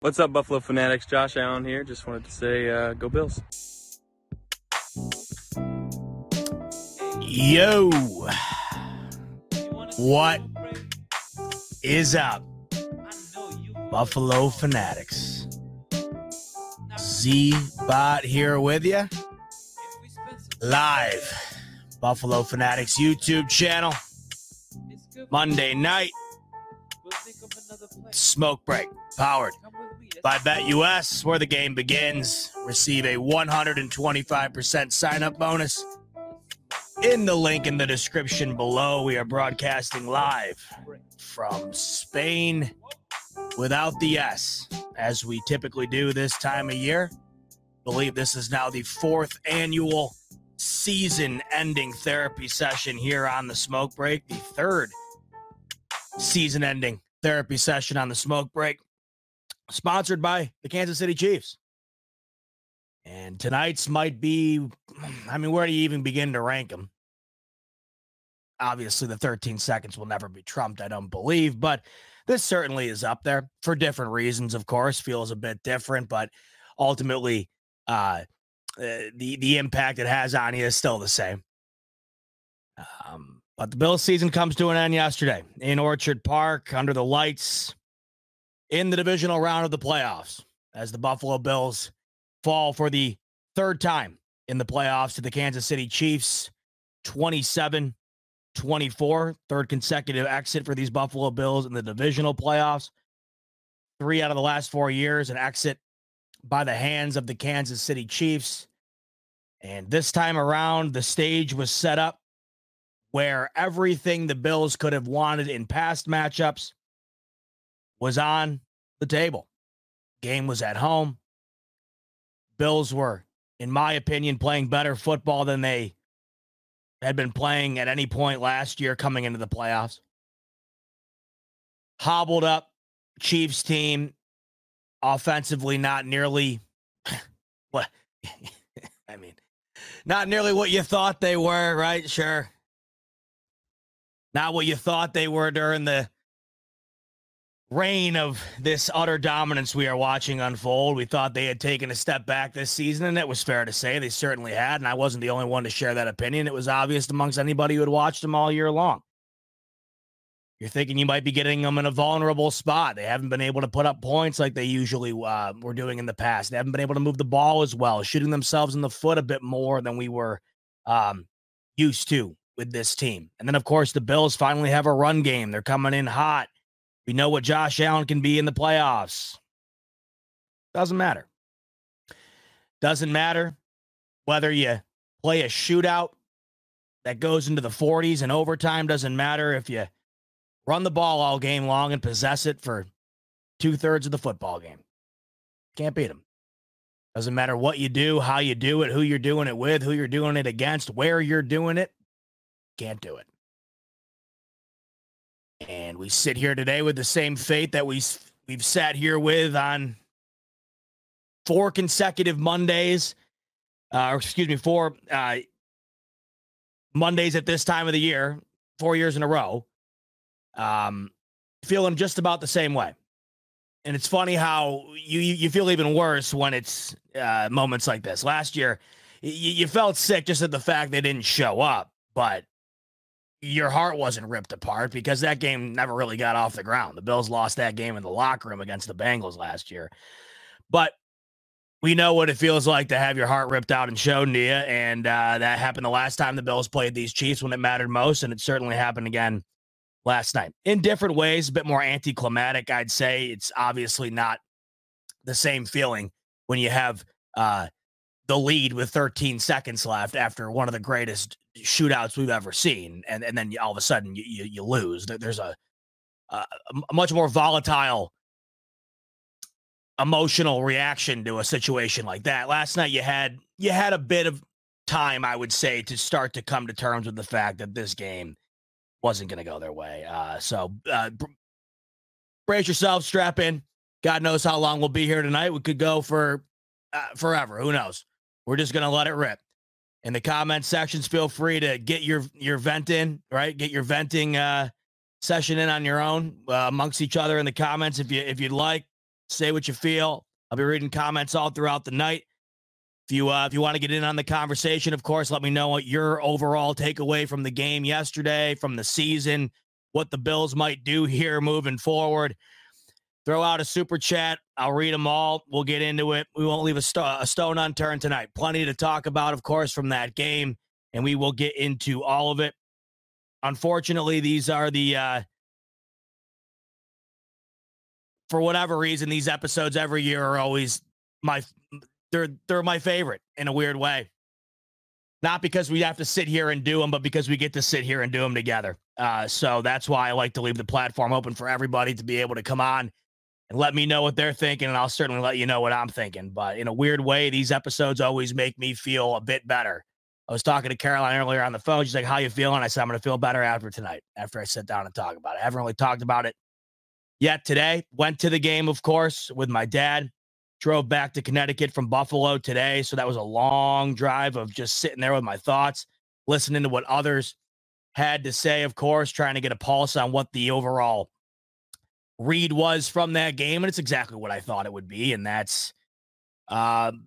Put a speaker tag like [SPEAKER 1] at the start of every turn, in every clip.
[SPEAKER 1] What's up, Buffalo Fanatics? Josh Allen here. Just wanted to say, uh, go Bills.
[SPEAKER 2] Yo, what is up, Buffalo Fanatics? Z Bot here with you live, Buffalo Fanatics YouTube channel, Monday night, smoke break, powered by BetUS, where the game begins. Receive a 125% sign up bonus in the link in the description below. We are broadcasting live from Spain without the S, as we typically do this time of year. Believe this is now the fourth annual season ending therapy session here on the smoke break, the third season ending therapy session on the smoke break, sponsored by the Kansas City Chiefs. And tonight's might be, I mean, where do you even begin to rank them? Obviously, the 13 seconds will never be trumped, I don't believe, but this certainly is up there for different reasons, of course. Feels a bit different, but ultimately, uh, uh, the the impact it has on you is still the same. Um, but the Bills season comes to an end yesterday in Orchard Park under the lights in the divisional round of the playoffs as the Buffalo Bills fall for the third time in the playoffs to the Kansas City Chiefs 27 24, third consecutive exit for these Buffalo Bills in the divisional playoffs. Three out of the last four years, an exit by the hands of the Kansas City Chiefs. And this time around, the stage was set up where everything the Bills could have wanted in past matchups was on the table. Game was at home. Bills were, in my opinion, playing better football than they had been playing at any point last year coming into the playoffs. Hobbled up Chiefs team offensively not nearly what I mean not nearly what you thought they were, right? Sure. Not what you thought they were during the reign of this utter dominance we are watching unfold. We thought they had taken a step back this season, and it was fair to say they certainly had. And I wasn't the only one to share that opinion. It was obvious amongst anybody who had watched them all year long. You're thinking you might be getting them in a vulnerable spot. They haven't been able to put up points like they usually uh, were doing in the past. They haven't been able to move the ball as well, shooting themselves in the foot a bit more than we were um, used to with this team. And then, of course, the Bills finally have a run game. They're coming in hot. We know what Josh Allen can be in the playoffs. Doesn't matter. Doesn't matter whether you play a shootout that goes into the 40s and overtime. Doesn't matter if you run the ball all game long and possess it for two thirds of the football game. Can't beat them. Doesn't matter what you do, how you do it, who you're doing it with, who you're doing it against, where you're doing it. Can't do it. And we sit here today with the same fate that we we've sat here with on four consecutive Mondays, uh, or excuse me, four uh, Mondays at this time of the year, four years in a row. Um, feeling just about the same way. And it's funny how you you feel even worse when it's uh, moments like this. Last year, you, you felt sick just at the fact they didn't show up, but your heart wasn't ripped apart because that game never really got off the ground. The Bills lost that game in the locker room against the Bengals last year. But we know what it feels like to have your heart ripped out and shown to you. And uh, that happened the last time the Bills played these Chiefs when it mattered most. And it certainly happened again last night in different ways, a bit more anticlimactic, I'd say. It's obviously not the same feeling when you have uh, the lead with 13 seconds left after one of the greatest shootouts we've ever seen, and and then all of a sudden you you, you lose. There's a, a, much more volatile emotional reaction to a situation like that. Last night you had you had a bit of time, I would say, to start to come to terms with the fact that this game wasn't going to go their way. Uh, so uh, brace yourself, strap in. God knows how long we'll be here tonight. We could go for uh, forever. Who knows? We're just to let it rip in the comment sections. Feel free to get your your vent in, right? Get your venting uh, session in on your own uh, amongst each other in the comments if you if you'd like. Say what you feel. I'll be reading comments all throughout the night. If you uh, if you want to get in on the conversation, of course, let me know what your overall takeaway from the game yesterday, from the season, what the Bills might do here moving forward. Throw out a super chat. I'll read them all. We'll get into it. We won't leave a, st- a stone unturned tonight. Plenty to talk about, of course, from that game, and we will get into all of it. Unfortunately, these are the uh, for whatever reason, these episodes every year are always my they're they're my favorite in a weird way. Not because we have to sit here and do them, but because we get to sit here and do them together. Uh, so that's why I like to leave the platform open for everybody to be able to come on and let me know what they're thinking, and I'll certainly let you know what I'm thinking. But in a weird way, these episodes always make me feel a bit better. I was talking to Caroline earlier on the phone. She's like, "How you feeling?" I said, "I'm going to feel better after tonight, after I sit down and talk about it." I haven't really talked about it yet today. Went to the game, of course, with my dad. Drove back to Connecticut from Buffalo today. So that was a long drive of just sitting there with my thoughts, listening to what others had to say, of course, trying to get a pulse on what the overall read was from that game. And it's exactly what I thought it would be. And that's, um,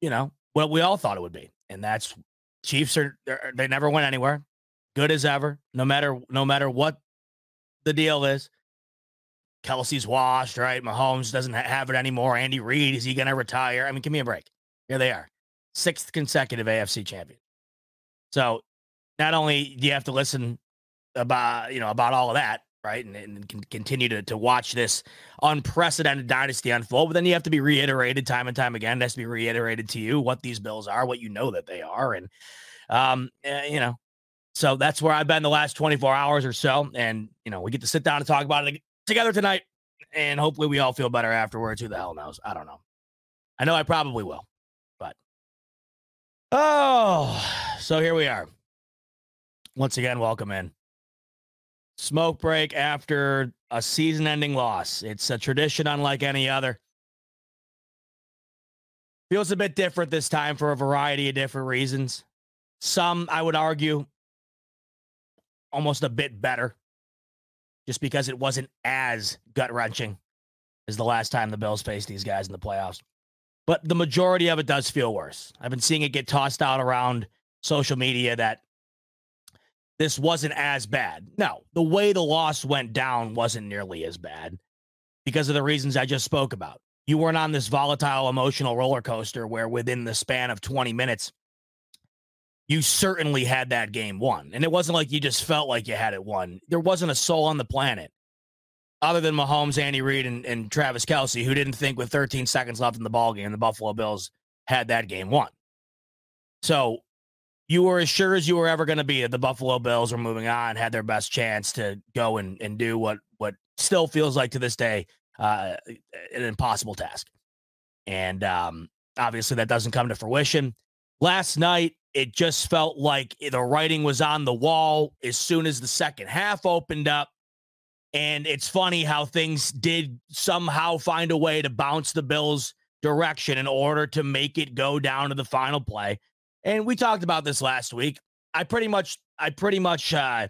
[SPEAKER 2] you know, what we all thought it would be. And that's Chiefs are, they never went anywhere. Good as ever, no matter, no matter what the deal is. Kelce's washed, right? Mahomes doesn't have it anymore. Andy Reid, is he going to retire? I mean, give me a break. Here they are, sixth consecutive AFC champion. So not only do you have to listen about, you know, about all of that, right? And, and can continue to, to watch this unprecedented dynasty unfold, but then you have to be reiterated time and time again. It has to be reiterated to you what these bills are, what you know that they are. And, um, uh, you know, so that's where I've been the last 24 hours or so. And, you know, we get to sit down and talk about it together tonight, and hopefully we all feel better afterwards. Who the hell knows? I don't know. I know I probably will, but oh, so here we are. Once again, welcome in. Smoke break after a season ending loss. It's a tradition unlike any other. Feels a bit different this time for a variety of different reasons. Some, I would argue, almost a bit better just because it wasn't as gut wrenching as the last time the Bills faced these guys in the playoffs. But the majority of it does feel worse. I've been seeing it get tossed out around social media that this wasn't as bad. No, the way the loss went down wasn't nearly as bad because of the reasons I just spoke about. You weren't on this volatile emotional roller coaster where within the span of 20 minutes, you certainly had that game won. And it wasn't like you just felt like you had it won. There wasn't a soul on the planet other than Mahomes, Andy Reid, and, and Travis Kelce who didn't think with 13 seconds left in the ball game, the Buffalo Bills had that game won. So you were as sure as you were ever going to be that the Buffalo Bills were moving on, had their best chance to go and, and do what what still feels like to this day uh, an impossible task. And um, obviously that doesn't come to fruition. Last night, it just felt like the writing was on the wall as soon as the second half opened up. And it's funny how things did somehow find a way to bounce the Bills' direction in order to make it go down to the final play. And we talked about this last week. I pretty much, I pretty much uh,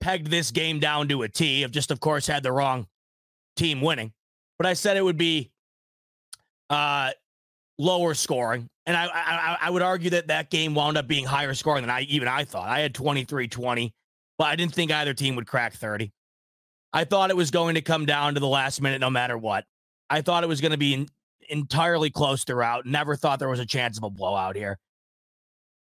[SPEAKER 2] pegged this game down to a T. Of just, of course, had the wrong team winning, but I said it would be uh, lower scoring. And I, I, I would argue that that game wound up being higher scoring than I even I thought. I had 23-20, but I didn't think either team would crack 30. I thought it was going to come down to the last minute no matter what. I thought it was going to be entirely close throughout. Never thought there was a chance of a blowout here.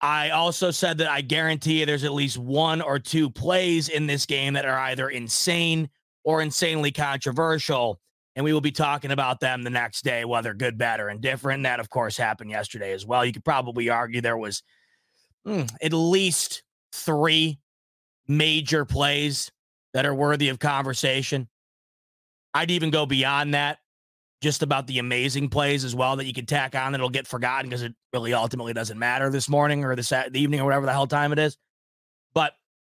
[SPEAKER 2] I also said that I guarantee there's at least one or two plays in this game that are either insane or insanely controversial and we will be talking about them the next day, whether good, bad, or indifferent. That, of course, happened yesterday as well. You could probably argue there was mm, at least three major plays that are worthy of conversation. I'd even go beyond that, just about the amazing plays as well that you can tack on that'll get forgotten because it really ultimately doesn't matter this morning or this the evening or whatever the hell time it is. But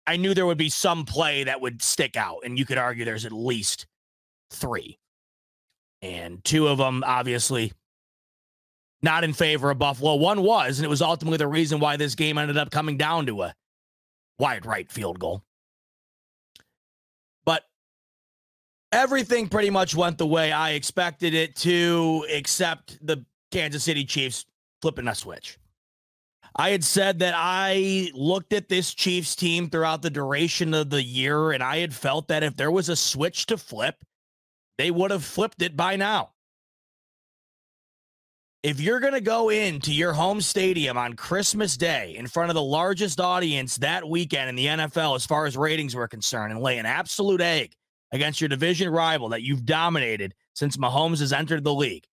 [SPEAKER 2] I knew there would be some play that would stick out, and you could argue there's at least three and two of them obviously not in favor of Buffalo. One was, and it was ultimately the reason why this game ended up coming down to a wide right field goal. Everything pretty much went the way I expected it to, except the Kansas City Chiefs flipping a switch. I had said that I looked at this Chiefs team throughout the duration of the year, and I had felt that if there was a switch to flip, they would have flipped it by now. If you're going to go into your home stadium on Christmas Day in front of the largest audience that weekend in the NFL, as far as ratings were concerned, and lay an absolute egg against your division rival that you've dominated since Mahomes has entered the league,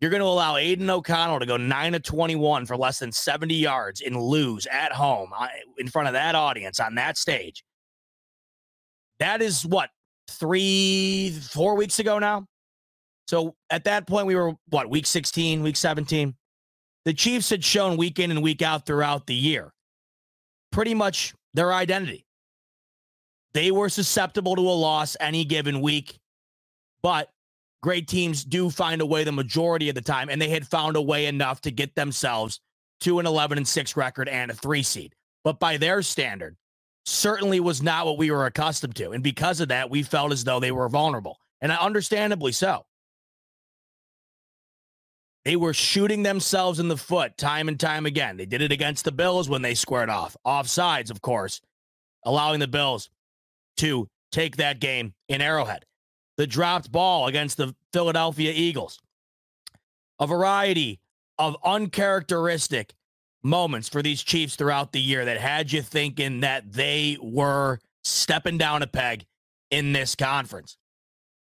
[SPEAKER 2] you're going to allow Aidan O'Connell to go 9 to 21 for less than 70 yards and lose at home uh, in front of that audience on that stage. That is what, three, four weeks ago now? So at that point, we were what, week 16, week 17? The Chiefs had shown week in and week out throughout the year pretty much their identity. They were susceptible to a loss any given week, but great teams do find a way the majority of the time, and they had found a way enough to get themselves to an 11 and 6 record and a three seed. But by their standard, certainly was not what we were accustomed to. And because of that, we felt as though they were vulnerable, and understandably so. They were shooting themselves in the foot time and time again. They did it against the Bills when they squared off, offsides, of course, allowing the Bills to take that game in Arrowhead. The dropped ball against the Philadelphia Eagles. A variety of uncharacteristic moments for these Chiefs throughout the year that had you thinking that they were stepping down a peg in this conference.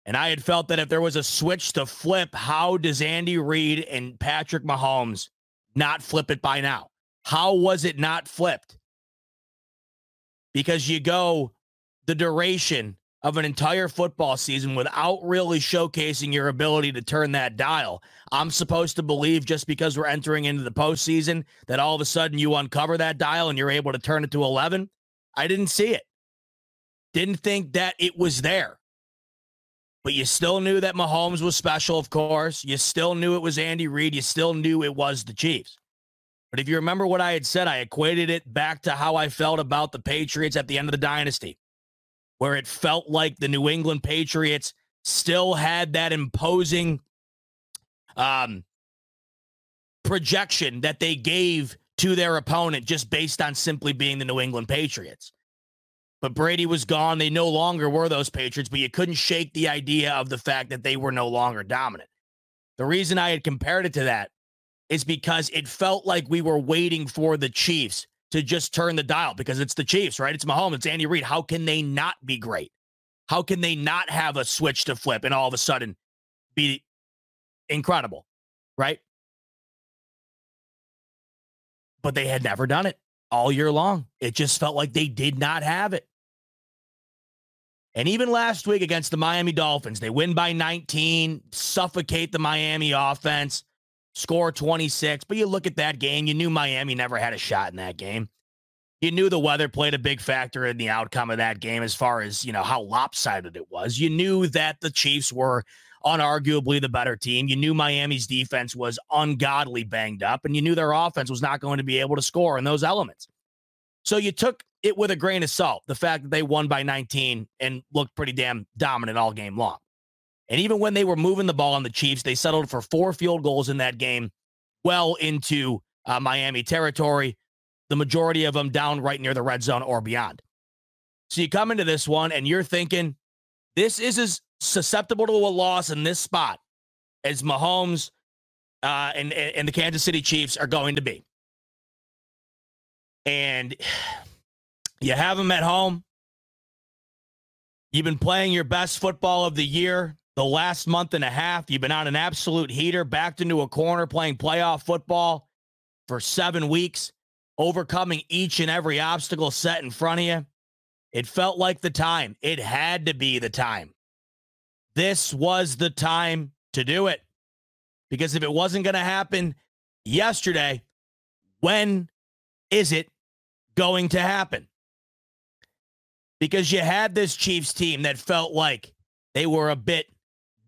[SPEAKER 2] And I had felt that if there was a switch to flip, how does Andy Reid and Patrick Mahomes not flip it by now? How was it not flipped? Because you go the duration of an entire football season without really showcasing your ability to turn that dial. I'm supposed to believe just because we're entering into the postseason that all of a sudden you uncover that dial and you're able to turn it to 11. I didn't see it. Didn't think that it was there. But you still knew that Mahomes was special, of course. You still knew it was Andy Reid. You still knew it was the Chiefs. But if you remember what I had said, I equated it back to how I felt about the Patriots at the end of the dynasty, where it felt like the New England Patriots still had that imposing um, projection that they gave to their opponent just based on simply being the New England Patriots. But Brady was gone. They no longer were those Patriots, but you couldn't shake the idea of the fact that they were no longer dominant. The reason I had compared it to that is because it felt like we were waiting for the Chiefs to just turn the dial because it's the Chiefs, right? It's Mahomes, it's Andy Reid. How can they not be great? How can they not have a switch to flip and all of a sudden be incredible, right? But they had never done it all year long. It just felt like they did not have it. And even last week against the Miami Dolphins, they win by 19, suffocate the Miami offense, score 26. But you look at that game, you knew Miami never had a shot in that game. You knew the weather played a big factor in the outcome of that game as far as, you know, how lopsided it was. You knew that the Chiefs were unarguably the better team. You knew Miami's defense was ungodly banged up, and you knew their offense was not going to be able to score in those elements. So you took it with a grain of salt, the fact that they won by 19 and looked pretty damn dominant all game long. And even when they were moving the ball on the Chiefs, they settled for four field goals in that game, well into uh, Miami territory, the majority of them down right near the red zone or beyond. So you come into this one and you're thinking, this is as susceptible to a loss in this spot as Mahomes uh, and, and the Kansas City Chiefs are going to be. And you have them at home. You've been playing your best football of the year the last month and a half. You've been on an absolute heater, backed into a corner, playing playoff football for seven weeks, overcoming each and every obstacle set in front of you. It felt like the time. It had to be the time. This was the time to do it. Because if it wasn't going to happen yesterday, when is it going to happen? Because you had this Chiefs team that felt like they were a bit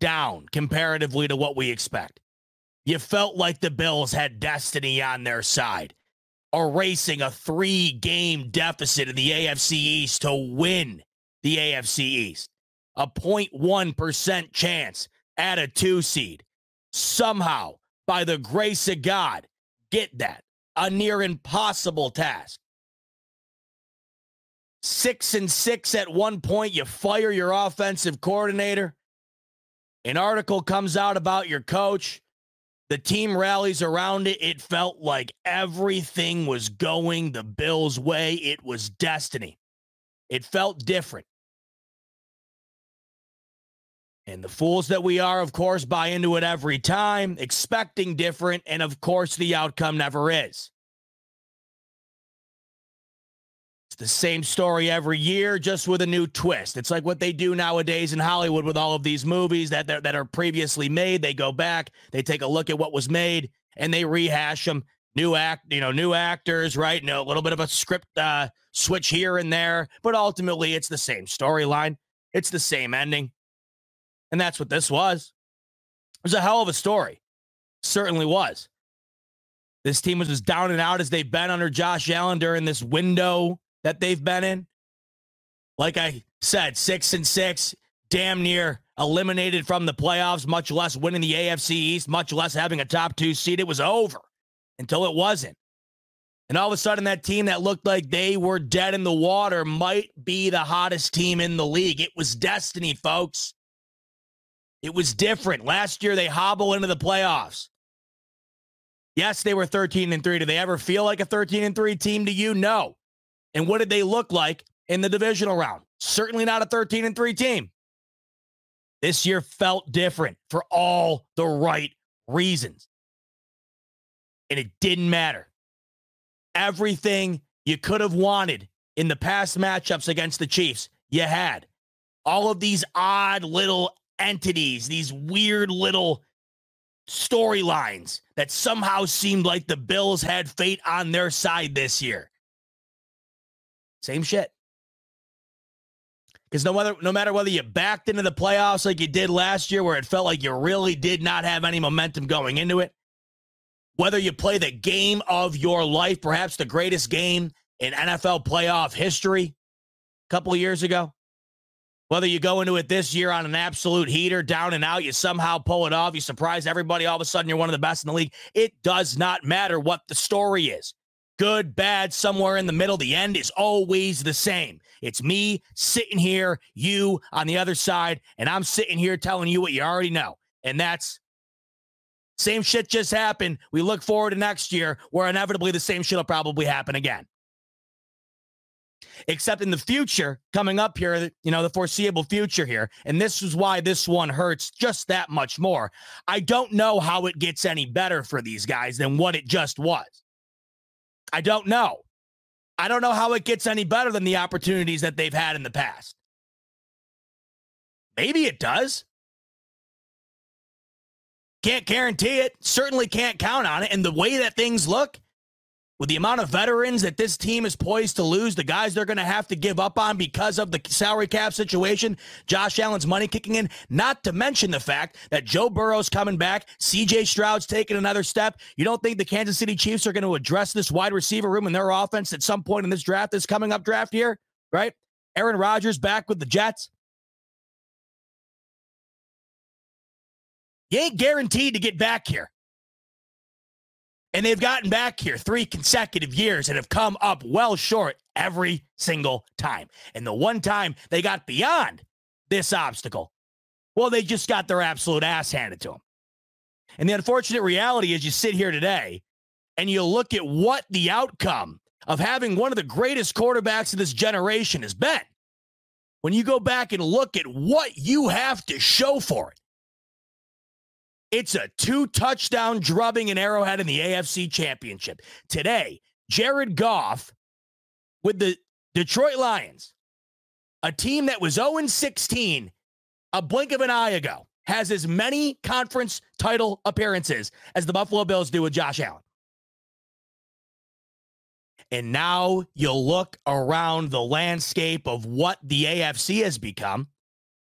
[SPEAKER 2] down comparatively to what we expect. You felt like the Bills had destiny on their side, erasing a three game deficit in the AFC East to win the AFC East. a 0.1% chance at a two seed. Somehow, by the grace of God, get that. A near impossible task. Six and six at one point, you fire your offensive coordinator. An article comes out about your coach. The team rallies around it. It felt like everything was going the Bills' way. It was destiny. It felt different. And the fools that we are, of course, buy into it every time, expecting different. And of course, the outcome never is. It's the same story every year, just with a new twist. It's like what they do nowadays in Hollywood with all of these movies that, that are previously made. They go back, they take a look at what was made, and they rehash them. New act, you know, new actors, right? No, a little bit of a script uh, switch here and there, but ultimately it's the same storyline. It's the same ending. And that's what this was. It was a hell of a story. Certainly was. This team was as down and out as they've been under Josh Allen during this window that they've been in. Like I said, six and six, damn near eliminated from the playoffs, much less winning the AFC East, much less having a top two seed. It was over until it wasn't. And all of a sudden, that team that looked like they were dead in the water might be the hottest team in the league. It was destiny, folks. It was different. Last year, they hobble into the playoffs. Yes, they were 13 and 3. Do they ever feel like a 13 and 3 team to you? No. And what did they look like in the divisional round? Certainly not a 13 and 3 team. This year felt different for all the right reasons. And it didn't matter. Everything you could have wanted in the past matchups against the Chiefs, you had. All of these odd little entities, these weird little storylines that somehow seemed like the Bills had fate on their side this year. Same shit. Because no matter no matter whether you backed into the playoffs like you did last year, where it felt like you really did not have any momentum going into it, whether you play the game of your life, perhaps the greatest game in NFL playoff history a couple of years ago, whether you go into it this year on an absolute heater, down and out, you somehow pull it off, you surprise everybody, all of a sudden you're one of the best in the league. It does not matter what the story is. Good, bad, somewhere in the middle, the end is always the same. It's me sitting here, you on the other side, and I'm sitting here telling you what you already know. And that's same shit just happened. We look forward to next year where inevitably the same shit will probably happen again except in the future coming up here, you know, the foreseeable future here. And this is why this one hurts just that much more. I don't know how it gets any better for these guys than what it just was. I don't know. I don't know how it gets any better than the opportunities that they've had in the past. Maybe it does. Can't guarantee it. Certainly can't count on it. And the way that things look, with the amount of veterans that this team is poised to lose, the guys they're going to have to give up on because of the salary cap situation, Josh Allen's money kicking in, not to mention the fact that Joe Burrow's coming back, CJ Stroud's taking another step. You don't think the Kansas City Chiefs are going to address this wide receiver room in their offense at some point in this draft, this coming up draft year, right? Aaron Rodgers back with the Jets. You ain't guaranteed to get back here. And they've gotten back here three consecutive years and have come up well short every single time. And the one time they got beyond this obstacle, well, they just got their absolute ass handed to them. And the unfortunate reality is you sit here today and you look at what the outcome of having one of the greatest quarterbacks of this generation has been. When you go back and look at what you have to show for it, it's a two touchdown drubbing in Arrowhead in the AFC Championship. Today, Jared Goff with the Detroit Lions, a team that was 0 16 a blink of an eye ago, has as many conference title appearances as the Buffalo Bills do with Josh Allen. And now you look around the landscape of what the AFC has become,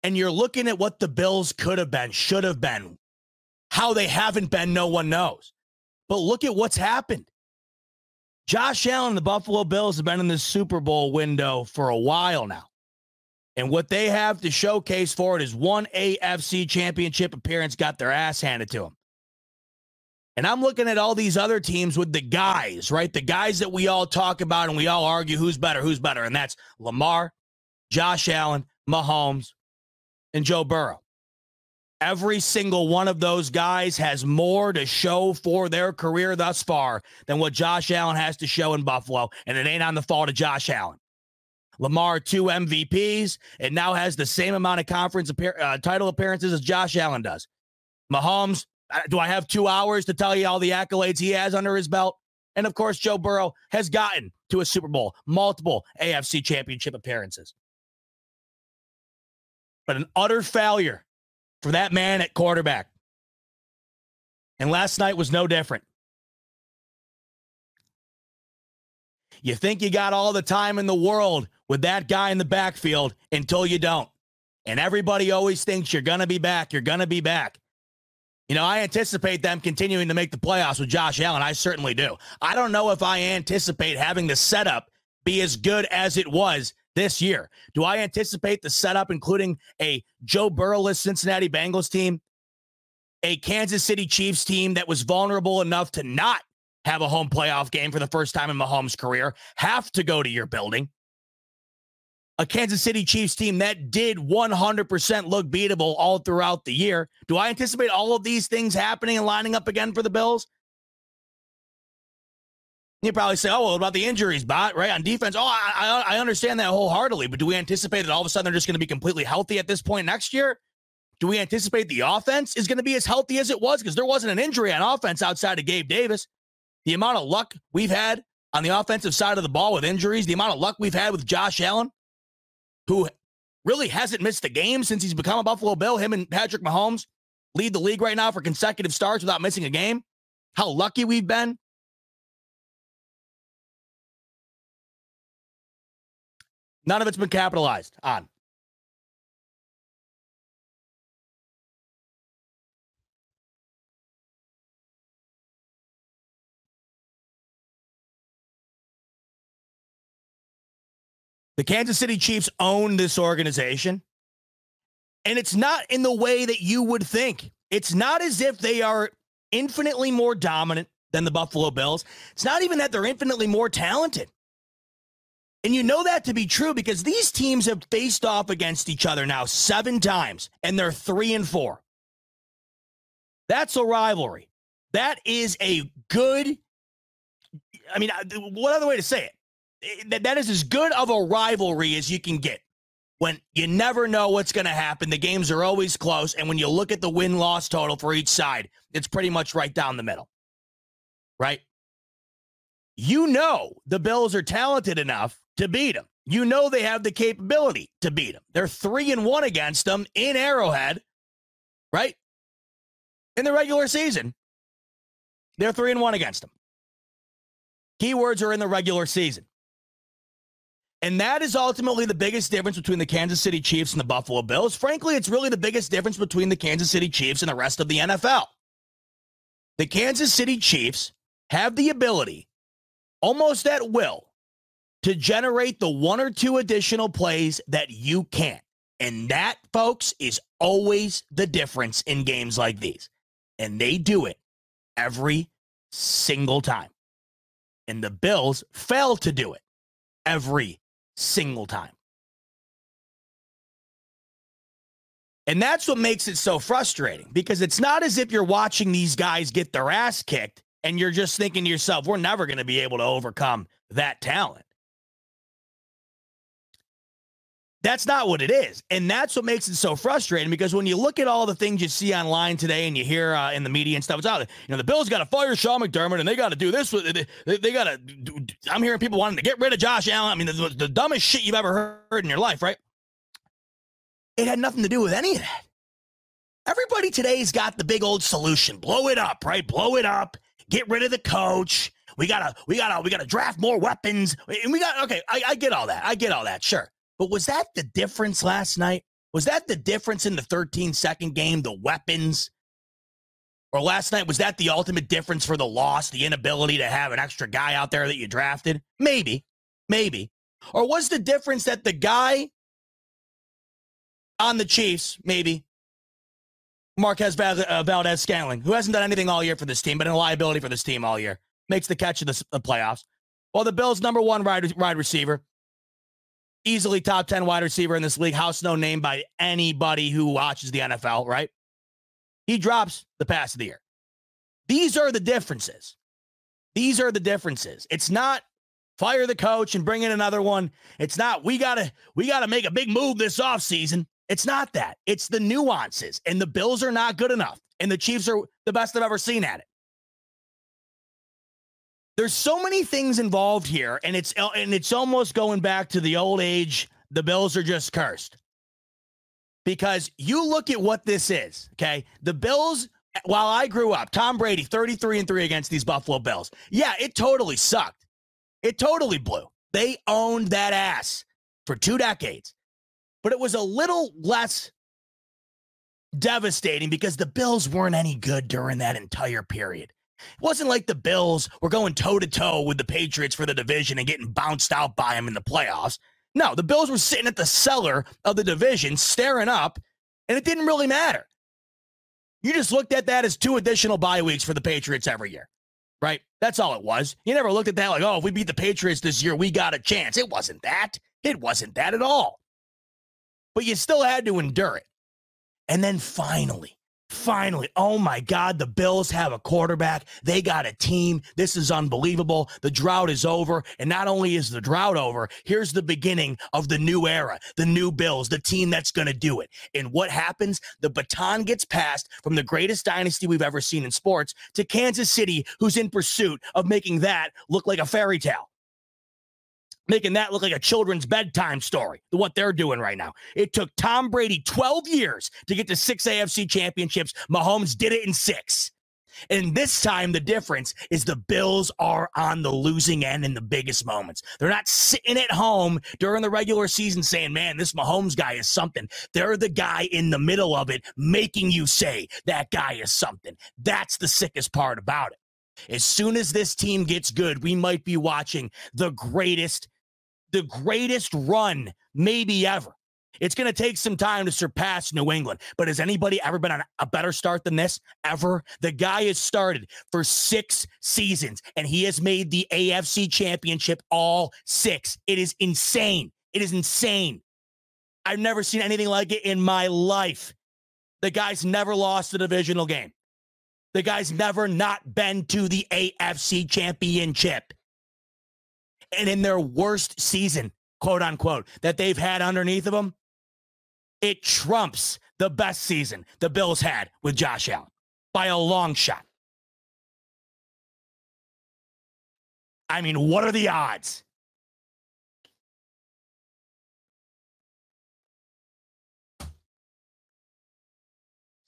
[SPEAKER 2] and you're looking at what the Bills could have been, should have been, how they haven't been, no one knows. But look at what's happened. Josh Allen the Buffalo Bills have been in this Super Bowl window for a while now. And what they have to showcase for it is one AFC championship appearance got their ass handed to them. And I'm looking at all these other teams with the guys, right? The guys that we all talk about and we all argue who's better, who's better. And that's Lamar, Josh Allen, Mahomes, and Joe Burrow. Every single one of those guys has more to show for their career thus far than what Josh Allen has to show in Buffalo. And it ain't on the fault of Josh Allen. Lamar, two MVPs, and now has the same amount of conference appear, uh, title appearances as Josh Allen does. Mahomes, uh, do I have two hours to tell you all the accolades he has under his belt? And of course, Joe Burrow has gotten to a Super Bowl, multiple AFC championship appearances. But an utter failure for that man at quarterback. And last night was no different. You think you got all the time in the world with that guy in the backfield until you don't. And everybody always thinks you're going to be back. You're going to be back. You know, I anticipate them continuing to make the playoffs with Josh Allen. I certainly do. I don't know if I anticipate having the setup be as good as it was this year. Do I anticipate the setup, including a Joe Burrowless Cincinnati Bengals team, a Kansas City Chiefs team that was vulnerable enough to not have a home playoff game for the first time in Mahomes' career, have to go to your building? a Kansas City Chiefs team that did 100% look beatable all throughout the year. Do I anticipate all of these things happening and lining up again for the Bills? You probably say, "Oh, well, about the injuries, bot right on defense." Oh, I, I understand that wholeheartedly, but do we anticipate that all of a sudden they're just going to be completely healthy at this point next year? Do we anticipate the offense is going to be as healthy as it was because there wasn't an injury on offense outside of Gabe Davis? The amount of luck we've had on the offensive side of the ball with injuries, the amount of luck we've had with Josh Allen, who really hasn't missed a game since he's become a Buffalo Bill. Him and Patrick Mahomes lead the league right now for consecutive starts without missing a game. How lucky we've been. None of it's been capitalized on. The Kansas City Chiefs own this organization. And it's not in the way that you would think. It's not as if they are infinitely more dominant than the Buffalo Bills. It's not even that they're infinitely more talented. And you know that to be true because these teams have faced off against each other now seven times, and they're three and four. That's a rivalry. That is a good, I mean, uh, what other way to say it? Eh, eh, that, that is as good of a rivalry as you can get when you never know what's going to happen. The games are always close. And when you look at the win loss total for each side, it's pretty much right down the middle, right? You know the Bills are talented enough to beat them. You know they have the capability to beat them. They're three and one against them in Arrowhead, right? In the regular season, they're three and one against them. Keywords are in the regular season. And that is ultimately the biggest difference between the Kansas City Chiefs and the Buffalo Bills. Frankly, it's really the biggest difference between the Kansas City Chiefs and the rest of the NFL. The Kansas City Chiefs have the ability, almost at will, to generate the one or two additional plays that you can't. And that, folks, is always the difference in games like these. And they do it every single time. And the Bills fail to do it every single time. And that's what makes it so frustrating because it's not as if you're watching these guys get their ass kicked and you're just thinking to yourself, we're never going to be able to overcome that talent. That's not what it is. And that's what makes it so frustrating because when you look at all the things you see online today and you hear uh, in the media and stuff, it's out. You know, the Bills got to fire Sean McDermott and they got to do this. With, they, they got to. I'm hearing people wanting to get rid of Josh Allen. I mean, the, the dumbest shit you've ever heard in your life, right? It had nothing to do with any of that. Everybody today's got the big old solution. Blow it up, right? Blow it up. Get rid of the coach. We gotta, we gotta, we gotta draft more weapons. And we got okay. I, I get all that. I get all that. Sure. But was that the difference last night? Was that the difference in the 13 second game? The weapons? Or last night, was that the ultimate difference for the loss? The inability to have an extra guy out there that you drafted? Maybe. Maybe. Or was the difference that the guy on the Chiefs, maybe. Marquez uh, Valdez Valdes Scantling, who hasn't done anything all year for this team, but a liability for this team all year, makes the catch the, the playoffs. Well, the Bills' number one wide, wide receiver, easily top 10 wide receiver in this league, house no name by anybody who watches the NFL, right? He drops the pass of the year. These are the differences. These are the differences. It's not fire the coach and bring in another one. It's not we got to we got to make a big move this offseason. It's not that. It's the nuances. And the Bills are not good enough. And the Chiefs are the best I've ever seen at it. There's so many things involved here, and it's and it's almost going back to the old age. The Bills are just cursed. Because you look at what this is, okay? The Bills, while I grew up, Tom Brady, 33 and 3 against these Buffalo Bills. Yeah, it totally sucked. It totally blew. They owned that ass for two decades but it was a little less devastating because the Bills weren't any good during that entire period. It wasn't like the Bills were going toe to toe with the Patriots for the division and getting bounced out by them in the playoffs. No, the Bills were sitting at the cellar of the division, staring up, and it didn't really matter. You just looked at that as two additional bye weeks for the Patriots every year, right? That's all it was. You never looked at that like, oh, if we beat the Patriots this year, we got a chance. It wasn't that. It wasn't that at all but you still had to endure it. And then finally, finally, oh my God, the Bills have a quarterback. They got a team. This is unbelievable. The drought is over. And not only is the drought over, here's the beginning of the new era, the new Bills, the team that's going to do it. And what happens? The baton gets passed from the greatest dynasty we've ever seen in sports to Kansas City, who's in pursuit of making that look like a fairy tale making that look like a children's bedtime story, what they're doing right now. It took Tom Brady 12 years to get to six AFC championships. Mahomes did it in six. And this time, the difference is the Bills are on the losing end in the biggest moments. They're not sitting at home during the regular season saying, man, this Mahomes guy is something. They're the guy in the middle of it making you say that guy is something. That's the sickest part about it. As soon as this team gets good, we might be watching the greatest the greatest run maybe ever. It's going to take some time to surpass New England. But has anybody ever been on a better start than this? Ever? The guy has started for six seasons and he has made the AFC championship all six. It is insane. It is insane. I've never seen anything like it in my life. The guy's never lost a divisional game. The guy's never not been to the AFC championship and in their worst season, quote unquote, that they've had underneath of them, it trumps the best season the Bills had with Josh Allen by a long shot. I mean, what are the odds?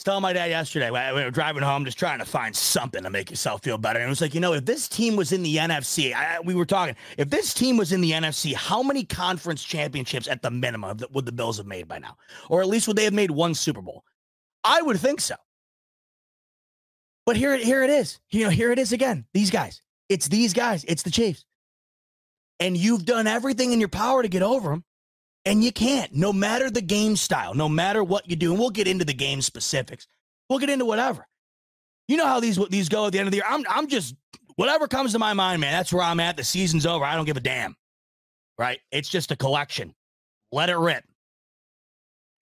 [SPEAKER 2] Telling my dad yesterday, we were driving home, just trying to find something to make yourself feel better. And it was like, you know, if this team was in the NFC, I, we were talking, if this team was in the NFC, how many conference championships at the minimum would the Bills have made by now? Or at least would they have made one Super Bowl? I would think so. But here, here it is. You know, here it is again. These guys. It's these guys. It's the Chiefs. And you've done everything in your power to get over them. And you can't, no matter the game style, no matter what you do. And we'll get into the game specifics. We'll get into whatever. You know how these these go at the end of the year. I'm I'm just whatever comes to my mind, man. That's where I'm at. The season's over. I don't give a damn. Right? It's just a collection. Let it rip.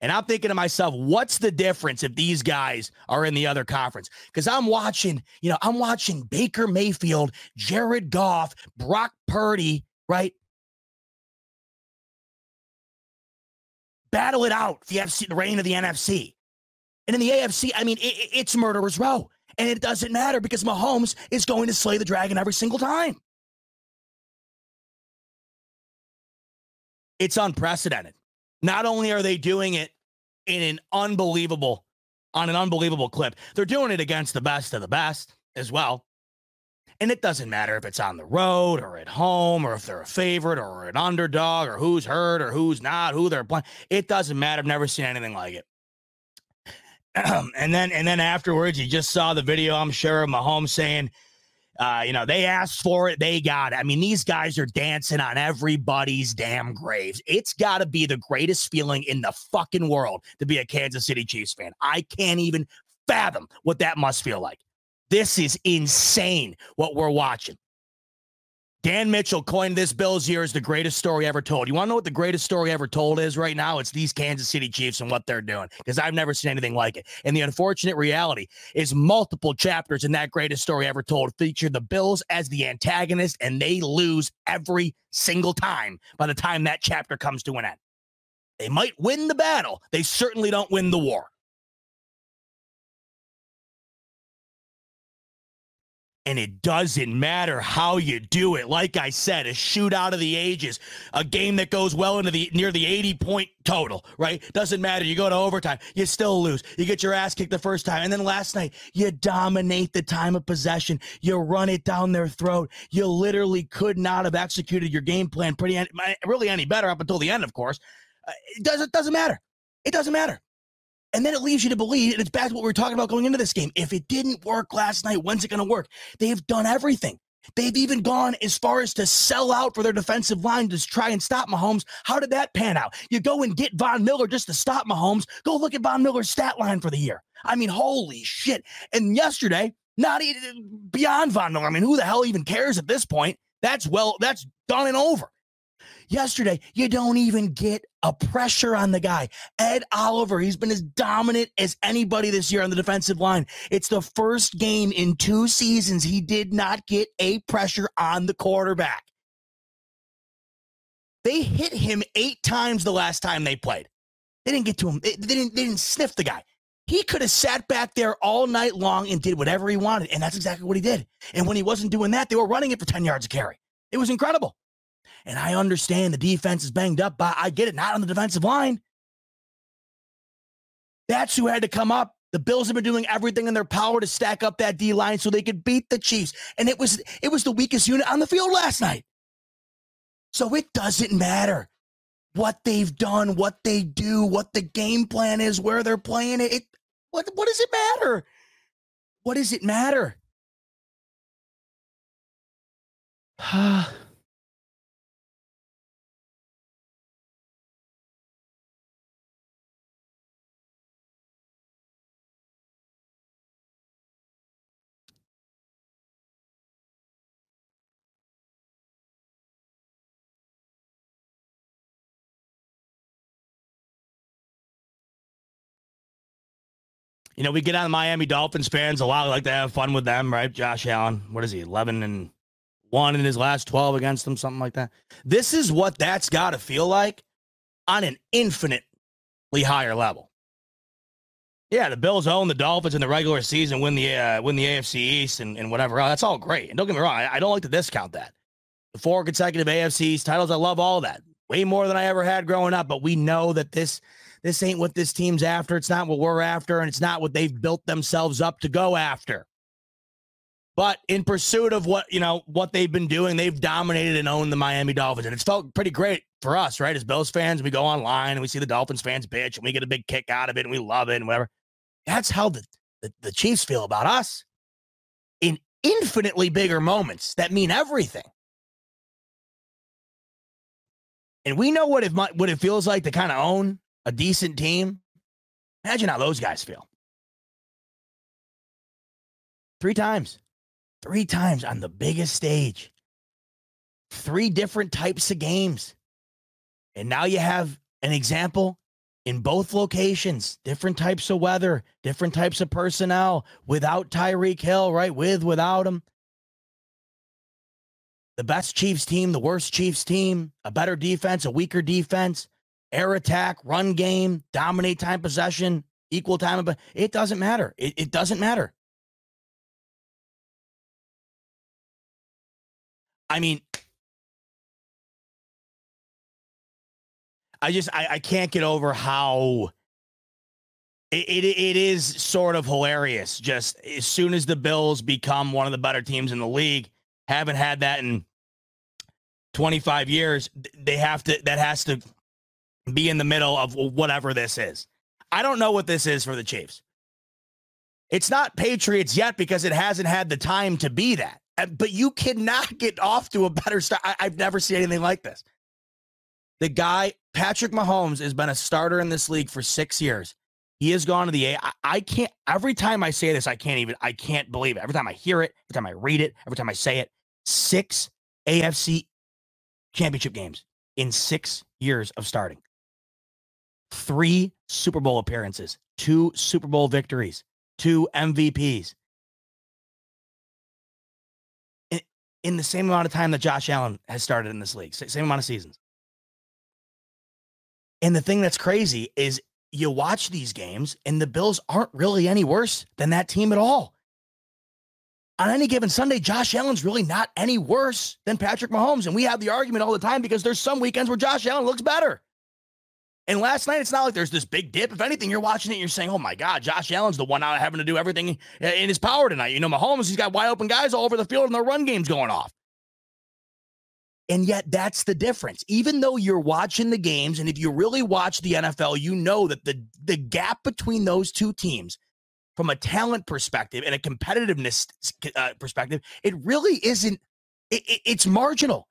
[SPEAKER 2] And I'm thinking to myself, what's the difference if these guys are in the other conference? Because I'm watching, you know, I'm watching Baker Mayfield, Jared Goff, Brock Purdy, right? Battle it out. The FC, the reign of the NFC. And in the AFC, I mean, it, it's murderer's row. And it doesn't matter because Mahomes is going to slay the dragon every single time. It's unprecedented. Not only are they doing it in an unbelievable, on an unbelievable clip, they're doing it against the best of the best as well. And it doesn't matter if it's on the road or at home or if they're a favorite or an underdog or who's hurt or who's not, who they're playing. It doesn't matter. I've never seen anything like it. and then and then afterwards, you just saw the video, I'm sure, of Mahomes saying, Uh, you know, they asked for it, they got it. I mean, these guys are dancing on everybody's damn graves. It's got to be the greatest feeling in the fucking world to be a Kansas City Chiefs fan. I can't even fathom what that must feel like. This is insane what we're watching. Dan Mitchell coined this Bills year as the greatest story ever told. You want to know what the greatest story ever told is right now? It's these Kansas City Chiefs and what they're doing because I've never seen anything like it. And the unfortunate reality is multiple chapters in that greatest story ever told feature the Bills as the antagonist and they lose every single time by the time that chapter comes to an end. They might win the battle, they certainly don't win the war. And it doesn't matter how you do it. Like I said, a shootout of the ages, a game that goes well into the near the 80 point total, right? Doesn't matter. You go to overtime, you still lose. You get your ass kicked the first time. And then last night, you dominate the time of possession. You run it down their throat. You literally could not have executed your game plan pretty really any better up until the end, of course. Uh, it doesn't doesn't matter. It doesn't matter. And then it leaves you to believe, and it's back to what we were talking about going into this game. If it didn't work last night, when's it going to work? They've done everything. They've even gone as far as to sell out for their defensive line to try and stop Mahomes. How did that pan out? You go and get Von Miller just to stop Mahomes. Go look at Von Miller's stat line for the year. I mean, holy shit. And yesterday, not even beyond Von Miller. I mean, who the hell even cares at this point? That's well, that's done and over. Yesterday, you don't even get a pressure on the guy. Ed Oliver, he's been as dominant as anybody this year on the defensive line. It's the first game in two seasons he did not get a pressure on the quarterback. They hit him eight times the last time they played. They didn't get to him. They, didn't, they didn't sniff the guy. He could have sat back there all night long and did whatever he wanted. And that's exactly what he did. And when he wasn't doing that, they were running it for 10 yards of carry. It was incredible. And I understand the defense is banged up, but I get it, not on the defensive line. That's who had to come up. The Bills have been doing everything in their power to stack up that D line so they could beat the Chiefs. And it was it was the weakest unit on the field last night. So it doesn't matter what they've done, what they do, what the game plan is, where they're playing it. it what what does it matter? What does it matter? You know, we get on Miami Dolphins fans a lot. We like to have fun with them, right? Josh Allen, what is he, 11 and 1 in his last 12 against them, something like that. This is what that's got to feel like on an infinitely higher level. Yeah, the Bills own the Dolphins in the regular season, win the uh, win the AFC East and, and whatever. That's all great. And don't get me wrong, I, I don't like to discount that. The four consecutive AFC East titles, I love all that. Way more than I ever had growing up. But we know that this this ain't what this team's after. It's not what we're after, and it's not what they've built themselves up to go after. But in pursuit of what you know, what they've been doing, they've dominated and owned the Miami Dolphins, and it's felt pretty great for us, right? As Bills fans, we go online and we see the Dolphins fans bitch, and we get a big kick out of it, and we love it, and whatever. That's how the, the, the Chiefs feel about us in infinitely bigger moments that mean everything. And we know what it what it feels like to kind of own a decent team. Imagine how those guys feel. Three times, three times on the biggest stage, three different types of games. And now you have an example in both locations, different types of weather, different types of personnel, without Tyreek Hill, right? With, without him. The best Chiefs team, the worst Chiefs team, a better defense, a weaker defense air attack, run game, dominate time possession, equal time. But it doesn't matter. It, it doesn't matter. I mean, I just I, I can't get over how it, it, it is sort of hilarious. Just as soon as the Bills become one of the better teams in the league, haven't had that in 25 years. They have to that has to be in the middle of whatever this is. I don't know what this is for the Chiefs. It's not Patriots yet because it hasn't had the time to be that. Uh, but you cannot get off to a better start. I, I've never seen anything like this. The guy, Patrick Mahomes, has been a starter in this league for six years. He has gone to the A. I, I can't, every time I say this, I can't even, I can't believe it. Every time I hear it, every time I read it, every time I say it, six AFC championship games in six years of starting. Three Super Bowl appearances, two Super Bowl victories, two MVPs. In, in the same amount of time that Josh Allen has started in this league, same amount of seasons. And the thing that's crazy is you watch these games and the Bills aren't really any worse than that team at all. On any given Sunday, Josh Allen's really not any worse than Patrick Mahomes. And we have the argument all the time because there's some weekends where Josh Allen looks better. And last night, it's not like there's this big dip. If anything, you're watching it and you're saying, oh my God, Josh Allen's the one out having to do everything in his power tonight. You know, Mahomes, he's got wide open guys all over the field and the run game's going off. And yet, that's the difference. Even though you're watching the games, and if you really watch the NFL, you know that the, the gap between those two teams, from a talent perspective and a competitiveness uh, perspective, it really isn't, it, it, it's marginal.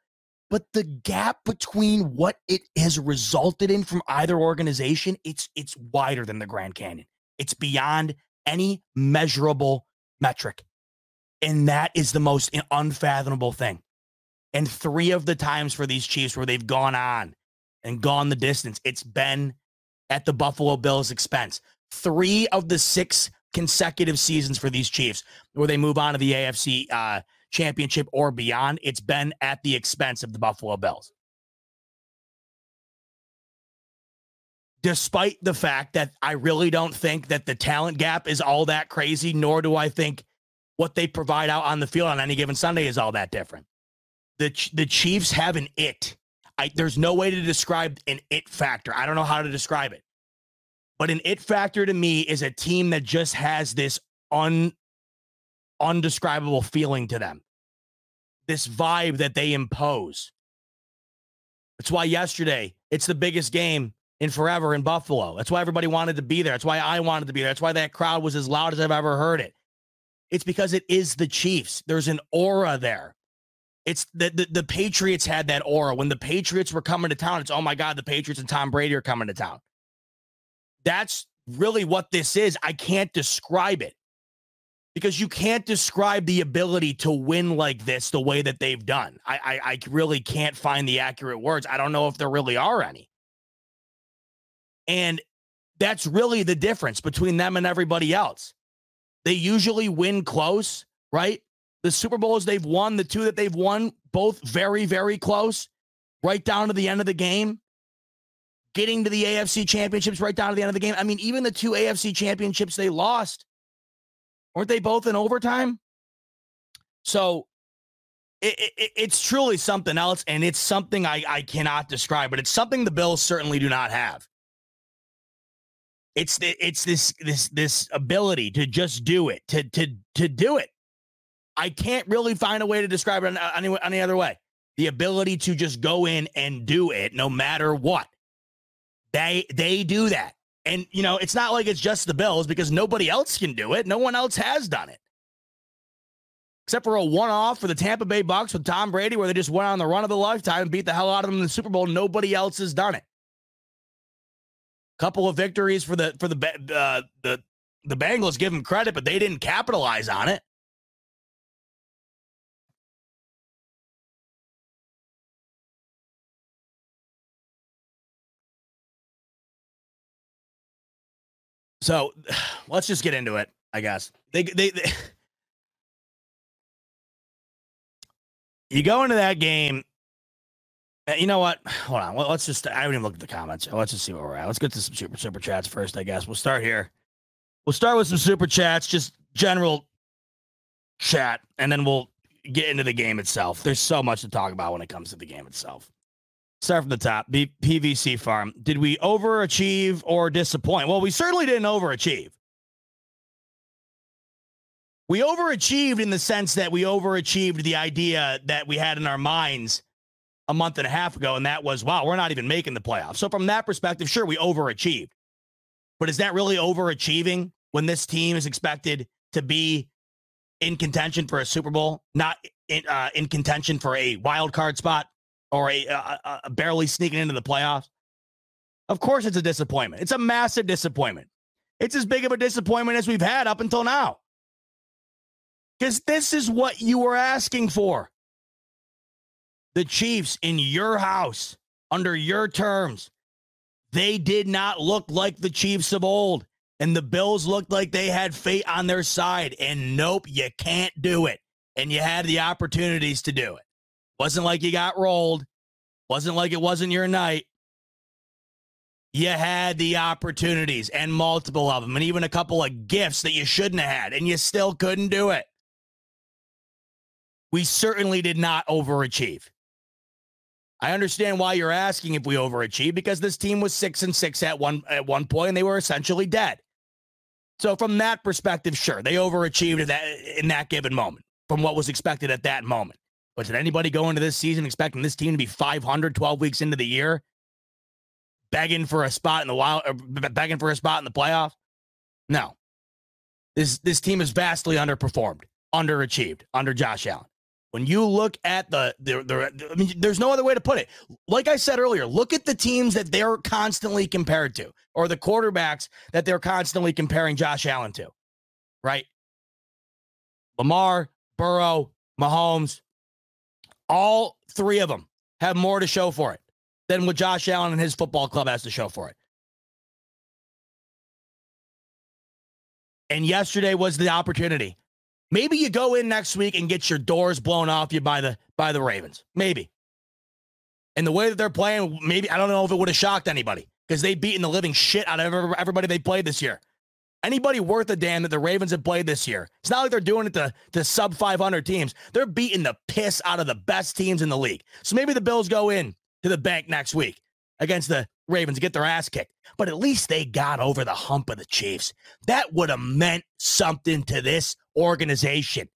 [SPEAKER 2] But the gap between what it has resulted in from either organization, it's it's wider than the Grand Canyon. It's beyond any measurable metric. And that is the most unfathomable thing. And three of the times for these Chiefs where they've gone on and gone the distance, it's been at the Buffalo Bills' expense. Three of the six consecutive seasons for these Chiefs where they move on to the AFC uh, championship or beyond, it's been at the expense of the Buffalo Bills. Despite the fact that I really don't think that the talent gap is all that crazy, nor do I think what they provide out on the field on any given Sunday is all that different the the Chiefs have an it. I, there's no way to describe an it factor. I don't know how to describe it. But an it factor to me is a team that just has this un undescribable feeling to them. This vibe that they impose. That's why yesterday it's the biggest game in forever in Buffalo. That's why everybody wanted to be there. That's why I wanted to be there. That's why that crowd was as loud as I've ever heard it. It's because it is the Chiefs. There's an aura there. It's the, the, the Patriots had that aura when the Patriots were coming to town. It's oh my god, the Patriots and Tom Brady are coming to town. That's really what this is. I can't describe it because you can't describe the ability to win like this the way that they've done. I, I, I really can't find the accurate words. I don't know if there really are any. And that's really the difference between them and everybody else. They usually win close, right? The Super Bowls they've won, the two that they've won, both very, very close, right down to the end of the game. Getting to the AFC championships right down to the end of the game. I mean, even the two AFC championships they lost, weren't they both in overtime? So it, it, it's truly something else, and it's something I, I cannot describe, but it's something the Bills certainly do not have. It's the, it's this this this ability to just do it, to to to do it. I can't really find a way to describe it any, any other way. The ability to just go in and do it no matter what. They they do that. And you know, it's not like it's just the Bills because nobody else can do it. No one else has done it. Except for a one-off for the Tampa Bay Bucks with Tom Brady where they just went on the run of the lifetime and beat the hell out of them in the Super Bowl. Nobody else has done it. Couple of victories for the for the uh, the the Bengals give them credit, but they didn't capitalize on it. So let's just get into it, I guess. They, they, they you go into that game. Uh, you know what? Hold on. Let's just. I haven't even looked at the comments. Let's just see where we're at. Let's get to some super super chats first. I guess we'll start here. We'll start with some super chats, just general chat, and then we'll get into the game itself. There's so much to talk about when it comes to the game itself. Start from the top. B- PVC Farm. Did we overachieve or disappoint? Well, we certainly didn't overachieve. We overachieved in the sense that we overachieved the idea that we had in our minds a month and a half ago, and that was, wow, we're not even making the playoffs. So, from that perspective, sure, we overachieved. But is that really overachieving when this team is expected to be in contention for a Super Bowl? Not in uh, in contention for a wild card spot or a, a, a barely sneaking into the playoffs. Of course, it's a disappointment. It's a massive disappointment. It's as big of a disappointment as we've had up until now. Because this is what you were asking for. The Chiefs in your house, under your terms, they did not look like the Chiefs of old. And the Bills looked like they had fate on their side. And nope, you can't do it. And you had the opportunities to do it. Wasn't like you got rolled. Wasn't like it wasn't your night. You had the opportunities and multiple of them, and even a couple of gifts that you shouldn't have had, and you still couldn't do it. We certainly did not overachieve. I understand why you're asking if we overachieved because this team was six and six at one at one point, and they were essentially dead. So from that perspective, sure, they overachieved in that, in that given moment from what was expected at that moment. But did anybody go into this season expecting this team to be 500 12 weeks into the year, begging for a spot in the wild, uh, or begging for a spot in the playoff? No. This this team is vastly underperformed, underachieved under Josh Allen. When you look at the, the, the I mean, there's no other way to put it. Like I said earlier, look at the teams that they're constantly compared to, or the quarterbacks that they're constantly comparing Josh Allen to, right? Lamar, Burrow, Mahomes, all three of them have more to show for it than what Josh Allen and his football club has to show for it. And yesterday was the opportunity. Maybe you go in next week and get your doors blown off you by the by the Ravens. Maybe. And the way that they're playing, maybe I don't know if it would have shocked anybody because they've beaten the living shit out of everybody they played this year. Anybody worth a damn that the Ravens have played this year. It's not like they're doing it to, to sub 500 teams. They're beating the piss out of the best teams in the league. So maybe the Bills go in to the bank next week against the Ravens get their ass kicked. But at least they got over the hump of the Chiefs. That would have meant something to this organization.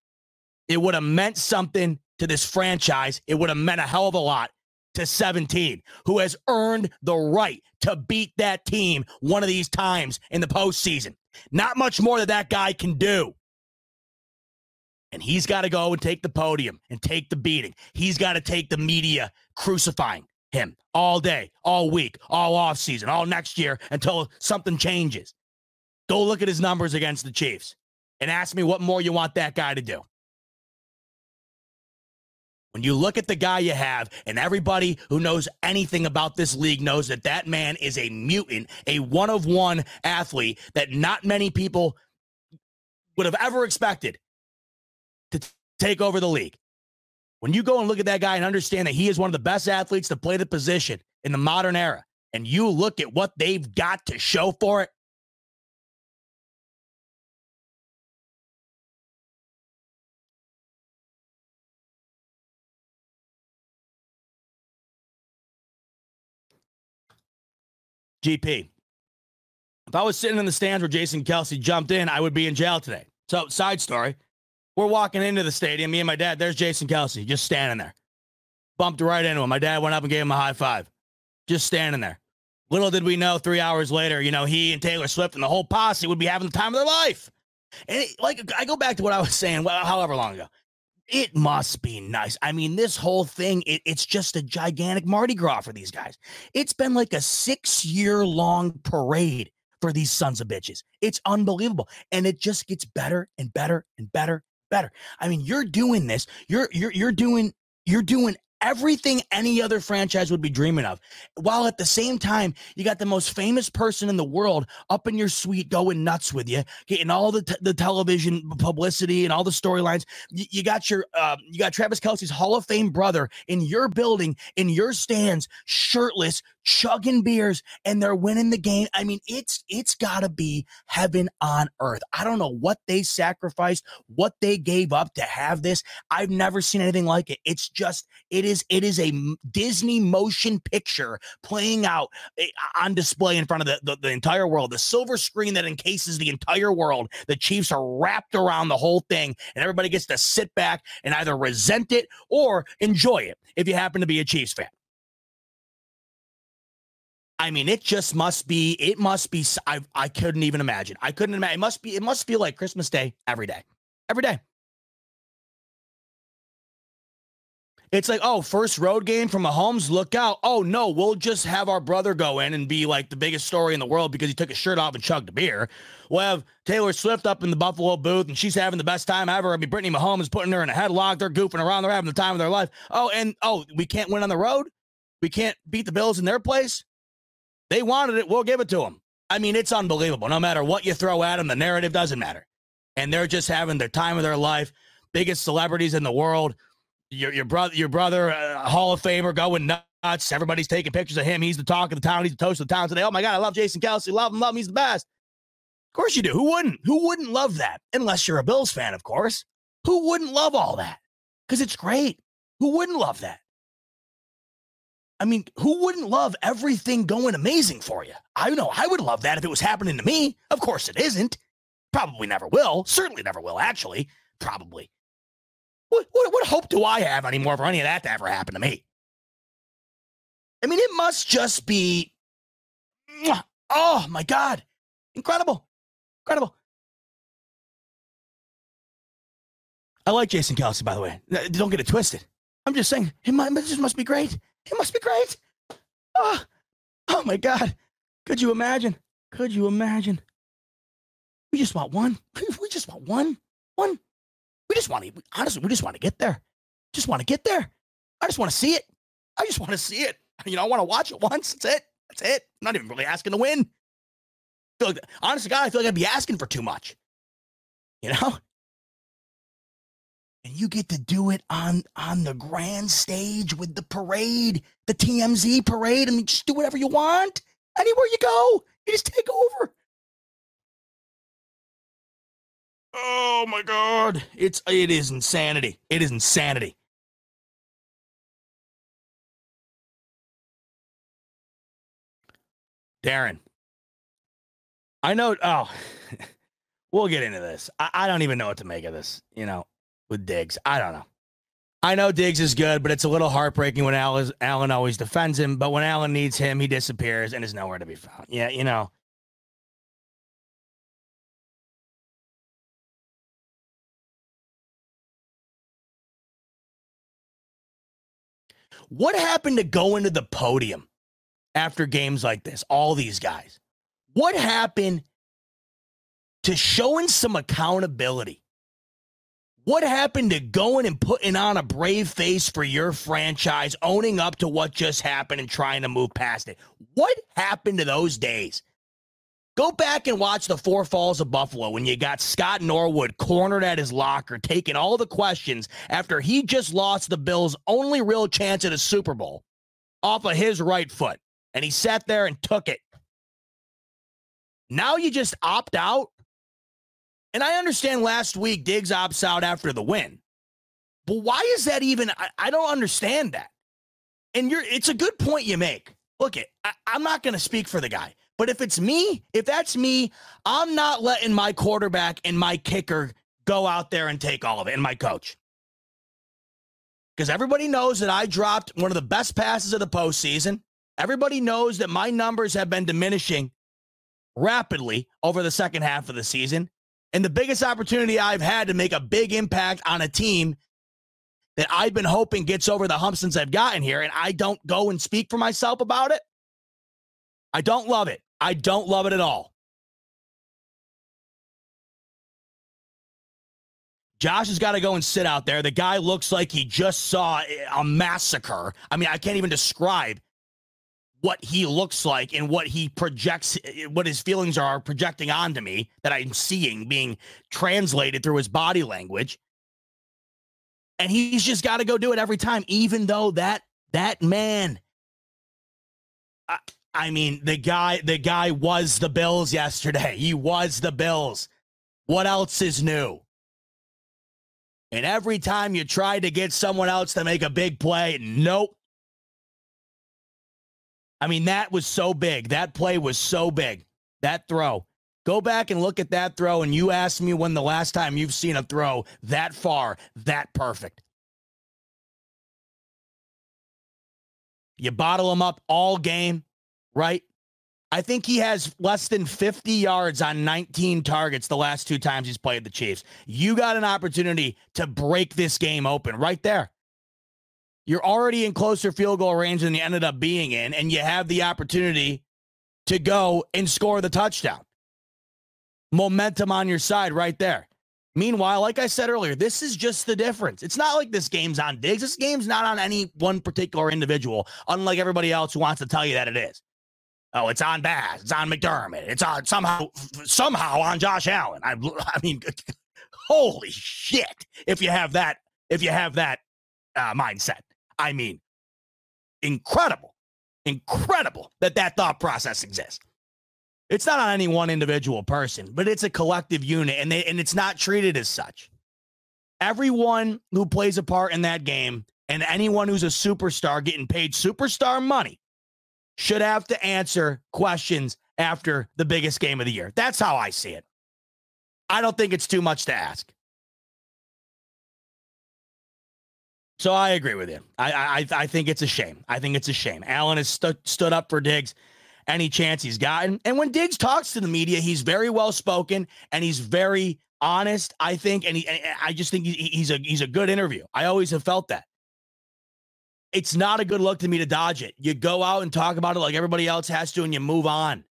[SPEAKER 2] It would have meant something to this franchise. It would have meant a hell of a lot to 17, who has earned the right to beat that team one of these times in the postseason. Not much more that that guy can do. And he's got to go and take the podium and take the beating. He's got to take the media crucifying him all day, all week, all off season, all next year until something changes. Go look at his numbers against the Chiefs and ask me what more you want that guy to do. When you look at the guy you have, and everybody who knows anything about this league knows that that man is a mutant, a one of one athlete that not many people would have ever expected to t- take over the league. When you go and look at that guy and understand that he is one of the best athletes to play the position in the modern era, and you look at what they've got to show for it, GP. If I was sitting in the stands where Jason Kelce jumped in, I would be in jail today. So, side story. We're walking into the stadium, me and my dad. There's Jason Kelce just standing there. Bumped right into him. My dad went up and gave him a high five. Just standing there. Little did we know, three hours later, you know, he and Taylor Swift and the whole posse would be having the time of their life. And it, like, I go back to what I was saying, well, however long ago. It must be nice. I mean, this whole thing, it, it's just a gigantic Mardi Gras for these guys. It's been like a six year long parade for these sons of bitches. It's unbelievable. And it just gets better and better and better, better. I mean, you're doing this. You're you're you're doing you're doing everything any other franchise would be dreaming of. While at the same time, you got the most famous person in the world up in your suite going nuts with you, getting all the, t- the television publicity and all the storylines. Y- you got your uh, you got Travis Kelce's Hall of Fame brother in your building, in your stands, shirtless, chugging beers and they're winning the game. I mean, it's it's got to be heaven on earth. I don't know what they sacrificed, what they gave up to have this. I've never seen anything like it. It's just it is it is a Disney motion picture playing out eh, on display in front of the, the, the entire world. The silver screen that encases the entire world. The Chiefs are wrapped around the whole thing and everybody gets to sit back and either resent it or enjoy it if you happen to be a Chiefs fan. I mean, it just must be. It must be. I I couldn't even imagine. I couldn't imagine. It must be. It must feel like Christmas Day every day, every day. It's like, oh, first road game from Mahomes, look out. Oh, no, we'll just have our brother go in and be like the biggest story in the world because he took his shirt off and chugged a beer. We'll have Taylor Swift up in the Buffalo booth and she's having the best time ever. I mean, Brittany Mahomes putting her in a headlock. They're goofing around. They're having the time of their life. Oh, and oh, we can't win on the road. We can't beat the Bills in their place. They wanted it. We'll give it to them. I mean, it's unbelievable. No matter what you throw at them, the narrative doesn't matter. And they're just having the time of their life. Biggest celebrities in the world your your brother your brother uh, Hall of Famer going nuts. Everybody's taking pictures of him. He's the talk of the town. He's the toast of the town today. Oh my god, I love Jason Kelce. Love him. Love him. He's the best. Of course you do. Who wouldn't? Who wouldn't love that? Unless you're a Bills fan, of course. Who wouldn't love all that? Because it's great. Who wouldn't love that? I mean, who wouldn't love everything going amazing for you? I know I would love that if it was happening to me. Of course it isn't. Probably never will. Certainly never will, actually. Probably. What, what, what hope do I have anymore for any of that to ever happen to me? I mean, it must just be, oh my God, incredible, incredible. I like Jason Kelce, by the way. Don't get it twisted. I'm just saying, it, might, must be great. It must be great. Oh, oh my God. Could you imagine? Could you imagine? We just want one. We just want one. One. We just want to, honestly, we just want to get there. Just want to get there. I just want to see it. I just want to see it. You know, I want to watch it once. That's it. That's it. I'm not even really asking to win. I feel like, honestly, God, I feel like I'd be asking for too much. You know? And you get to do it on on the grand stage with the parade, the TMZ parade, and just do whatever you want. Anywhere you go, you just take over. Oh my god. It's it is insanity. It is insanity. Darren. I know oh we'll get into this. I, I don't even know what to make of this, you know, with Diggs. I don't know. I know Diggs is good, but it's a little heartbreaking when Allen, Allen always defends him. But when Allen needs him, he disappears and is nowhere to be found. Yeah, you know, What happened to going to the podium after games like this? All these guys. What happened to showing some accountability? What happened to going and putting on a brave face for your franchise, owning up to what just happened and trying to move past it? What happened to those days? Go back and watch the Four Falls of Buffalo when you got Scott Norwood cornered at his locker, taking all the questions after he just lost the Bills' only real chance at a Super Bowl off of his right foot. And he sat there and took it. Now you just opt out. And I understand last week Diggs opts out after the win. But why is that even? I, I don't understand that. And you're it's a good point you make. Look it, I, I'm not gonna speak for the guy. But if it's me, if that's me, I'm not letting my quarterback and my kicker go out there and take all of it, and my coach. Because everybody knows that I dropped one of the best passes of the postseason. Everybody knows that my numbers have been diminishing rapidly over the second half of the season. And the biggest opportunity I've had to make a big impact on a team that I've been hoping gets over the hump since I've gotten here, and I don't go and speak for myself about it. I don't love it. I don't love it at all. Josh has got to go and sit out there. The guy looks like he just saw a massacre. I mean, I can't even describe what he looks like and what he projects, what his feelings are projecting onto me that I'm seeing being translated through his body language. And he's just got to go do it every time, even though that that man. I, I mean, the guy, the guy was the Bills yesterday. He was the Bills. What else is new? And every time you try to get someone else to make a big play, nope. I mean, that was so big. That play was so big. That throw. Go back and look at that throw, and you ask me when the last time you've seen a throw that far, that perfect. You bottle them up all game right? I think he has less than 50 yards on 19 targets the last two times he's played the Chiefs. You got an opportunity to break this game open right there. You're already in closer field goal range than you ended up being in, and you have the opportunity to go and score the touchdown. Momentum on your side right there. Meanwhile, like I said earlier, this is just the difference. It's not like this game's on Diggs. This game's not on any one particular individual, unlike everybody else who wants to tell you that it is. Oh, it's on Bass. It's on McDermott. It's on somehow, somehow on Josh Allen. I, I mean, holy shit! If you have that, if you have that uh, mindset, I mean, incredible, incredible that that thought process exists. It's not on any one individual person, but it's a collective unit, and they and it's not treated as such. Everyone who plays a part in that game, and anyone who's a superstar getting paid superstar money, should have to answer questions after the biggest game of the year. That's how I see it. I don't think it's too much to ask. So I agree with you. I I, I think it's a shame. I think it's a shame. Allen has stu- stood up for Diggs any chance he's gotten. And when Diggs talks to the media, he's very well spoken and he's very honest, I think. And, he, and I just think he's a he's a good interview. I always have felt that. It's not a good look to me to dodge it. You go out and talk about it like everybody else has to, and you move on.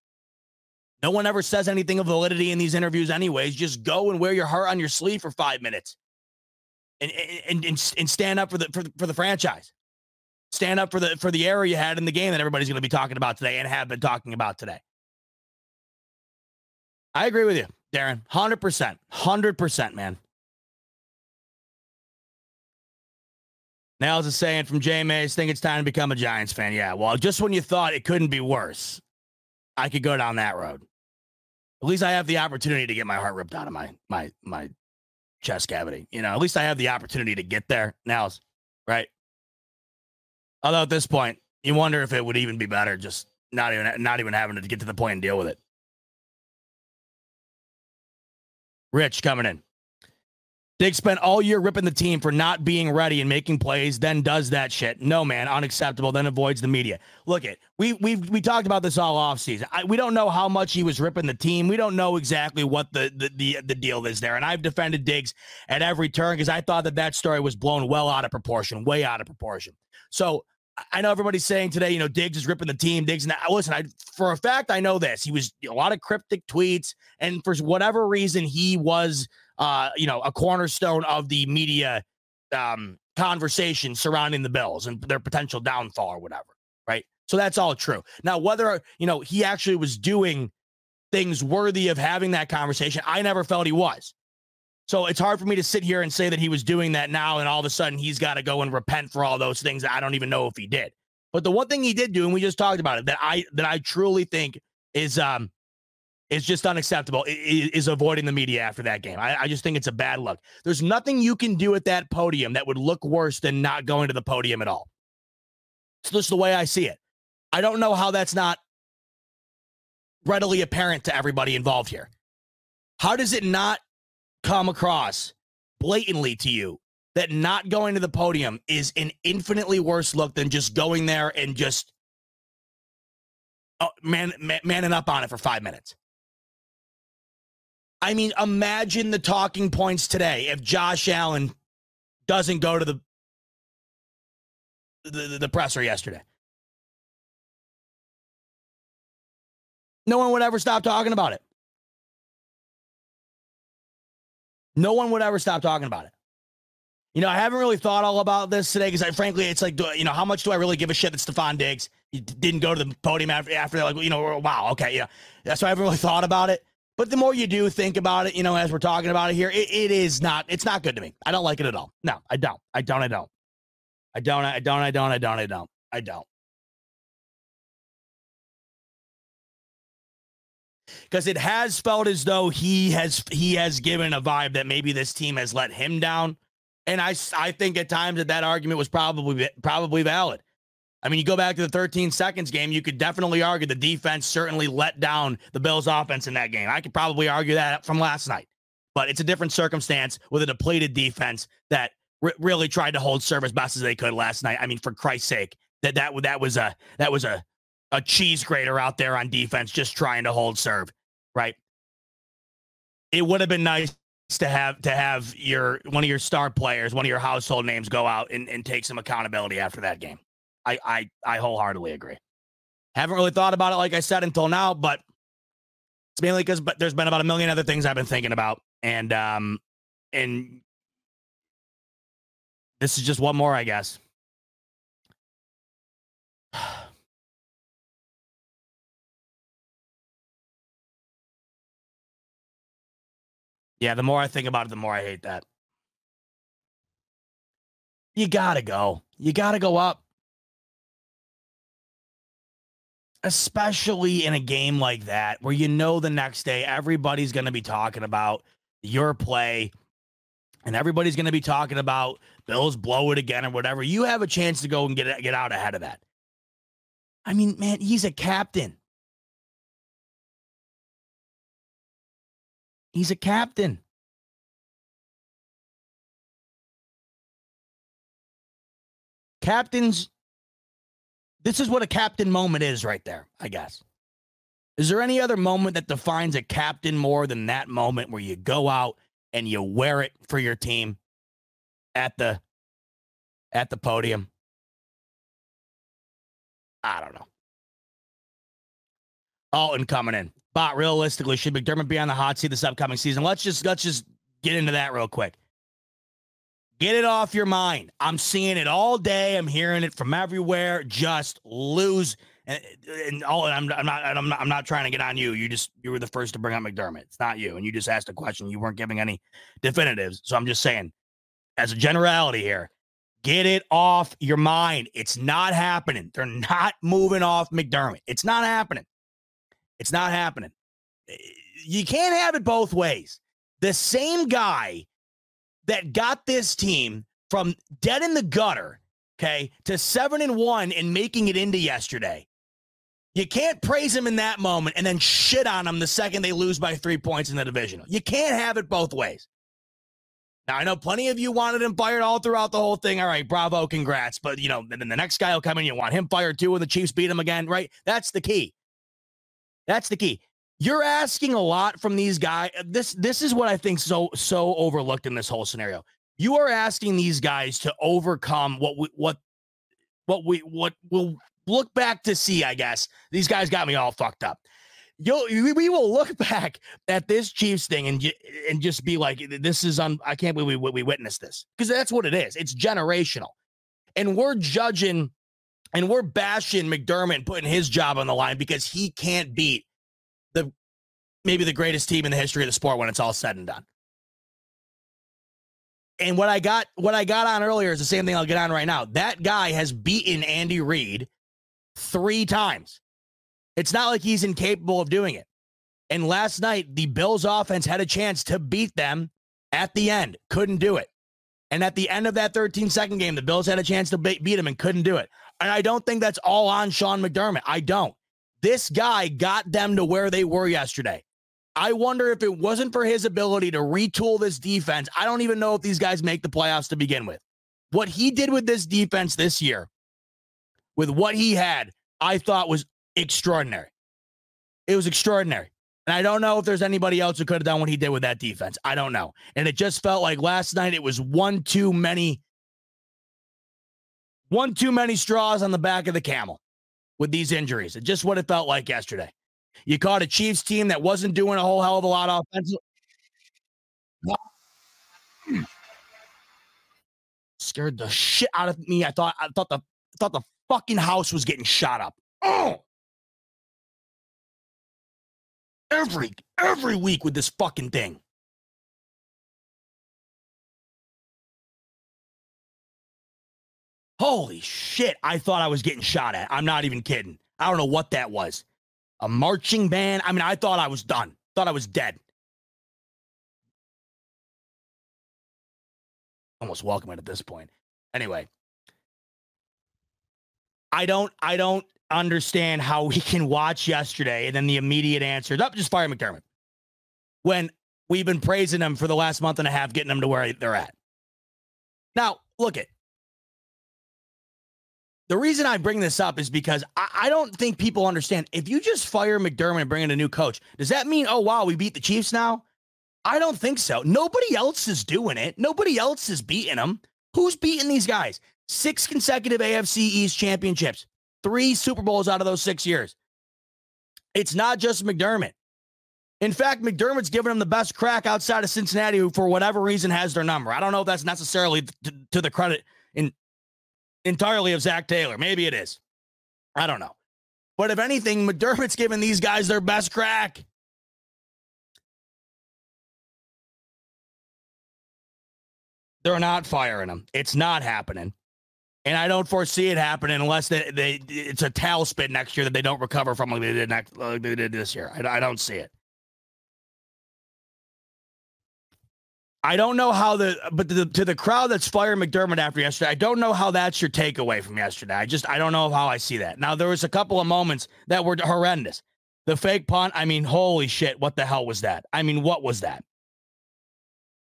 [SPEAKER 2] No one ever says anything of validity in these interviews, anyways. Just go and wear your heart on your sleeve for five minutes, and and and, and stand up for the for, for the franchise stand up for the for the error you had in the game that everybody's going to be talking about today and have been talking about today. I agree with you, Darren. 100%. 100%, man. Nails is saying from J Mays, think it's time to become a Giants fan. Yeah, well, just when you thought it couldn't be worse, I could go down that road. At least I have the opportunity to get my heart ripped out of my my my chest cavity. You know, at least I have the opportunity to get there. Now, right? Although at this point, you wonder if it would even be better just not even not even having to get to the point and deal with it. Rich coming in. Diggs spent all year ripping the team for not being ready and making plays, then does that shit. No, man, unacceptable. Then avoids the media. Look it, we we we talked about this all offseason. We don't know how much he was ripping the team. We don't know exactly what the the the, the deal is there. And I've defended Diggs at every turn because I thought that that story was blown well out of proportion, way out of proportion. So I know everybody's saying today, you know, Diggs is ripping the team. Diggs, and listen, I for a fact I know this. He was a lot of cryptic tweets, and for whatever reason, he was, uh, you know, a cornerstone of the media um, conversation surrounding the Bills and their potential downfall or whatever. Right. So that's all true. Now, whether you know he actually was doing things worthy of having that conversation, I never felt he was. So it's hard for me to sit here and say that he was doing that now, and all of a sudden he's got to go and repent for all those things that I don't even know if he did. But the one thing he did do, and we just talked about it, that I that I truly think is um is just unacceptable is, avoiding the media after that game. I, I just think it's a bad look. There's nothing you can do at that podium that would look worse than not going to the podium at all. It's just the way I see it. I don't know how that's not readily apparent to everybody involved here. How does it not come across blatantly to you that not going to the podium is an infinitely worse look than just going there and just uh, man, man manning up on it for five minutes. I mean, imagine the talking points today if Josh Allen doesn't go to the the, the presser yesterday. No one would ever stop talking about it. No one would ever stop talking about it. You know, I haven't really thought all about this today because, frankly, it's like, you know, how much do I really give a shit that Stefon Diggs didn't go to the podium after after? Like, you know, wow, okay, yeah, that's why I haven't really thought about it. But the more you do think about it, you know, as we're talking about it here, it, it is not, it's not good to me. I don't like it at all. No, I don't. I don't. I don't. I don't. I don't. I don't. I don't. I don't. I don't. because it has felt as though he has he has given a vibe that maybe this team has let him down, and I I think at times that that argument was probably probably valid. I mean, you go back to the 13 seconds game, you could definitely argue the defense certainly let down the Bills' offense in that game. I could probably argue that from last night, but it's a different circumstance with a depleted defense that r- really tried to hold serve as best as they could last night. I mean, for Christ's sake, that that that was a that was a a cheese grater out there on defense just trying to hold serve, right? It would have been nice to have to have your one of your star players, one of your household names go out and, and take some accountability after that game. I, I I wholeheartedly agree. Haven't really thought about it like I said until now, but it's mainly because but there's been about a million other things I've been thinking about. And um and this is just one more, I guess. Yeah, the more I think about it, the more I hate that. You gotta go. You gotta go up. Especially in a game like that, where you know the next day everybody's going to be talking about your play and everybody's going to be talking about Bills blow it again or whatever. You have a chance to go and get, get out ahead of that. I mean, man, he's a captain. He's a captain. Captains, this is what a captain moment is right there, I guess. Is there any other moment that defines a captain more than that moment where you go out and you wear it for your team at the at the podium? I don't know. Alton coming in. But realistically, should McDermott be on the hot seat this upcoming season? Let's just let's just get into that real quick. Get it off your mind. I'm seeing it all day. I'm hearing it from everywhere. Just lose and, and all. I'm, I'm not. I'm not. I'm not trying to get on you. You just you were the first to bring up McDermott. It's not you. And you just asked a question. You weren't giving any definitives. So I'm just saying, as a generality here, get it off your mind. It's not happening. They're not moving off McDermott. It's not happening. It's not happening. Eh, you can't have it both ways. The same guy that got this team from dead in the gutter, okay, to seven and one and making it into yesterday. You can't praise him in that moment and then shit on him the second they lose by three points in the divisional. You can't have it both ways. Now I know plenty of you wanted him fired all throughout the whole thing. All right, bravo, congrats. But you know, then the next guy will come in. You want him fired too, and the Chiefs beat him again, right? That's the key. That's the key. You're asking a lot from these guys. This this is what I think so so overlooked in this whole scenario. You are asking these guys to overcome what we what what we what we'll look back to see. I guess these guys got me all fucked up. You'll, we will look back at this Chiefs thing and and just be like, this is on. I can't believe we, we witnessed this because that's what it is. It's generational, and we're judging and we're bashing McDermott putting his job on the line because he can't beat maybe the greatest team in the history of the sport when it's all said and done. And what I got what I got on earlier is the same thing I'll get on right now. That guy has beaten Andy Reid 3 times. It's not like he's incapable of doing it. And last night the Bills offense had a chance to beat them at the end, couldn't do it. And at the end of that 13 second game, the Bills had a chance to beat him and couldn't do it. And I don't think that's all on Sean McDermott. I don't. This guy got them to where they were yesterday. I wonder if it wasn't for his ability to retool this defense. I don't even know if these guys make the playoffs to begin with. What he did with this defense this year, with what he had, I thought was extraordinary. It was extraordinary. And I don't know if there's anybody else who could have done what he did with that defense. I don't know. And it just felt like last night it was one too many one too many straws on the back of the camel with these injuries. It's just what it felt like yesterday. You caught a Chiefs team that wasn't doing a whole hell of a lot offensively. Scared the shit out of me. I thought I thought the I thought the fucking house was getting shot up. Oh. Every every week with this fucking thing. Holy shit. I thought I was getting shot at. I'm not even kidding. I don't know what that was. A marching band. I mean, I thought I was done. Thought I was dead. Almost welcome it at this point. Anyway, I don't I don't understand how we can watch yesterday and then the immediate answer, up, oh, just fire McDermott. When we've been praising them for the last month and a half, getting them to where they're at. Now, look at the reason I bring this up is because I, I, don't think people understand. If you just fire McDermott and bring in a new coach, does that mean, oh, wow, we beat the Chiefs now? I don't think so. Nobody else is doing it. Nobody else is beating them. Who's beating these guys? Six consecutive AFC East championships, three Super Bowls out of those six years. It's not just McDermott. In fact, McDermott's given them the best crack outside of Cincinnati, who for whatever reason has their number. I don't know if that's necessarily to, to the credit in entirely of Zac Taylor. Maybe it is. I don't know. But if anything, McDermott's given these guys their best crack. They're not firing him. It's not happening. And I don't foresee it happening unless they, they it's a tailspin next year that they don't recover from like they did next like they did this year. I, I don't see it. I don't know how the but to the, to the crowd that's firing McDermott after yesterday, I don't know how that's your takeaway from yesterday. I just I don't know how I see that. Now there was a couple of moments that were horrendous. The fake punt, I mean, holy shit, what the hell was that? I mean, what was that?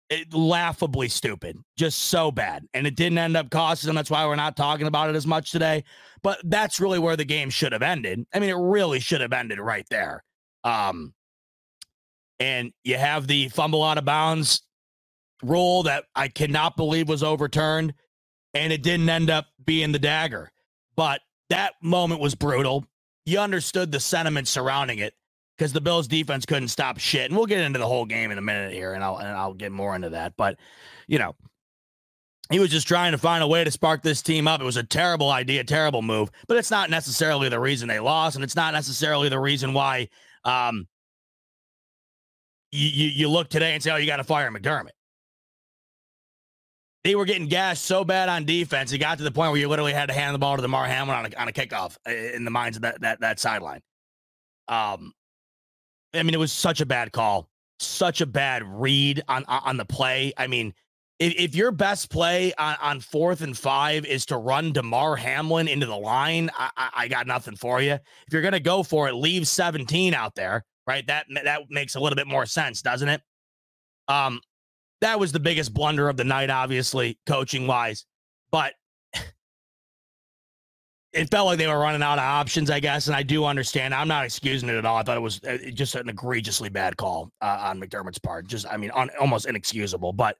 [SPEAKER 2] it, laughably stupid, just so bad. And it didn't end up costing them. That's why we're not talking about it as much today. But that's really where the game should have ended. I mean, it really should have ended right there. Um, and you have the fumble out of bounds rule that I cannot believe was overturned, and it didn't end up being the dagger. But that moment was brutal. You understood the sentiment surrounding it because the Bills defense couldn't stop shit. And we'll get into the whole game in a minute here, and I'll and I'll get more into that. But you know, he was just trying to find a way to spark this team up. It was a terrible idea, terrible move, but it's not necessarily the reason they lost, and it's not necessarily the reason why um you you, you look today and say, oh, you got to fire McDermott. They were getting gashed so bad on defense, it got to the point where you literally had to hand the ball to Damar Hamlin on a, on a kickoff in the minds of that that that sideline. Um, I mean, it was such a bad call, such a bad read on on the play. I mean, if, if your best play on, on fourth and five is to run Damar Hamlin into the line, I, I, I got nothing for you. If you're gonna go for it, leave 17 out there, right? That that makes a little bit more sense, doesn't it? Um, that was the biggest blunder of the night, obviously, coaching wise. But it felt like they were running out of options, I guess, and I do understand. I'm not excusing it at all. I thought it was uh, just an egregiously bad call uh, on McDermott's part. Just, I mean, almost inexcusable. But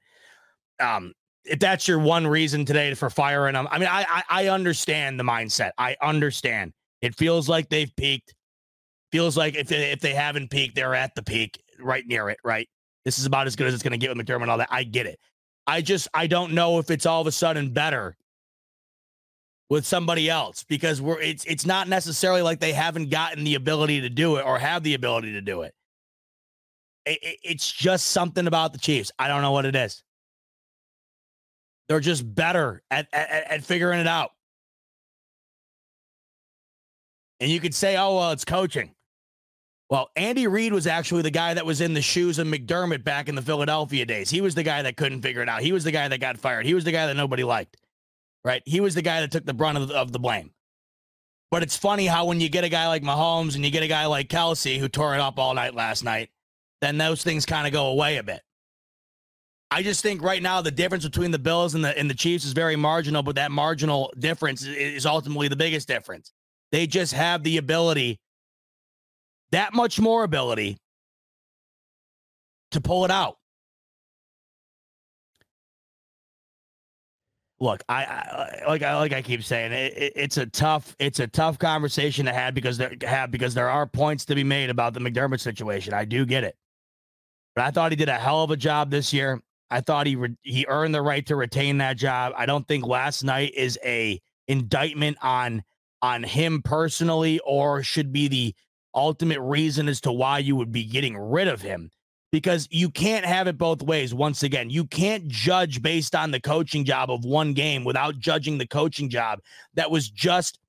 [SPEAKER 2] um, if that's your one reason today for firing them, I mean, I, I I understand the mindset. I understand. It feels like they've peaked. Feels like if they, if they haven't peaked, they're at the peak, right near it. Right. This is about as good as it's going to get with McDermott. And all that. I get it. I just I don't know if it's all of a sudden better with somebody else because we're it's it's not necessarily like they haven't gotten the ability to do it or have the ability to do it. it, it it's just something about the Chiefs. I don't know what it is. They're just better at, at, at figuring it out. And you could say, oh, well, it's coaching. Well, Andy Reid was actually the guy that was in the shoes of McDermott back in the Philadelphia days. He was the guy that couldn't figure it out. He was the guy that got fired. He was the guy that nobody liked right? He was the guy that took the brunt of the, of the blame. But it's funny how when you get a guy like Mahomes and you get a guy like Kelce who tore it up all night last night, then those things kind of go away a bit. I just think right now the difference between the Bills and the and the Chiefs is very marginal, but that marginal difference is ultimately the biggest difference. They just have the ability, that much more ability, to pull it out. look, I, I, like I like I keep saying, it, it, it's a tough it's a tough conversation to have because there have because there are points to be made about the McDermott situation. I do get it, but I thought he did a hell of a job this year. I thought he re- he earned the right to retain that job. I don't think last night is a indictment on on him personally or should be the ultimate reason as to why you would be getting rid of him because you can't have it both ways. Once again, you can't judge based on the coaching job of one game without judging the coaching job that was just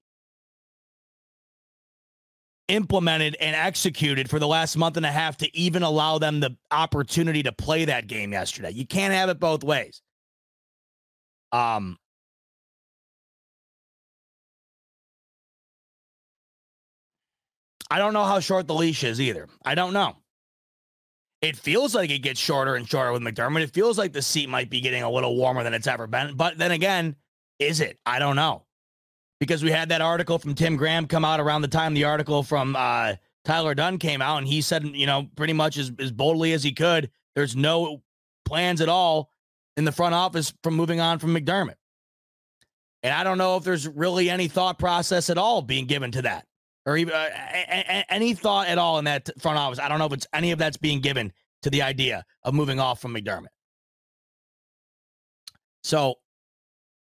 [SPEAKER 2] implemented and executed for the last month and a half to even allow them the opportunity to play that game yesterday. You can't have it both ways. Um I don't know how short the leash is either. I don't know. It feels like it gets shorter and shorter with McDermott. It feels like the seat might be getting a little warmer than it's ever been. But then again, is it? I don't know. Because we had that article from Tim Graham come out around the time the article from uh, Tyler Dunne came out, and he said, you know, pretty much as, as boldly as he could, There's no plans at all in the front office from moving on from McDermott. And I don't know if there's really any thought process at all being given to that or even uh, a- a- any thought at all in that front office. I don't know if it's any of that's being given to the idea of moving off from McDermott. So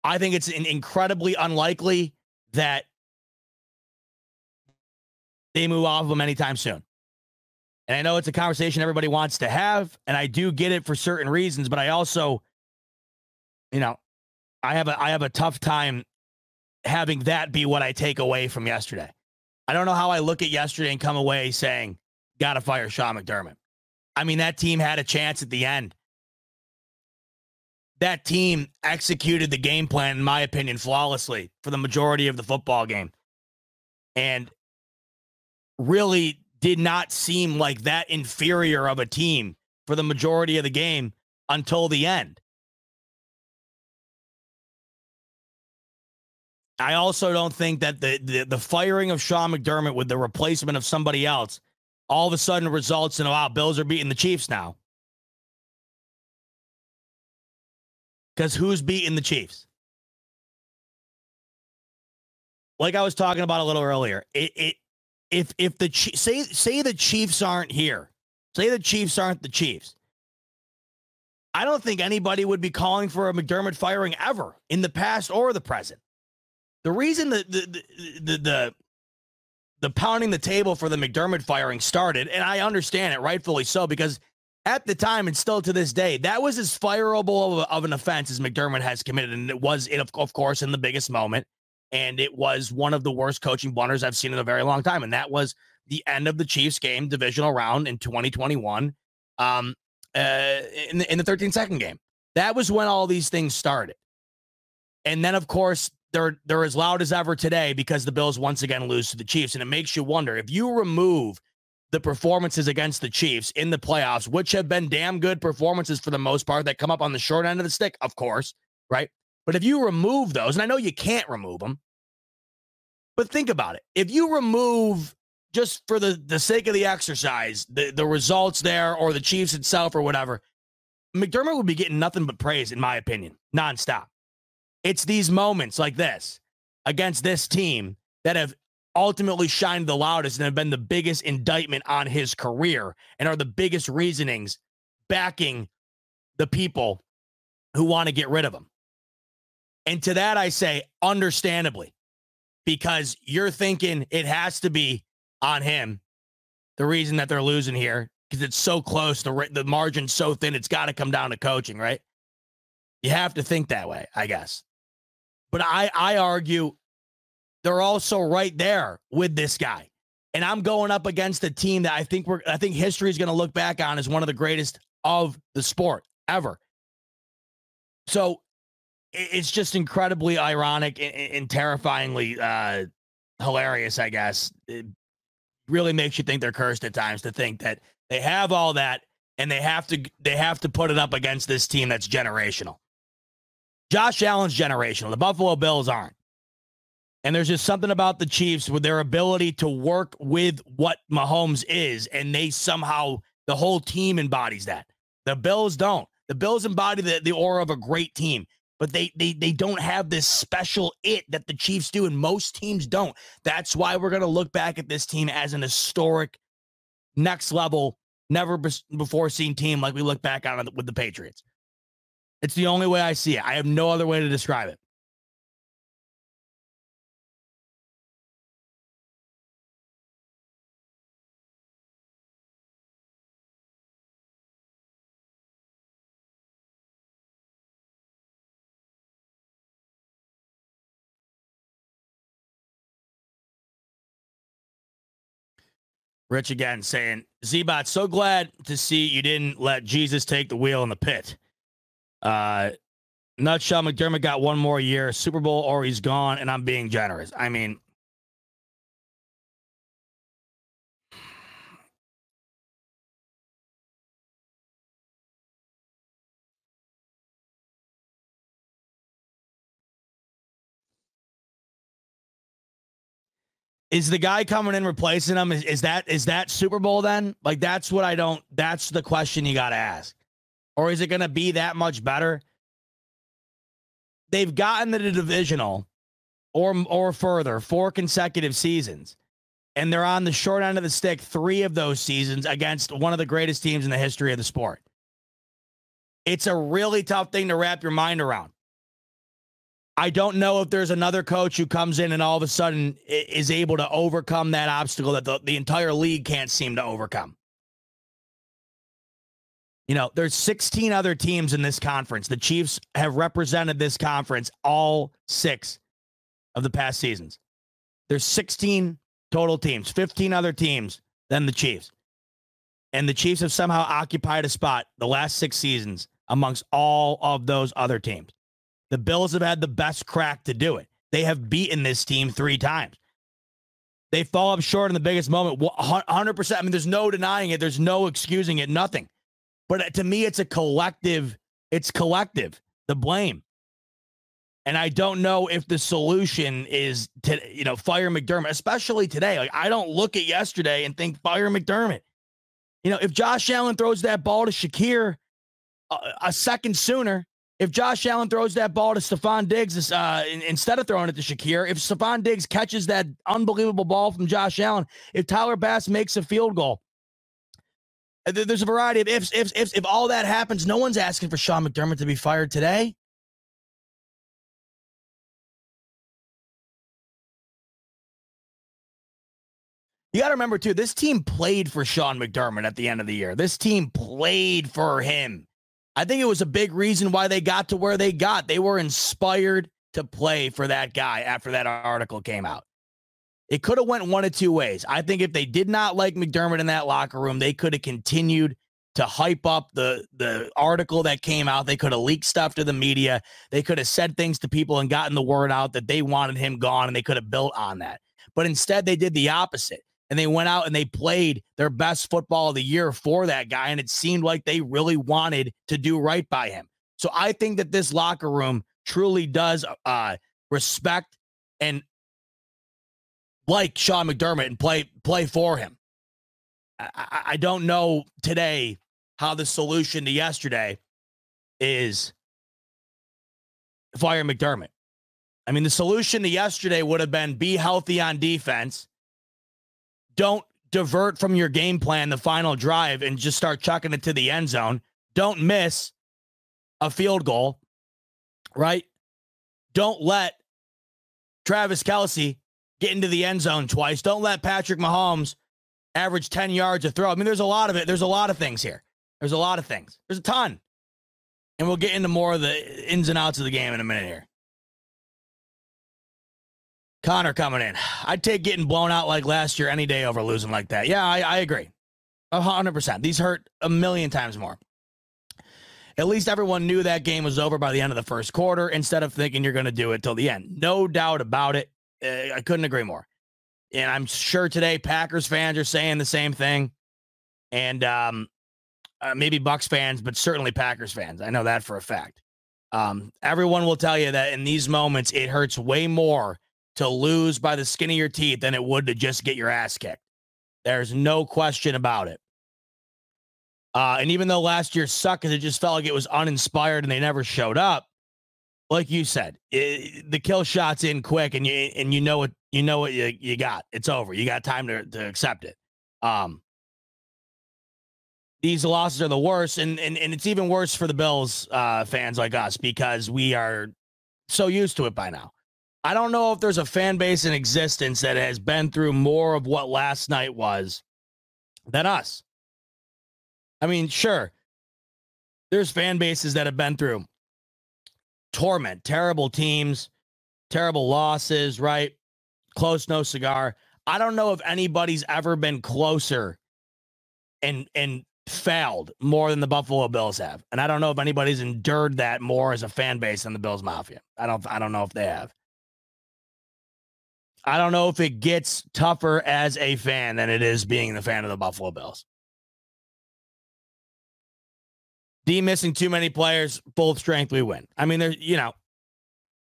[SPEAKER 2] I think it's incredibly unlikely that they move off of him anytime soon. And I know it's a conversation everybody wants to have, and I do get it for certain reasons, but I also, you know, I have a I have a tough time having that be what I take away from yesterday. I don't know how I look at yesterday and come away saying, gotta fire Sean McDermott. I mean, that team had a chance at the end. That team executed the game plan, in my opinion, flawlessly for the majority of the football game. And really did not seem like that inferior of a team for the majority of the game until the end. I also don't think that the, the, the firing of Sean McDermott with the replacement of somebody else all of a sudden results in wow, Bills are beating the Chiefs now. Because who's beating the Chiefs? Like I was talking about a little earlier, it, it if if the say say the Chiefs aren't here, say the Chiefs aren't the Chiefs. I don't think anybody would be calling for a McDermott firing ever in the past or the present. The reason that the the, the the the pounding the table for the McDermott firing started, and I understand it, rightfully so, because at the time and still to this day, that was as fireable of, an offense as McDermott has committed, and it was, of, of course, in the biggest moment and it was one of the worst coaching blunders I've seen in a very long time. And that was the end of the Chiefs game, divisional round in 2021, um, uh, in the in the 13 second game. That was when all these things started. And then, of course, they're they're as loud as ever today because the Bills once again lose to the Chiefs, and it makes you wonder if you remove the performances against the Chiefs in the playoffs, which have been damn good performances for the most part, that come up on the short end of the stick, of course, right? But if you remove those, and I know you can't remove them, but think about it. If you remove just for the, the sake of the exercise, the, the results there or the Chiefs itself or whatever, McDermott would be getting nothing but praise, in my opinion, nonstop. It's these moments like this against this team that have ultimately shined the loudest and have been the biggest indictment on his career and are the biggest reasonings backing the people who want to get rid of him. And to that, I say, understandably, because you're thinking it has to be on him. The reason that they're losing here, because it's so close, the, the margin's so thin, it's got to come down to coaching, right? You have to think that way, I guess. But I, I argue they're also right there with this guy. And I'm going up against a team that I think we're I think history is going to look back on as one of the greatest of the sport ever. So it's just incredibly ironic and, and terrifyingly uh, hilarious, I guess. It really makes you think they're cursed at times to think that they have all that and they have to they have to put it up against this team that's generational. Josh Allen's generational. The Buffalo Bills aren't. And there's just something about the Chiefs with their ability to work with what Mahomes is, and they somehow the whole team embodies that. The Bills don't. The Bills embody the, the aura of a great team but they they they don't have this special it that the Chiefs do, and most teams don't. That's why we're gonna look back at this team as an historic, next level, never before seen team like we look back on it with the Patriots. It's the only way I see it. I have no other way to describe it. Rich again saying, Z-Bot, so glad to see you didn't let Jesus take the wheel in the pit. Uh, Nutshell McDermott got one more year, Super Bowl, or he's gone, and I'm being generous. I mean, Is the guy coming in replacing him? Is, is that is that Super Bowl then? Like that's what I don't. That's the question you got to ask. Or is it going to be that much better? They've gotten to the divisional or or further four consecutive seasons and they're on the short end of the stick 3 of those seasons against one of the greatest teams in the history of the sport. It's a really tough thing to wrap your mind around. I don't know if there's another coach who comes in and all of a sudden is able to overcome that obstacle that the, the entire league can't seem to overcome. You know, there's 16 other teams in this conference. The Chiefs have represented this conference all six of the past seasons. There's 16 total teams, 15 other teams than the Chiefs. And the Chiefs have somehow occupied a spot the last six seasons amongst all of those other teams. The Bills have had the best crack to do it. They have beaten this team three times. They fall up short in the biggest moment. 100%. I mean, there's no denying it. There's no excusing it. Nothing. But uh, to me, it's a collective, it's collective, the blame. And I don't know if the solution is to, you know, fire McDermott, especially today. Like, I don't look at yesterday and think fire McDermott. You know, if Josh Allen throws that ball to Shakir a, uh, a second sooner, if Josh Allen throws that ball to Stefon Diggs uh, instead of throwing it to Shakir, if Stefon Diggs catches that unbelievable ball from Josh Allen, if Tyler Bass makes a field goal, there's a variety of ifs, ifs, ifs. If all that happens, no one's asking for Sean McDermott to be fired today. You got to remember, too, this team played for Sean McDermott at the end of the year. This team played for him. I think it was a big reason why they got to where they got. They were inspired to play for that guy after that article came out. It could have went one of two ways. I think if they did not like McDermott in that locker room, they could have continued to hype up the the article that came out. They could have leaked stuff to the media. They could have said things to people and gotten the word out that they wanted him gone and they could have built on that. But instead they did the opposite. And they went out and they played their best football of the year for that guy and it seemed like they really wanted to do right by him. So I think that this locker room truly does uh respect and like Sean McDermott and play play for him. I, I don't know today how the solution to yesterday is fire McDermott. I mean, the solution to yesterday would have been be healthy on defense. Don't divert from your game plan the final drive and just start chucking it to the end zone. Don't miss a field goal, right? Don't let Travis Kelce get into the end zone twice. Don't let Patrick Mahomes average 10 yards a throw. I mean, there's a lot of it. There's a lot of things here. There's a lot of things. There's a ton. And we'll get into more of the ins and outs of the game in a minute here. Connor coming in. I'd take getting blown out like last year any day over losing like that. Yeah, I, I agree. 100%. These hurt a million times more. At least everyone knew that game was over by the end of the first quarter instead of thinking you're going to do it till the end. No doubt about it. Uh, I couldn't agree more. And I'm sure today Packers fans are saying the same thing. And um, uh, maybe Bucks fans, but certainly Packers fans. I know that for a fact. Um, everyone will tell you that in these moments, it hurts way more to lose by the skin of your teeth than it would to just get your ass kicked. There's no question about it. Uh, and even though last year sucked because it just felt like it was uninspired and they never showed up, like you said, it, the kill shot's in quick, and you and you know what you know what you, you got. It's over. You got time to to accept it. Um, these losses are the worst, and and and it's even worse for the Bills uh, fans like us because we are so used to it by now. I don't know if there's a fan base in existence that has been through more of what last night was than us. I mean, sure, there's fan bases that have been through torment, terrible teams, terrible losses, right? Close, no cigar. I don't know if anybody's ever been closer and and failed more than the Buffalo Bills have. And I don't know if anybody's endured that more as a fan base than the Bills Mafia. I don't I don't know if they have. I don't know if it gets tougher as a fan than it is being the fan of the Buffalo Bills. D missing too many players, full strength, we win. I mean, there, you know,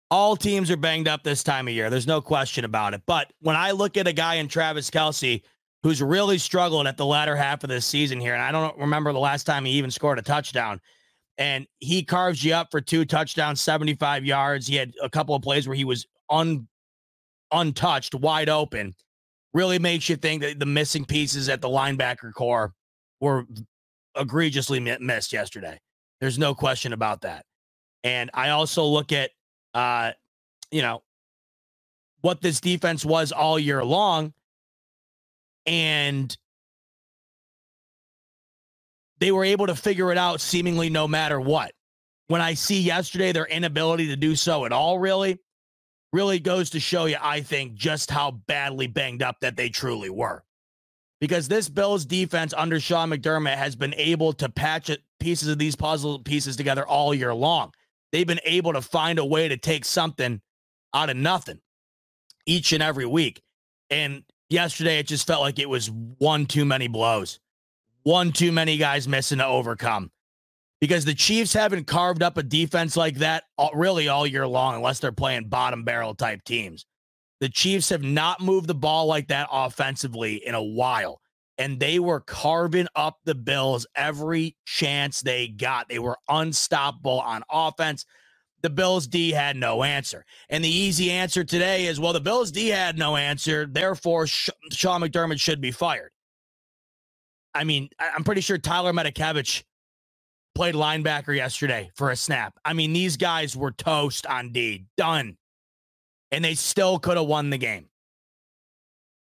[SPEAKER 2] all teams are banged up this time of year. There's no question about it. But when I look at a guy in Travis Kelce who's really struggled at the latter half of this season here, and I don't remember the last time he even scored a touchdown, and he carves you up for two touchdowns, 75 yards. He had a couple of plays where he was un untouched, wide open. Really makes you think that the missing pieces at the linebacker core were egregiously missed yesterday. There's no question about that. And I also look at uh, you know, what this defense was all year long. And they were able to figure it out seemingly no matter what. When I see yesterday their inability to do so at all, really, really goes to show you, I think, just how badly banged up that they truly were. Because this Bills defense under Sean McDermott has been able to patch pieces of these puzzle pieces together all year long. They've been able to find a way to take something out of nothing each and every week. And yesterday, it just felt like it was one too many blows, one too many guys missing to overcome. Because the Chiefs haven't carved up a defense like that all, really all year long, unless they're playing bottom barrel type teams. The Chiefs have not moved the ball like that offensively in a while. And they were carving up the Bills every chance they got. They were unstoppable on offense the Bills D had no answer. And the easy answer today is well, the Bills D had no answer. Therefore, Sean McDermott should be fired. I mean, I'm pretty sure Tyler Matakevich played linebacker yesterday for a snap. I mean, these guys were toast on D, done. And they still could have won the game.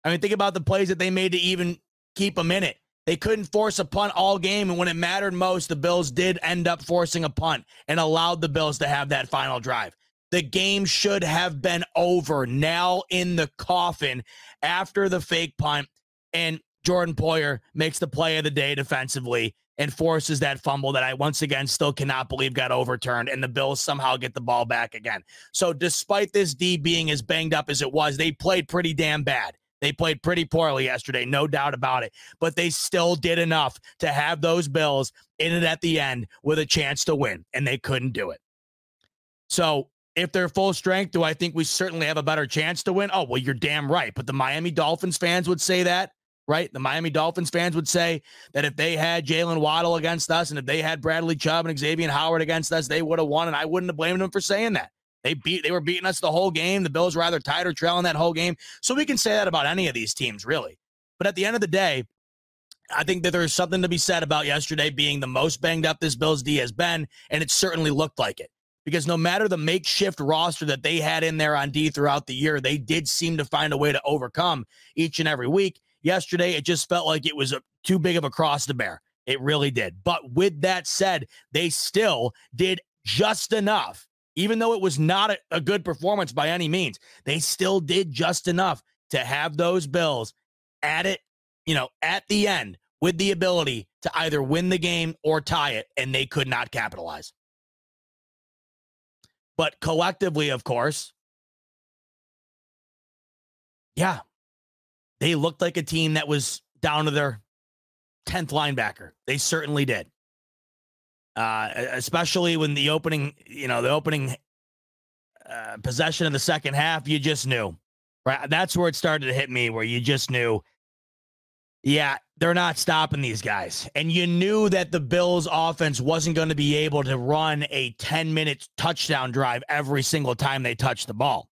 [SPEAKER 2] I mean, think about the plays that they made to even keep them in it. They couldn't force a punt all game. And when it mattered most, the Bills did end up forcing a punt and allowed the Bills to have that final drive. The game should have been over, now in the coffin after the fake punt. And Jordan Poyer makes the play of the day defensively and forces that fumble that I once again still cannot believe got overturned. And the Bills somehow get the ball back again. So, despite this D being as banged up as it was, they played pretty damn bad. They played pretty poorly yesterday, no doubt about it, but they still did enough to have those Bills in it at the end with a chance to win, and they couldn't do it. So, if they're full strength, do I think we certainly have a better chance to win? Oh, well, you're damn right. But the Miami Dolphins fans would say that, right? The Miami Dolphins fans would say that if they had Jaylen Waddle against us and if they had Bradley Chubb and Xavier Howard against us, they would have won. And I wouldn't have blamed them for saying that. They beat they were beating us the whole game. The Bills were either tied or trailing that whole game. So we can say that about any of these teams, really. But at the end of the day, I think that there's something to be said about yesterday being the most banged up this Bills D has been, and it certainly looked like it. Because no matter the makeshift roster that they had in there on D throughout the year, they did seem to find a way to overcome each and every week. Yesterday, it just felt like it was a, too big of a cross to bear. It really did. But with that said, they still did just enough even though it was not a, a good performance by any means, they still did just enough to have those Bills at it, you know, at the end with the ability to either win the game or tie it, and they could not capitalize. But collectively, of course, yeah, they looked like a team that was down to their 10th linebacker. They certainly did uh, especially when the opening, you know, the opening uh, possession of the second half, you just knew, right? That's where it started to hit me, where you just knew, yeah, they're not stopping these guys. And you knew that the Bills offense wasn't going to be able to run a 10 minute touchdown drive every single time they touched the ball.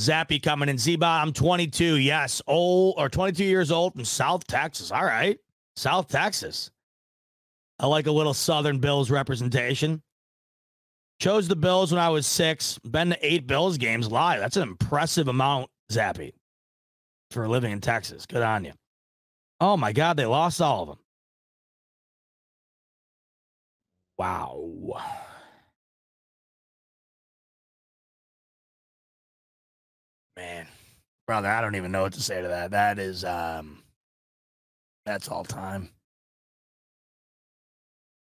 [SPEAKER 2] Zappy coming in. Zeba, I'm 22. Yes, old or 22 years old from South Texas. All right, South Texas. I like a little Southern Bills representation. Chose the Bills when I was six. Been to eight Bills games live. That's an impressive amount, Zappy, for living in Texas. Good on you. Oh my God, they lost all of them. Wow. Man, brother, I don't even know what to say to that. That is um that's all time.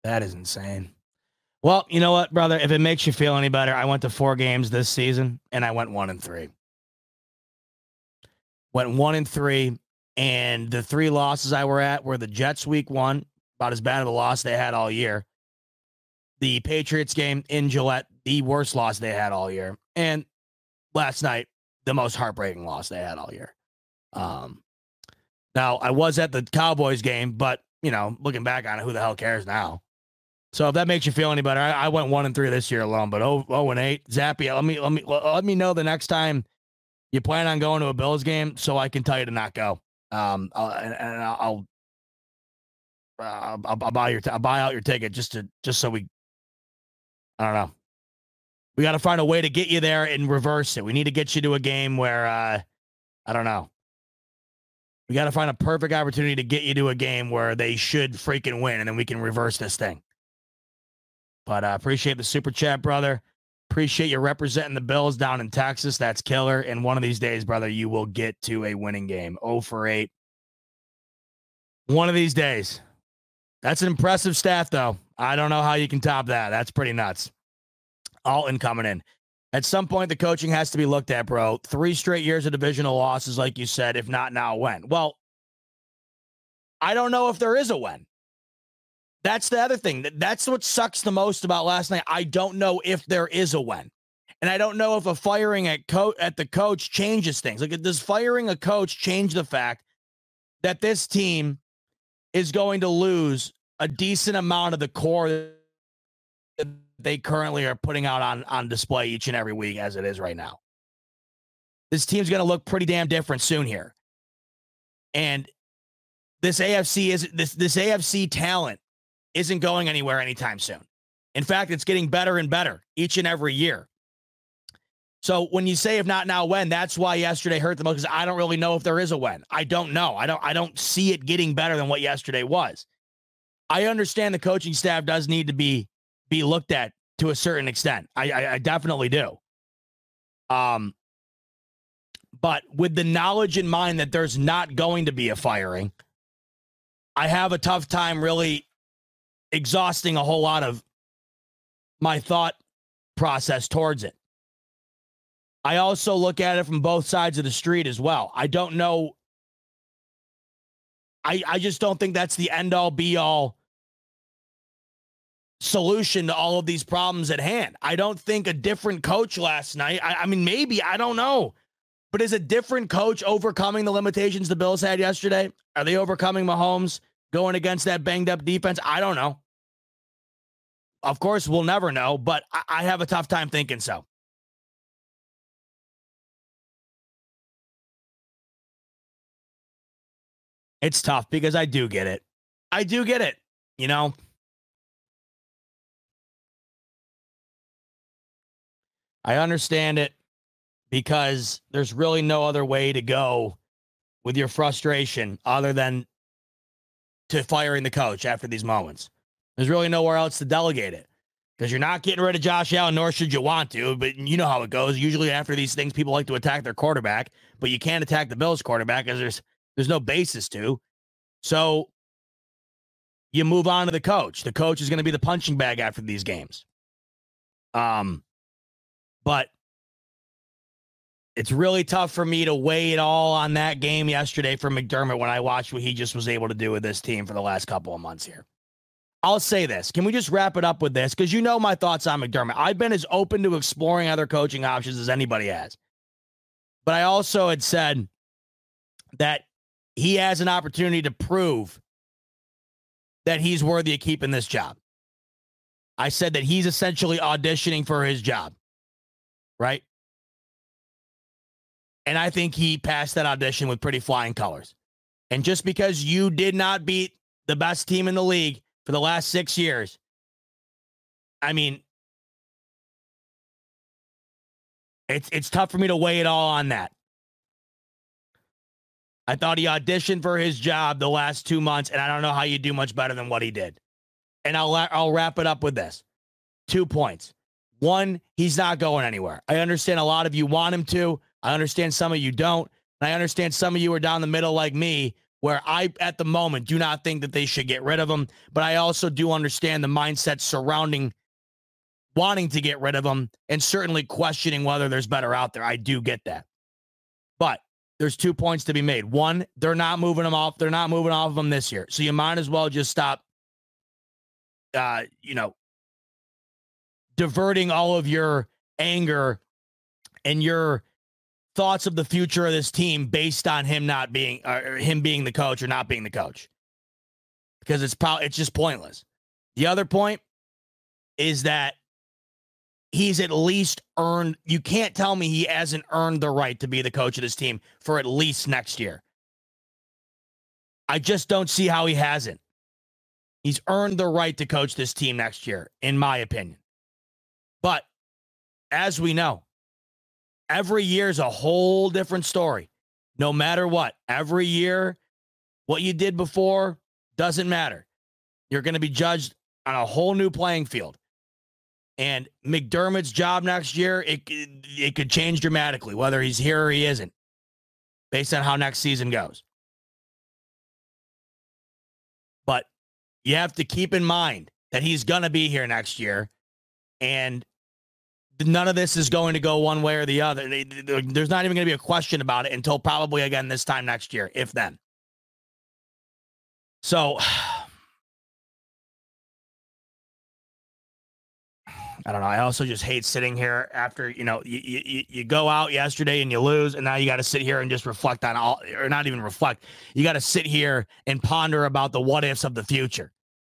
[SPEAKER 2] That is insane. Well, you know what, brother? If it makes you feel any better, I went to four games this season and I went one and three. Went one and three, and the three losses I were at were the Jets week one, about as bad of a loss they had all year. The Patriots game in Gillette, the worst loss they had all year. And last night the most heartbreaking loss they had all year. Um, now I was at the Cowboys game, but you know, looking back on it, who the hell cares now? So if that makes you feel any better, I, I went one and three this year alone, but oh, oh and eight. Zappy, let me let me let me know the next time you plan on going to a Bills game, so I can tell you to not go. Um, I'll, and, and I'll, uh, I'll, I'll buy your t- I'll buy out your ticket just to just so we. I don't know. We got to find a way to get you there and reverse it. We need to get you to a game where uh, I don't know. We got to find a perfect opportunity to get you to a game where they should freaking win, and then we can reverse this thing. But I uh, appreciate the super chat, brother. Appreciate you representing the Bills down in Texas. That's killer. And one of these days, brother, you will get to a winning game. 0 for 8. One of these days. That's an impressive stat, though. I don't know how you can top that. That's pretty nuts. Alton coming in. At some point, the coaching has to be looked at, bro. Three straight years of divisional losses, like you said. If not now, when? Well, I don't know if there is a when. That's the other thing. That's what sucks the most about last night. I don't know if there is a when. And I don't know if a firing at co- at the coach changes things. Like does firing a coach change the fact that this team is going to lose a decent amount of the core they currently are putting out on on display each and every week as it is right now. This team's going to look pretty damn different soon here. And this AFC is this this AFC talent isn't going anywhere anytime soon. In fact, it's getting better and better each and every year. So when you say if not now when, that's why yesterday hurt the most because I don't really know if there is a when. I don't know. I don't I don't see it getting better than what yesterday was. I understand the coaching staff does need to be be looked at to a certain extent. I, I, I definitely do. Um, but with the knowledge in mind that there's not going to be a firing, I have a tough time really exhausting a whole lot of my thought process towards it. I also look at it from both sides of the street as well. I don't know. I, I just don't think that's the end all be all solution to all of these problems at hand. I don't think a different coach last night, I, I mean, maybe, I don't know. But is a different coach overcoming the limitations the Bills had yesterday? Are they overcoming Mahomes going against that banged up defense? I don't know. Of course, we'll never know, but I, I have a tough time thinking so. It's tough because I do get it. I do get it. You know, I understand it because there's really no other way to go with your frustration other than to firing the coach after these moments. There's really nowhere else to delegate it because you're not getting rid of Josh Allen, nor should you want to. But you know how it goes. Usually, after these things, people like to attack their quarterback, but you can't attack the Bills' quarterback because there's there's no basis to. So you move on to the coach. The coach is going to be the punching bag after these games. Um, but it's really tough for me to weigh it all on that game yesterday for McDermott when I watched what he just was able to do with this team for the last couple of months here. I'll say this. Can we just wrap it up with this? Because you know my thoughts on McDermott. I've been as open to exploring other coaching options as anybody has. But I also had said that he has an opportunity to prove that he's worthy of keeping this job. I said that he's essentially auditioning for his job, right? And I think he passed that audition with pretty flying colors. And just because you did not beat the best team in the league for the last six years. I mean, it's it's tough for me to weigh it all on that. I thought he auditioned for his job the last two months, and I don't know how you do much better than what he did. And I'll I'll wrap it up with this: two points. One, he's not going anywhere. I understand a lot of you want him to. I understand some of you don't. And I understand some of you are down the middle like me where I, at the moment, do not think that they should get rid of him. But I also do understand the mindset surrounding wanting to get rid of him and certainly questioning whether there's better out there. I do get that. But there's two points to be made. One, they're not moving him off. They're not moving off of him this year. So you might as well just stop, uh, you know, diverting all of your anger and your thoughts of the future of this team based on him not being uh, or him being the coach or not being the coach. Because it's probably it's just pointless. The other point is that he's at least earned you can't tell me he hasn't earned the right to be the coach of this team for at least next year. I just don't see how he hasn't. He's earned the right to coach this team next year, in my opinion. As we know, every year is a whole different story. No matter what, every year, what you did before doesn't matter. You're going to be judged on a whole new playing field. And McDermott's job next year, it, it could change dramatically, whether he's here or he isn't, based on how next season goes. But you have to keep in mind that he's going to be here next year. And none of this is going to go one way or the other. There's not even going to be a question about it until probably again this time next year, if then. So I don't know. I also just hate sitting here after you know you, you, you go out yesterday and you lose, and now you got to sit here and just reflect on all, or not even reflect. You got to sit here and ponder about the what ifs of the future.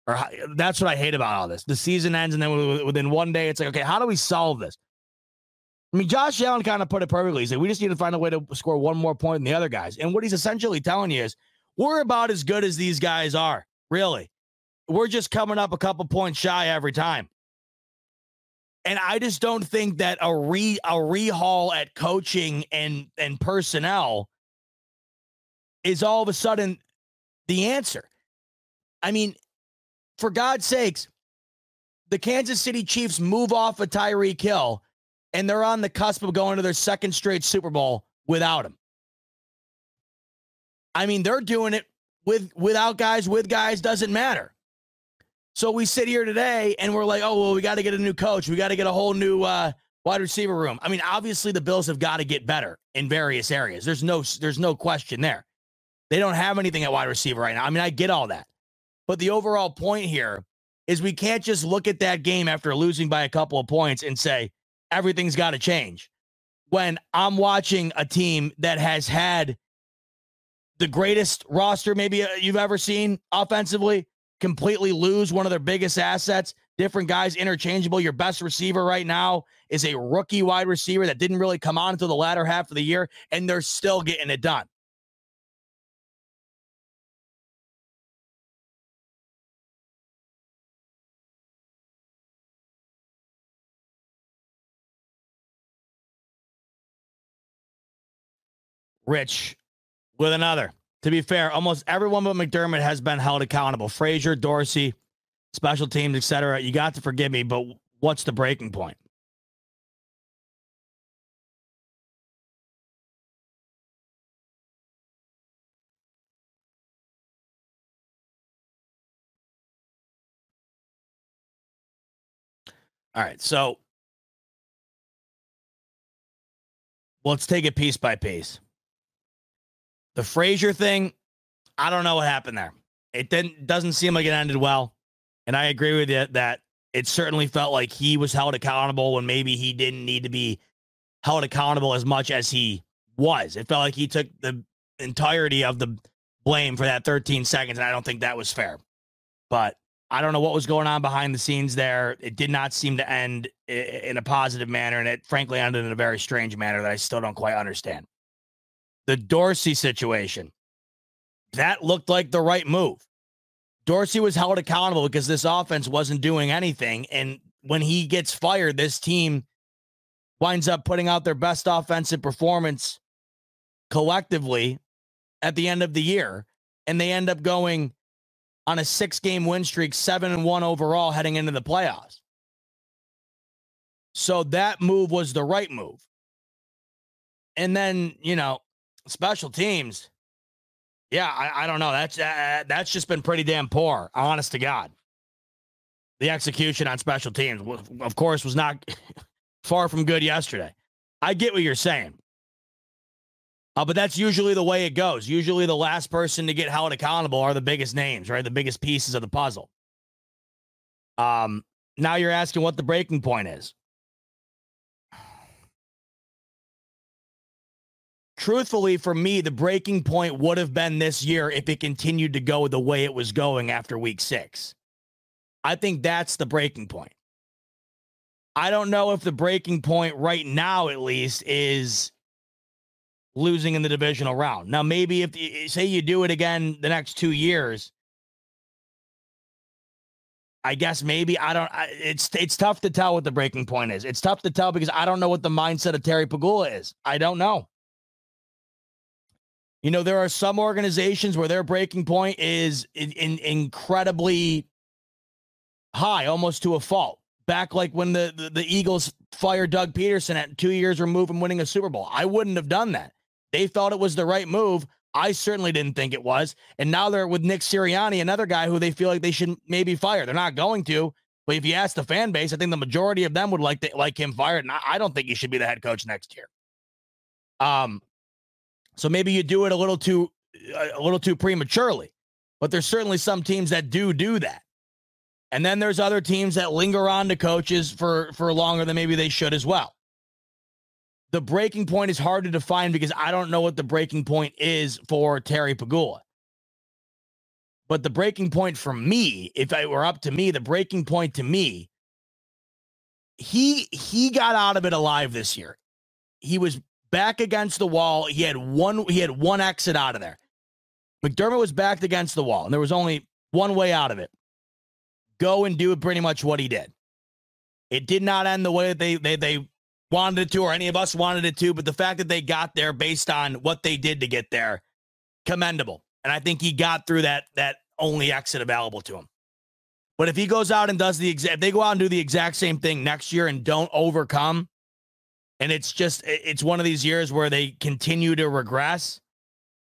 [SPEAKER 2] Or how, that's what I hate about all this. The season ends, and then within one day, it's like, okay, how do we solve this? I mean, Josh Allen kind of put it perfectly. He said, we just need to find a way to score one more point than the other guys. And what he's essentially telling you is, we're about as good as these guys are, really. We're just coming up a couple points shy every time. And I just don't think that a re a rehaul at coaching and and personnel is all of a sudden the answer. I mean, for God's sakes, the Kansas City Chiefs move off of Tyreek Hill, and they're on the cusp of going to their second straight Super Bowl without him. I mean, they're doing it with without guys, with guys, doesn't matter. So we sit here today and we're like, oh well, we got to get a new coach. We got to get a whole new uh, wide receiver room. I mean, obviously the Bills have got to get better in various areas. There's no there's no question there. They don't have anything at wide receiver right now. I mean, I get all that. But the overall point here is we can't just look at that game after losing by a couple of points and say everything's got to change. When I'm watching a team that has had the greatest roster maybe uh, you've ever seen offensively completely lose one of their biggest assets, different guys interchangeable. Your best receiver right now is a rookie wide receiver that didn't really come on until the latter half of the year, and they're still getting it done. Rich with another. To be fair, almost everyone but McDermott has been held accountable. Frazier, Dorsey, special teams, etc. You got to forgive me, but what's the breaking point? All right, so let's take it piece by piece. The Frazier thing, I don't know what happened there. It didn't doesn't seem like it ended well. And I agree with you that it certainly felt like he was held accountable when maybe he didn't need to be held accountable as much as he was. It felt like he took the entirety of the blame for that 13 seconds, and I don't think that was fair. But I don't know what was going on behind the scenes there. It did not seem to end in a positive manner, and it frankly ended in a very strange manner that I still don't quite understand the Dorsey situation. That looked like the right move. Dorsey was held accountable because this offense wasn't doing anything. And when he gets fired, this team winds up putting out their best offensive performance collectively at the end of the year. And they end up going on a six game win streak, seven and one overall heading into the playoffs. So that move was the right move. And then, you know, special teams. Yeah, I, I don't know. That's uh, that's just been pretty damn poor, honest to God. The execution on special teams, of course, was not far from good yesterday. I get what you're saying. Uh, but that's usually the way it goes. Usually, the last person to get held accountable are the biggest names, right? The biggest pieces of the puzzle. Um, now you're asking what the breaking point is. Truthfully, for me, the breaking point would have been this year if it continued to go the way it was going after week six. I think that's the breaking point. I don't know if the breaking point right now, at least, is losing in the divisional round. Now, maybe if say you do it again the next two years, I guess maybe I don't. It's it's tough to tell what the breaking point is. It's tough to tell because I don't know what the mindset of Terry Pegula is. I don't know. You know, there are some organizations where their breaking point is in, in incredibly high, almost to a fault. Back like when the, the, the Eagles fired Doug Pederson at two years removed from winning a Super Bowl. I wouldn't have done that. They thought it was the right move. I certainly didn't think it was. And now they're with Nick Sirianni, another guy who they feel like they should maybe fire. They're not going to, but if you ask the fan base, I think the majority of them would like to, like him fired. And I don't think he should be the head coach next year. Um, so maybe you do it a little too a little too prematurely. But there's certainly some teams that do do that. And then there's other teams that linger on to coaches for for longer than maybe they should as well. The breaking point is hard to define because I don't know what the breaking point is for Terry Pegula. But the breaking point for me, if it were up to me, the breaking point to me, he he got out of it alive this year. He was back against the wall. He had one he had one exit out of there. McDermott was backed against the wall, and there was only one way out of it go and do pretty much what he did. It did not end the way that they they they wanted it to, or any of us wanted it to, but the fact that they got there based on what they did to get there, commendable. And I think he got through that that only exit available to him. But if he goes out and does the exact, they go out and do the exact same thing next year and don't overcome, and it's just it's one of these years where they continue to regress,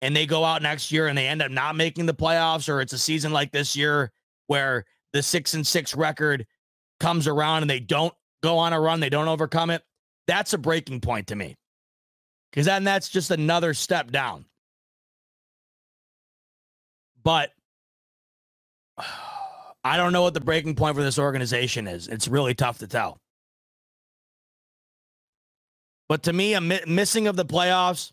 [SPEAKER 2] and they go out next year and they end up not making the playoffs, or it's a season like this year where the six and six record comes around and they don't go on a run, they don't overcome it, that's a breaking point to me. Because then that's just another step down. But I don't know what the breaking point for this organization is. It's really tough to tell. But to me, a mi- missing of the playoffs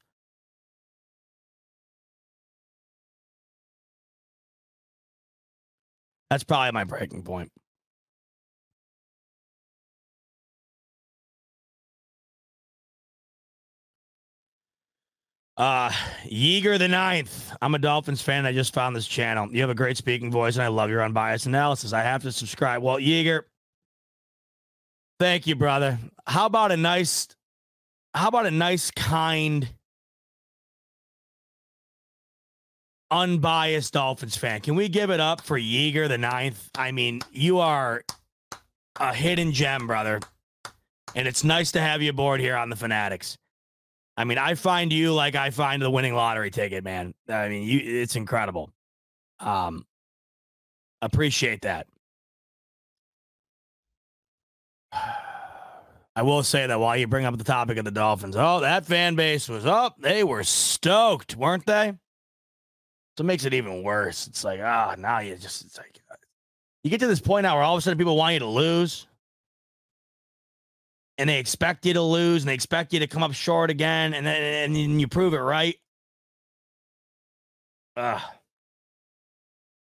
[SPEAKER 2] That's probably my breaking point. Uh Yeager the ninth. I'm a Dolphins fan. I just found this channel. You have a great speaking voice, and I love your unbiased analysis. I have to subscribe. Well, Yeager, thank you, brother. How about a nice, how about a nice, kind unbiased Dolphins fan. Can we give it up for Yeager the ninth? I mean, you are a hidden gem, brother. And it's nice to have you aboard here on the Fanatics. I mean, I find you like I find the winning lottery ticket, man. I mean, you it's incredible. Um appreciate that. I will say that while you bring up the topic of the Dolphins, oh, that fan base was up. Oh, they were stoked, weren't they? So it makes it even worse. It's like, ah, oh, now you just, it's like, uh, you get to this point now where all of a sudden people want you to lose. And they expect you to lose and they expect you to come up short again. And then, and you prove it right. Uh,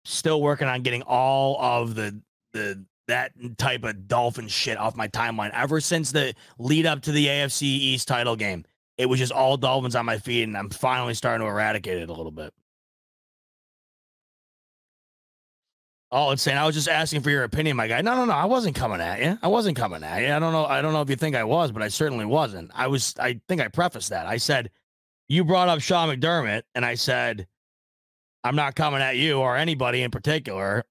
[SPEAKER 2] still working on getting all of the, the, that type of dolphin shit off my timeline ever since the lead up to the AFC East title game. It was just all dolphins on my feed, and I'm finally starting to eradicate it a little bit. Oh, it's saying I was just asking for your opinion, my guy. No, no, no. I wasn't coming at you. I wasn't coming at you. I don't know. I don't know if you think I was, but I certainly wasn't. I was. I think I prefaced that. I said you brought up Sean McDermott, and I said I'm not coming at you or anybody in particular.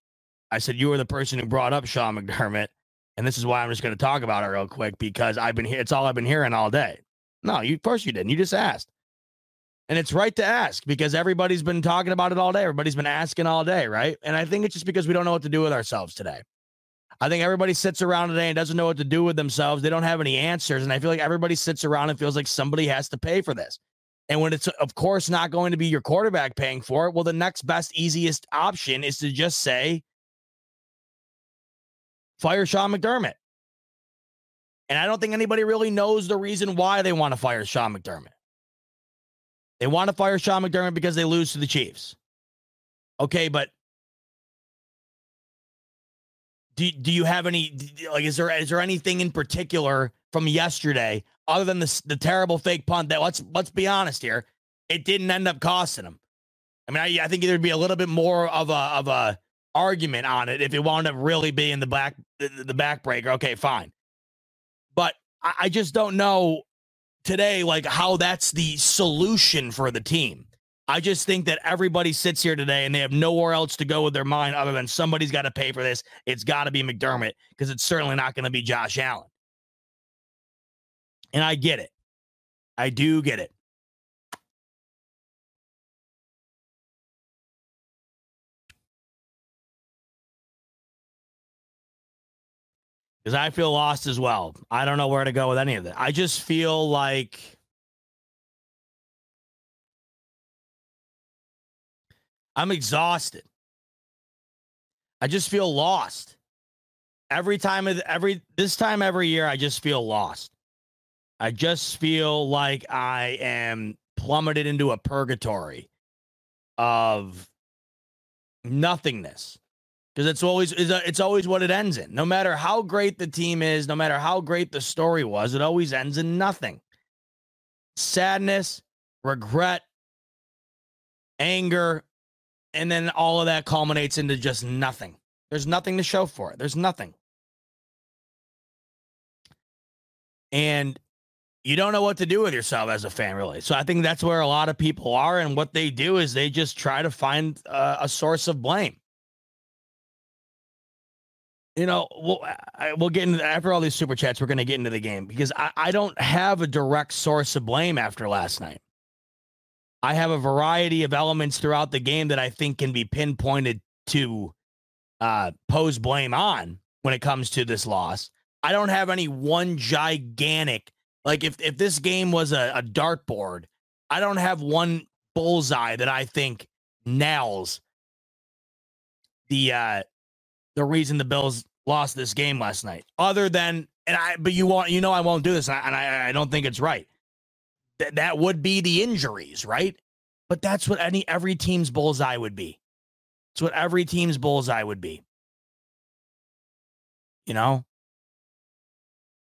[SPEAKER 2] I said you were the person who brought up Sean McDermott, and this is why I'm just going to talk about it real quick because I've been here. It's all I've been hearing all day. No, you. Of course you didn't. You just asked. And it's right to ask because everybody's been talking about it all day. Everybody's been asking all day, right? And I think it's just because we don't know what to do with ourselves today. I think everybody sits around today and doesn't know what to do with themselves. They don't have any answers. And I feel like everybody sits around and feels like somebody has to pay for this. And when it's, of course, not going to be your quarterback paying for it, well, the next best, easiest option is to just say, fire Sean McDermott. And I don't think anybody really knows the reason why they want to fire Sean McDermott. They want to fire Sean McDermott because they lose to the Chiefs. Okay, but do, do you have any like is there is there anything in particular from yesterday other than the the terrible fake punt that let's let's be honest here, it didn't end up costing them. I mean, I, I think there'd be a little bit more of a of a argument on it if it wound up really being the back the, the backbreaker. Okay, fine, but I, I just don't know today like how that's the solution for the team. I just think that everybody sits here today and they have nowhere else to go with their mind other than somebody's got to pay for this. It's got to be McDermott because it's certainly not going to be Josh Allen. And I get it. I do get it. Because I feel lost as well. I don't know where to go with any of it. I just feel like I'm exhausted. I just feel lost. Every time of every this time every year, I just feel lost. I just feel like I am plummeted into a purgatory of nothingness because it's always it's always what it ends in. No matter how great the team is, no matter how great the story was, it always ends in nothing. Sadness, regret, anger, and then all of that culminates into just nothing. There's nothing to show for it. There's nothing. And you don't know what to do with yourself as a fan, really. So I think that's where a lot of people are. And what they do is they just try to find uh, a source of blame. You know, we'll, I, we'll get into after all these super chats. We're going to get into the game because I, I don't have a direct source of blame after last night. I have a variety of elements throughout the game that I think can be pinpointed to uh, pose blame on when it comes to this loss. I don't have any one gigantic like if if this game was a, a dartboard, I don't have one bullseye that I think nails the uh the reason the Bills lost this game last night. Other than and I but you want you know I won't do this and I, I don't think it's right th- that would be the injuries, right? But that's what any every team's bullseye would be. It's what every team's bullseye would be. You know,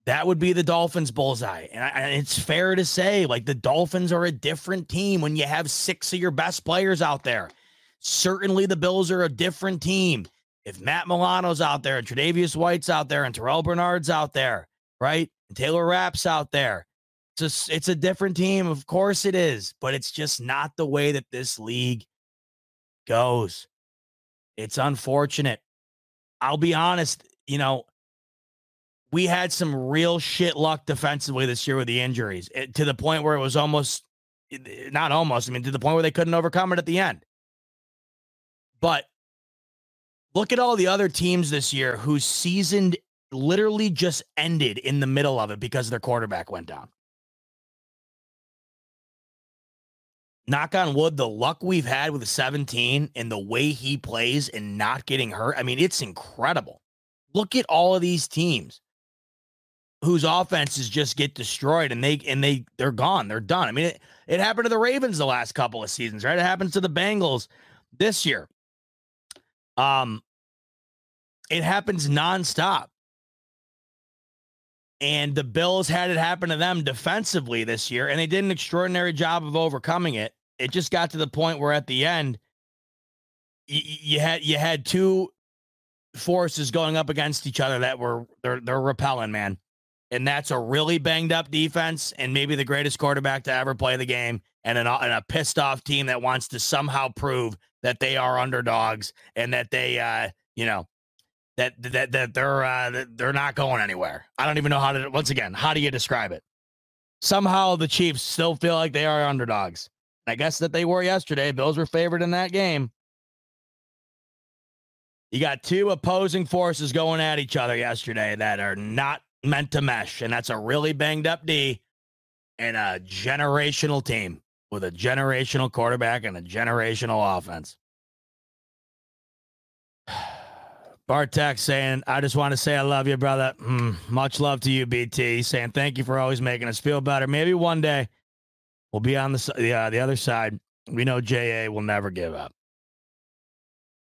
[SPEAKER 2] that would be the Dolphins' bullseye. And, I, and, it's fair to say, like, the Dolphins are a different team when you have six of your best players out there. Certainly, the Bills are a different team. If Matt Milano's out there, and Tre'Davious White's out there, and Terrel Bernard's out there, right? And Taylor Rapp's out there, it's a, it's a different team. Of course it is, but it's just not the way that this league goes. It's unfortunate. I'll be honest, you know, we had some real shit luck defensively this year with the injuries it, to the point where it was almost eh, not almost, I mean, to the point where they couldn't overcome it at the end. But look at all the other teams this year whose season literally just ended in the middle of it because their quarterback went down. knock on wood, the luck we've had with 17 and the way he plays and not getting hurt. I mean, it's incredible. Look at all of these teams whose offenses just get destroyed and they and they they're gone. They're done. I mean, it, it happened to the Ravens the last couple of seasons, right? It happens to the Bengals this year. Um it happens nonstop. And the Bills had it happen to them defensively this year, and they did an extraordinary job of overcoming it it just got to the point where at the end you, you had you had two forces going up against each other that were they're they're repelling, man. And that's a really banged up defense and maybe the greatest quarterback to ever play the game and an, and a pissed off team that wants to somehow prove that they are underdogs and that they uh you know that that that they're uh that they're not going anywhere. I don't even know how to once again, how do you describe it? Somehow the Chiefs still feel like they are underdogs. I guess that they were yesterday. Bills were favored in that game. You got two opposing forces going at each other yesterday that are not meant to mesh. And that's a really banged up D and a generational team with a generational quarterback and a generational offense. Bartek saying, I just want to say I love you, brother. Mm, much love to you, BT. Saying thank you for always making us feel better. Maybe one day We'll be on the yeah, the other side. We know JA will never give up.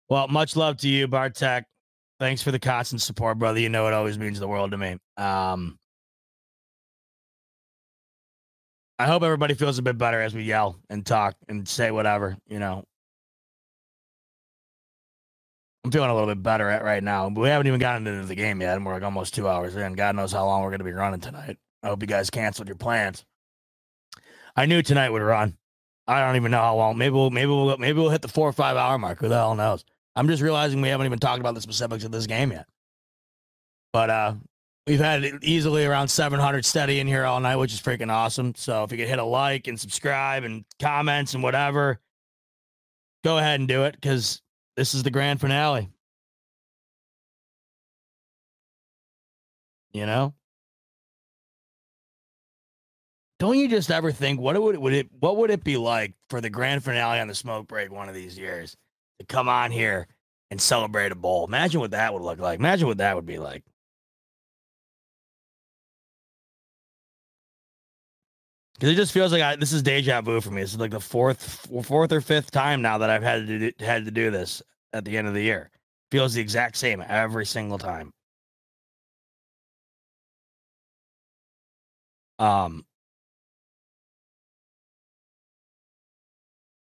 [SPEAKER 2] Well, much love to you, Bartek. Thanks for the constant support, brother. You know it always means the world to me. Um, I hope everybody feels a bit better as we yell and talk and say whatever, you know. I'm feeling a little bit better at right now, but we haven't even gotten into the game yet, and we're like almost two hours in. God knows how long we're going to be running tonight. I hope you guys canceled your plans. I knew tonight would run. I don't even know how long. Maybe we'll maybe we'll maybe we'll hit the four or five hour mark. Who the hell knows? I'm just realizing we haven't even talked about the specifics of this game yet. But uh, we've had easily around 700 steady in here all night, which is freaking awesome. So if you could hit a like and subscribe and comments and whatever, go ahead and do it because this is the grand finale. You know? Don't you just ever think what would it, would it what would it be like for the grand finale on the smoke break one of these years? to come on here and celebrate a bowl. Imagine what that would look like. Imagine what that would be like. Because it just feels like I, this is deja vu for me. This is like the fourth, fourth or fifth time now that I've had to do, had to do this at the end of the year. Feels the exact same every single time. Um,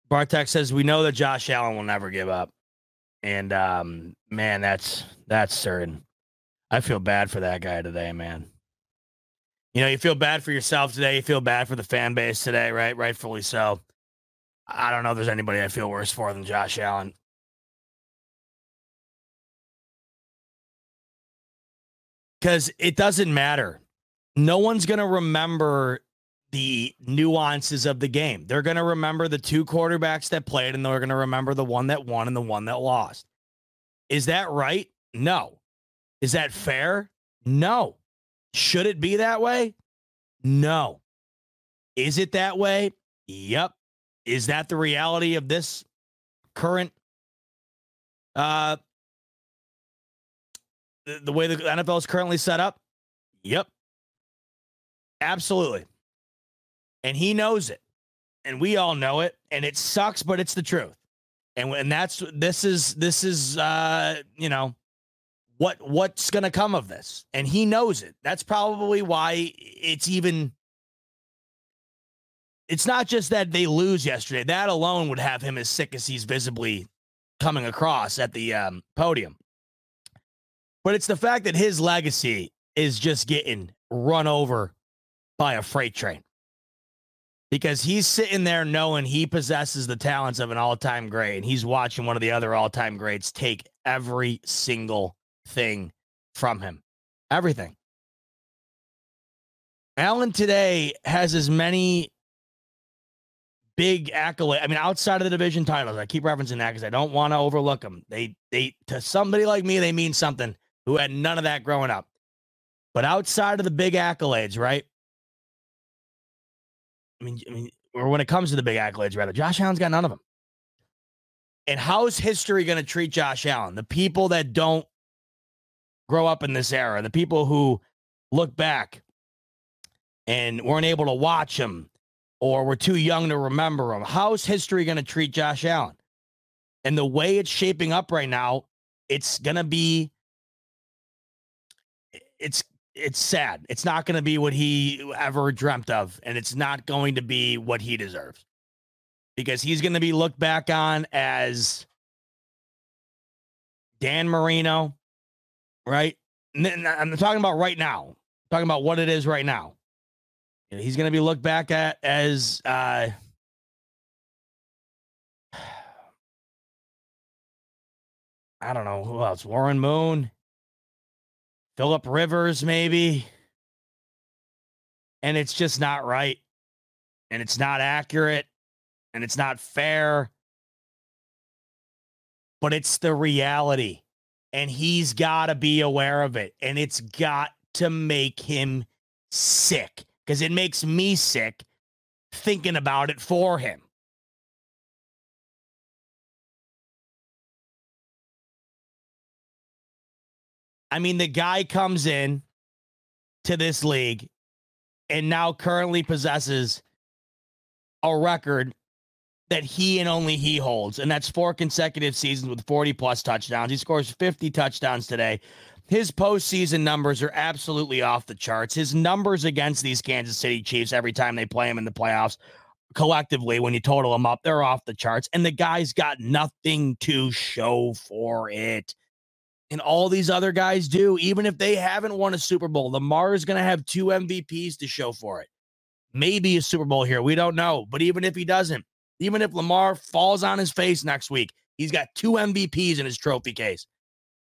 [SPEAKER 2] Bartek says we know that Josh Allen will never give up, and um, man, that's that's certain. I feel bad for that guy today, man. You know, you feel bad for yourself today. You feel bad for the fan base today, right? Rightfully so. I don't know if there's anybody I feel worse for than Josh Allen. Because it doesn't matter. No one's going to remember the nuances of the game. They're going to remember the two quarterbacks that played and they're going to remember the one that won and the one that lost. Is that right? No. Is that fair? No. Should it be that way? No. Is it that way? Yep. Is that the reality of this current uh the, way the NFL is currently set up? Yep. Absolutely and he knows it, and we all know it, and it sucks, but it's the truth. And and that's this is this is uh you know what what's going to come of this, and he knows it. That's probably why it's even. It's not just that they lose yesterday. That alone would have him as sick as he's visibly coming across at the um, podium. But it's the fact that his legacy is just getting run over by a freight train because he's sitting there knowing he possesses the talents of an all-time great and he's watching one of the other all-time greats take every single thing from him everything allen today has as many big accolades i mean outside of the division titles i keep referencing that because i don't want to overlook them they they to somebody like me they mean something who had none of that growing up but outside of the big accolades right I mean, I mean, or when it comes to the big accolades, rather, Josh Allen's got none of them. And how is history going to treat Josh Allen? The people that don't grow up in this era, the people who look back and weren't able to watch him or were too young to remember him. How's history going to treat Josh Allen? And the way it's shaping up right now, it's going to be it's it's sad. It's not going to be what he ever dreamt of, and it's not going to be what he deserves because he's going to be looked back on as Dan Marino, right? I'm talking about right now. I'm talking about what it is right now. He's going to be looked back at as uh, I don't know who else. Warren Moon. Philip Rivers, maybe. And it's just not right. And it's not accurate. And it's not fair. But it's the reality. And he's got to be aware of it. And it's got to make him sick because it makes me sick thinking about it for him. I mean, the guy comes in to this league and now currently possesses a record that he and only he holds, and that's four consecutive seasons with 40 plus touchdowns. He scores 50 touchdowns today. His postseason numbers are absolutely off the charts. His numbers against these Kansas City Chiefs every time they play him in the playoffs, collectively, when you total them up, they're off the charts. And the guy's got nothing to show for it. And all these other guys do, even if they haven't won a Super Bowl. Lamar is going to have two MVPs to show for it. Maybe a Super Bowl here. We don't know. But even if he doesn't, even if Lamar falls on his face next week, he's got two MVPs in his trophy case.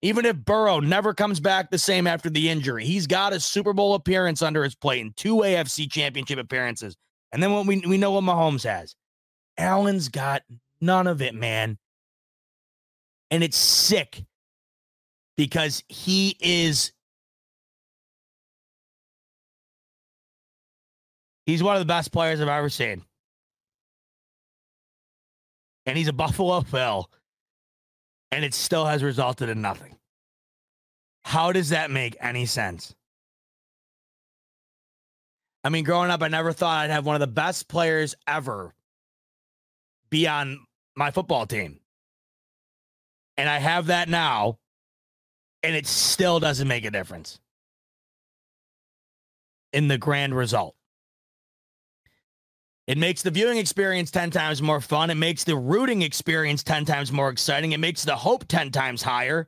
[SPEAKER 2] Even if Burrow never comes back the same after the injury, he's got a Super Bowl appearance under his plate and two AFC championship appearances. And then what we, we know what Mahomes has. Allen's got none of it, man. And it's sick because he is he's one of the best players I've ever seen and he's a Buffalo Bill, and it still has resulted in nothing. How does that make any sense? I mean, growing up, I never thought I'd have one of the best players ever be on my football team. And I have that now, and it still doesn't make a difference in the grand result. It makes the viewing experience 10 times more fun. It makes the rooting experience 10 times more exciting. It makes the hope 10 times higher.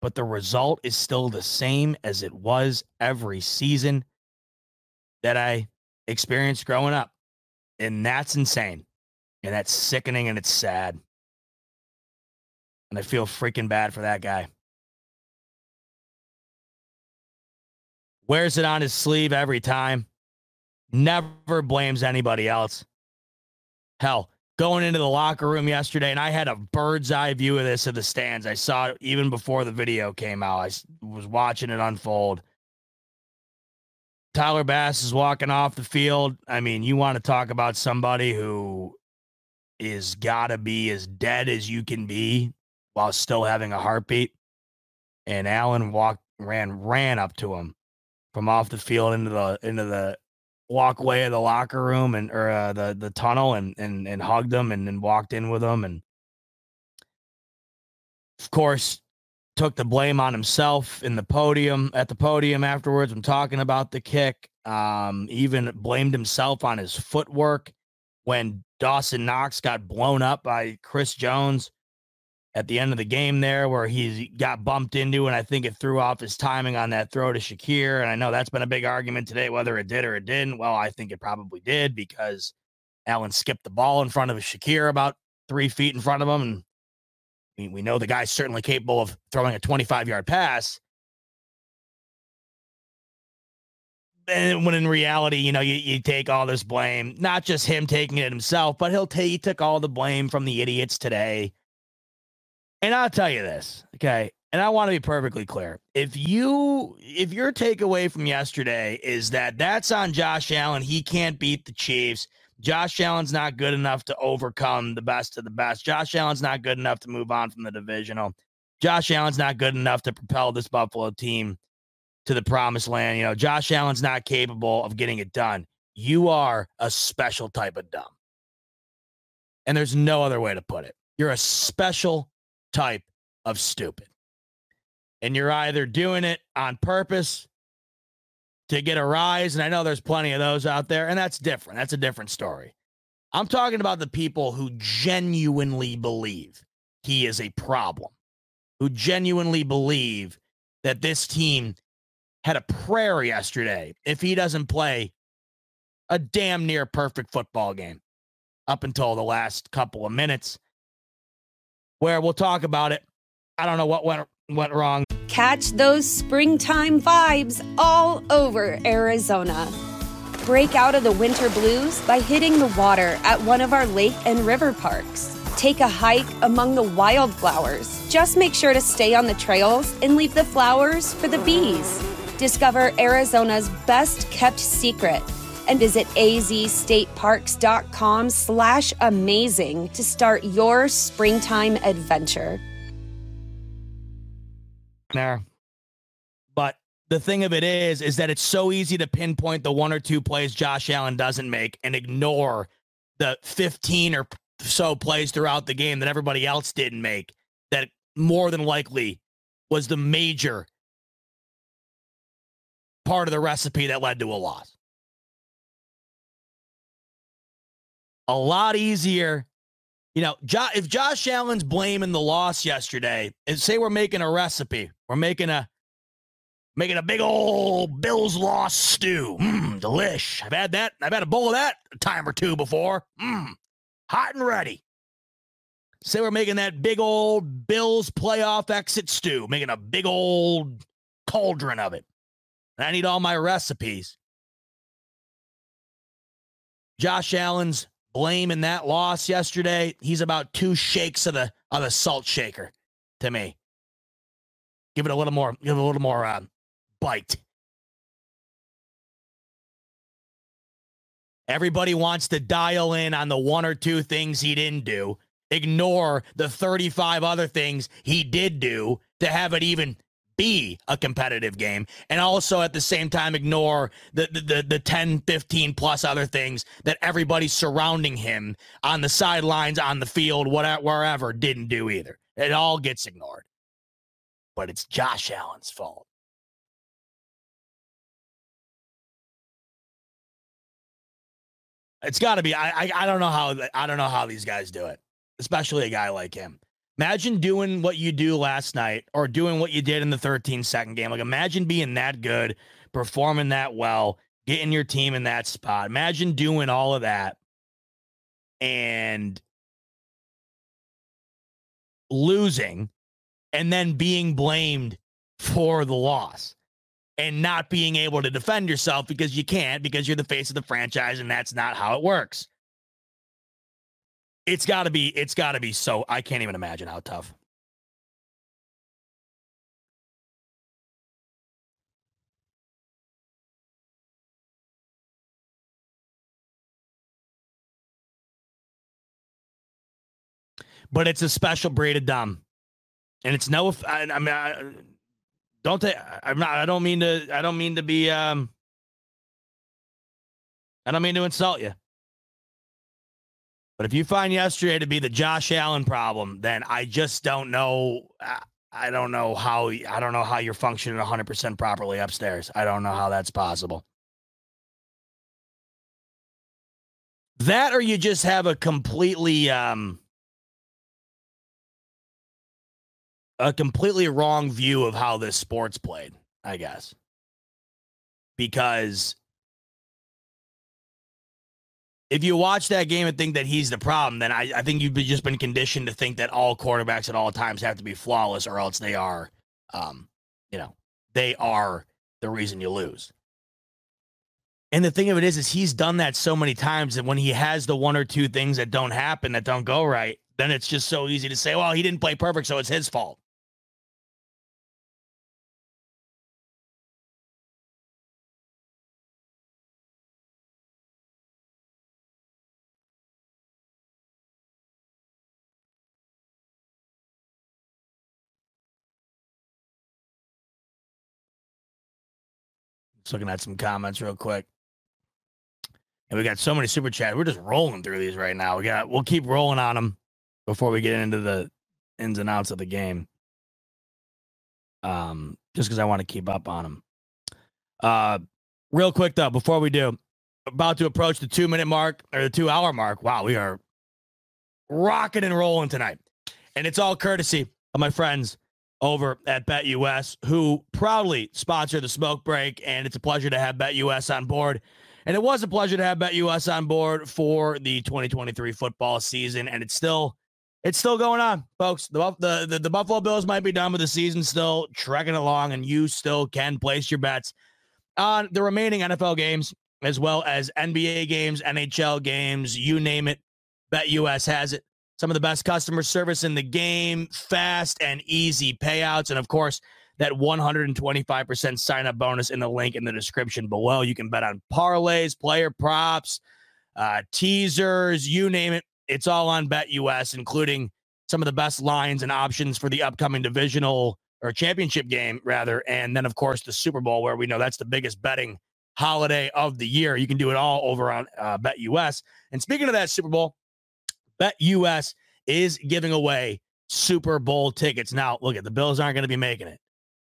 [SPEAKER 2] But the result is still the same as it was every season that I experienced growing up. And that's insane. And that's sickening and it's sad. And I feel freaking bad for that guy. Wears it on his sleeve every time never blames anybody else. Hell, going into the locker room yesterday, and I had a bird's eye view of this of the stands. I saw it even before the video came out. I was watching it unfold. Tyler Bass is walking off the field. I mean, you want to talk about somebody who is got to be as dead as you can be while still having a heartbeat. And Allen walked ran ran up to him from off the field into the into the walkway of the locker room and or uh, the the tunnel and and and hugged them and then walked in with them and of course took the blame on himself in the podium at the podium afterwards i'm talking about the kick um even blamed himself on his footwork when Dawson Knox got blown up by Chris Jones at the end of the game there where he got bumped into and I think it threw off his timing on that throw to Shakir. And I know that's been a big argument today, whether it did or it didn't. Well, I think it probably did because Allen skipped the ball in front of Shakir about three feet in front of him. And we, we know the guy's certainly capable of throwing a 25 yard pass. And when in reality, you know, you, you take all this blame, not just him taking it himself, but he'll take he took all the blame from the idiots today and I'll tell you this, okay? And I want to be perfectly clear. If you if your takeaway from yesterday is that that's on Josh Allen, he can't beat the Chiefs. Josh Allen's not good enough to overcome the best of the best. Josh Allen's not good enough to move on from the divisional. Josh Allen's not good enough to propel this Buffalo team to the promised land. You know, Josh Allen's not capable of getting it done. You are a special type of dumb. And there's no other way to put it. You're a special type of stupid. And you're either doing it on purpose to get a rise, and I know there's plenty of those out there, and that's different. That's a different story. I'm talking about the people who genuinely believe he is a problem, who genuinely believe that this team had a prayer yesterday if he doesn't play a damn near perfect football game up until the last couple of minutes where we'll talk about it. I don't know what went went wrong.
[SPEAKER 3] Catch those springtime vibes all over Arizona. Break out of the winter blues by hitting the water at one of our lake and river parks. Take a hike among the wildflowers. Just make sure to stay on the trails and leave the flowers for the bees. Discover Arizona's best kept secret and visit azstateparks.com slash amazing to start your springtime adventure.
[SPEAKER 2] There. But the thing of it is, is that it's so easy to pinpoint the one or two plays Josh Allen doesn't make and ignore the 15 or so plays throughout the game that everybody else didn't make that more than likely was the major part of the recipe that led to a loss. A lot easier. You know, if Josh Allen's blaming the loss yesterday, and say we're making a recipe, we're making a making a big old Bills loss stew. Mmm, delish. I've had that. I've had a bowl of that a time or two before. Mmm, hot and ready. Say we're making that big old Bills playoff exit stew, making a big old cauldron of it. And I need all my recipes. Josh Allen's blame in that loss yesterday. He's about two shakes of the of the salt shaker to me. Give it a little more, give it a little more uh, bite. Everybody wants to dial in on the one or two things he didn't do, ignore the 35 other things he did do to have it even be a competitive game and also at the same time ignore the, the the, the 10 15 plus other things that everybody surrounding him on the sidelines on the field whatever wherever didn't do either it all gets ignored but it's Josh Allen's fault It's got to be. I, I I don't know how I don't know how these guys do it, especially a guy like him. Imagine doing what you do last night or doing what you did in the 13 second game. Like imagine being that good, performing that well, getting your team in that spot. Imagine doing all of that and losing and then being blamed for the loss and not being able to defend yourself because you can't because you're the face of the franchise and that's not how it works. It's got to be it's got to be so I can't even imagine how tough. But it's a special breed of dumb. And it's no I, I mean I, don't take i'm not i don't mean to i don't mean to be um i don't mean to insult you but if you find yesterday to be the josh allen problem then i just don't know i don't know how i don't know how you're functioning 100% properly upstairs i don't know how that's possible that or you just have a completely um a completely wrong view of how this sport's played, I guess. Because if you watch that game and think that he's the problem, then I, I think you've just been conditioned to think that all quarterbacks at all times have to be flawless or else they are, um, you know, they are the reason you lose. And the thing of it is, is he's done that so many times that when he has the one or two things that don't happen, that don't go right, then it's just so easy to say, well, he didn't play perfect, so it's his fault. Just looking at some comments real quick. And we got so many super chats. We're just rolling through these right now. We got we'll keep rolling on them before we get into the ins and outs of the game. Um, just because I want to keep up on them. Uh, real quick though, before we do, about to approach the two minute mark or the two hour mark. Wow, we are rocking and rolling tonight, and it's all courtesy of my friends over at BetUS, who proudly sponsor the smoke break. And it's a pleasure to have BetUS on board. And it was a pleasure to have BetUS on board for the 2023 football season. And it's still it's still going on, folks. The, the, the, the Buffalo Bills might be done with the season, still trekking along, and you still can place your bets on the remaining NFL games as well as NBA games, NHL games, you name it. BetUS has it some of the best customer service in the game, fast and easy payouts, and of course, that 125% sign up bonus in the link in the description below. You can bet on parlays, player props, uh, teasers, you name it. It's all on BetUS, including some of the best lines and options for the upcoming divisional or championship game, rather. And then, of course, the Super Bowl, where we know that's the biggest betting holiday of the year. You can do it all over on uh, BetUS. And speaking of that Super Bowl, BetUS is giving away Super Bowl tickets. Now, look at the Bills aren't going to be making it.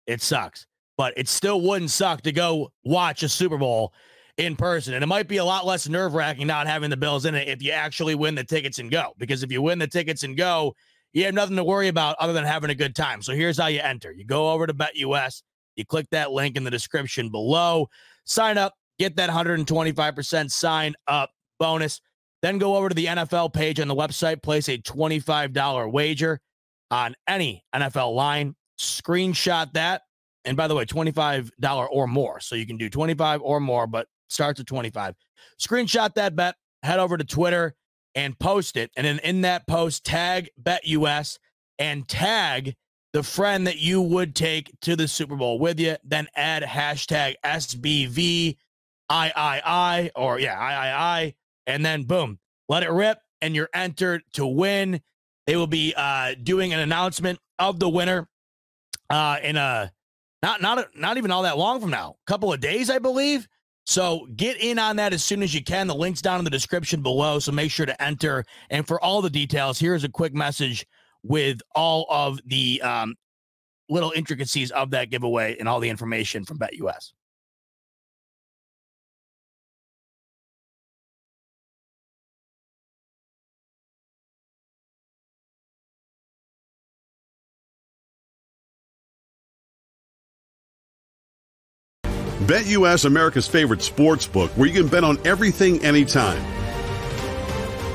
[SPEAKER 2] It sucks, but it still wouldn't suck to go watch a Super Bowl in person. And it might be a lot less nerve wracking not having the Bills in it if you actually win the tickets and go. Because if you win the tickets and go, you have nothing to worry about other than having a good time. So here's how you enter you go over to BetUS, you click that link in the description below, sign up, get that 125% sign up bonus. Then go over to the NFL page on the website, place a $25 wager on any NFL line, screenshot that. And by the way, $25 or more. So you can do 25 or more, but starts at 25. Screenshot that bet, head over to Twitter and post it. And then in that post, tag BetUS and tag the friend that you would take to the Super Bowl with you. Then add hashtag SBVIII or yeah, III. And then boom, let it rip. And you're entered to win. They will be uh, doing an announcement of the winner uh, in a not not not even all that long from now, a couple of days, I believe. So get in on that as soon as you can. The link's down in the description below. So make sure to enter. And for all the details, here's a quick message with all of the um, little intricacies of that giveaway and all the information from BetUS.
[SPEAKER 4] BetUS America's favorite sports book where you can bet on everything anytime.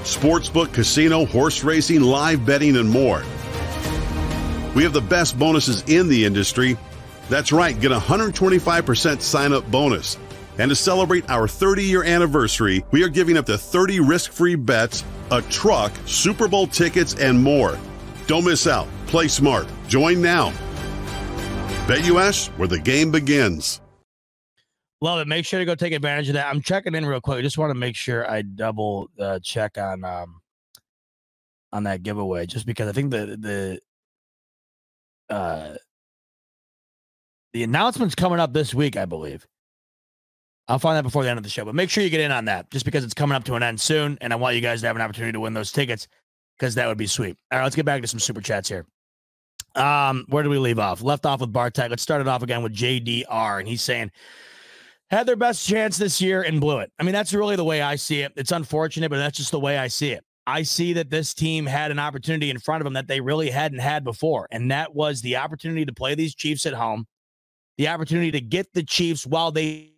[SPEAKER 4] Sportsbook, casino, horse racing, live betting, and more. We have the best bonuses in the industry. That's right, get a 125% sign up bonus. And to celebrate our 30 year anniversary, we are giving up to 30 risk free bets, a truck, Super Bowl tickets, and more. Don't miss out. Play smart. Join now. BetUS, where the game begins.
[SPEAKER 2] Love it. Make sure to go take advantage of that. I'm checking in real quick. I just want to make sure I double uh, check on um on that giveaway, just because I think the the uh the announcement's coming up this week, I believe. I'll find that before the end of the show, but make sure you get in on that, just because it's coming up to an end soon, and I want you guys to have an opportunity to win those tickets, because that would be sweet. All right, let's get back to some super chats here. Um, where do we leave off? Left off with Bartek. Let's start it off again with JDR, and he's saying had their best chance this year and blew it. I mean, that's really the way I see it. It's unfortunate, but that's just the way I see it. I see that this team had an opportunity in front of them that they really hadn't had before, and that was the opportunity to play these Chiefs at home, the opportunity to get the Chiefs while they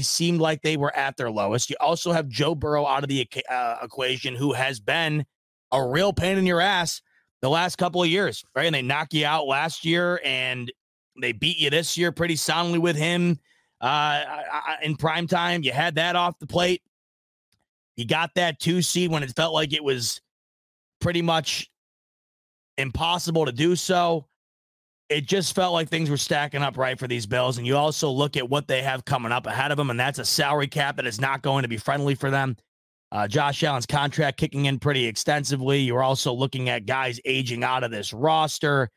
[SPEAKER 2] seemed like they were at their lowest. You also have Joe Burrow out of the uh, equation, who has been a real pain in your ass the last couple of years, right? And they knock you out last year, and they beat you this year pretty soundly with him uh, in prime time. You had that off the plate. You got that two seed when it felt like it was pretty much impossible to do so. It just felt like things were stacking up right for these Bills. And you also look at what they have coming up ahead of them, and that's a salary cap that is not going to be friendly for them. Uh, Josh Allen's contract kicking in pretty extensively. You're also looking at guys aging out of this roster,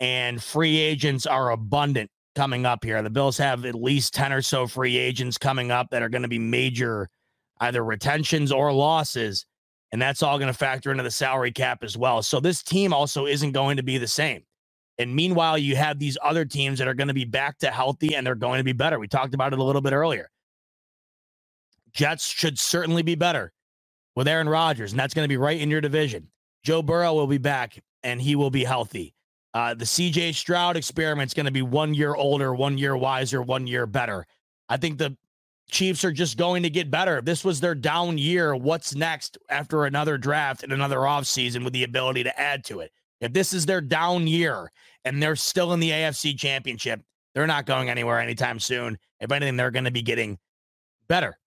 [SPEAKER 2] and free agents are abundant coming up here. The Bills have at least 10 or so free agents coming up that are going to be major either retentions or losses. And that's all going to factor into the salary cap as well. So this team also isn't going to be the same. And meanwhile, you have these other teams that are going to be back to healthy and they're going to be better. We talked about it a little bit earlier. Jets should certainly be better with Aaron Rodgers, and that's going to be right in your division. Joe Burrow will be back and he will be healthy. Uh, the CJ Stroud experiment is going to be one year older, one year wiser, one year better. I think the Chiefs are just going to get better. If this was their down year, what's next after another draft and another offseason with the ability to add to it? If this is their down year and they're still in the AFC championship, they're not going anywhere anytime soon. If anything, they're going to be getting better.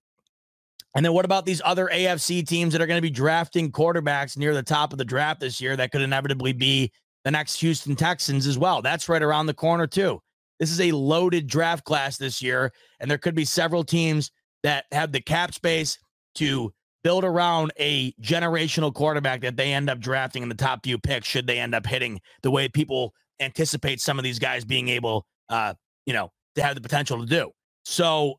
[SPEAKER 2] And then what about these other AFC teams that are going to be drafting quarterbacks near the top of the draft this year that could inevitably be the next Houston Texans as well. That's right around the corner, too. This is a loaded draft class this year, and there could be several teams that have the cap space to build around a generational quarterback that they end up drafting in the top few picks should they end up hitting the way people anticipate some of these guys being able uh you know to have the potential to do so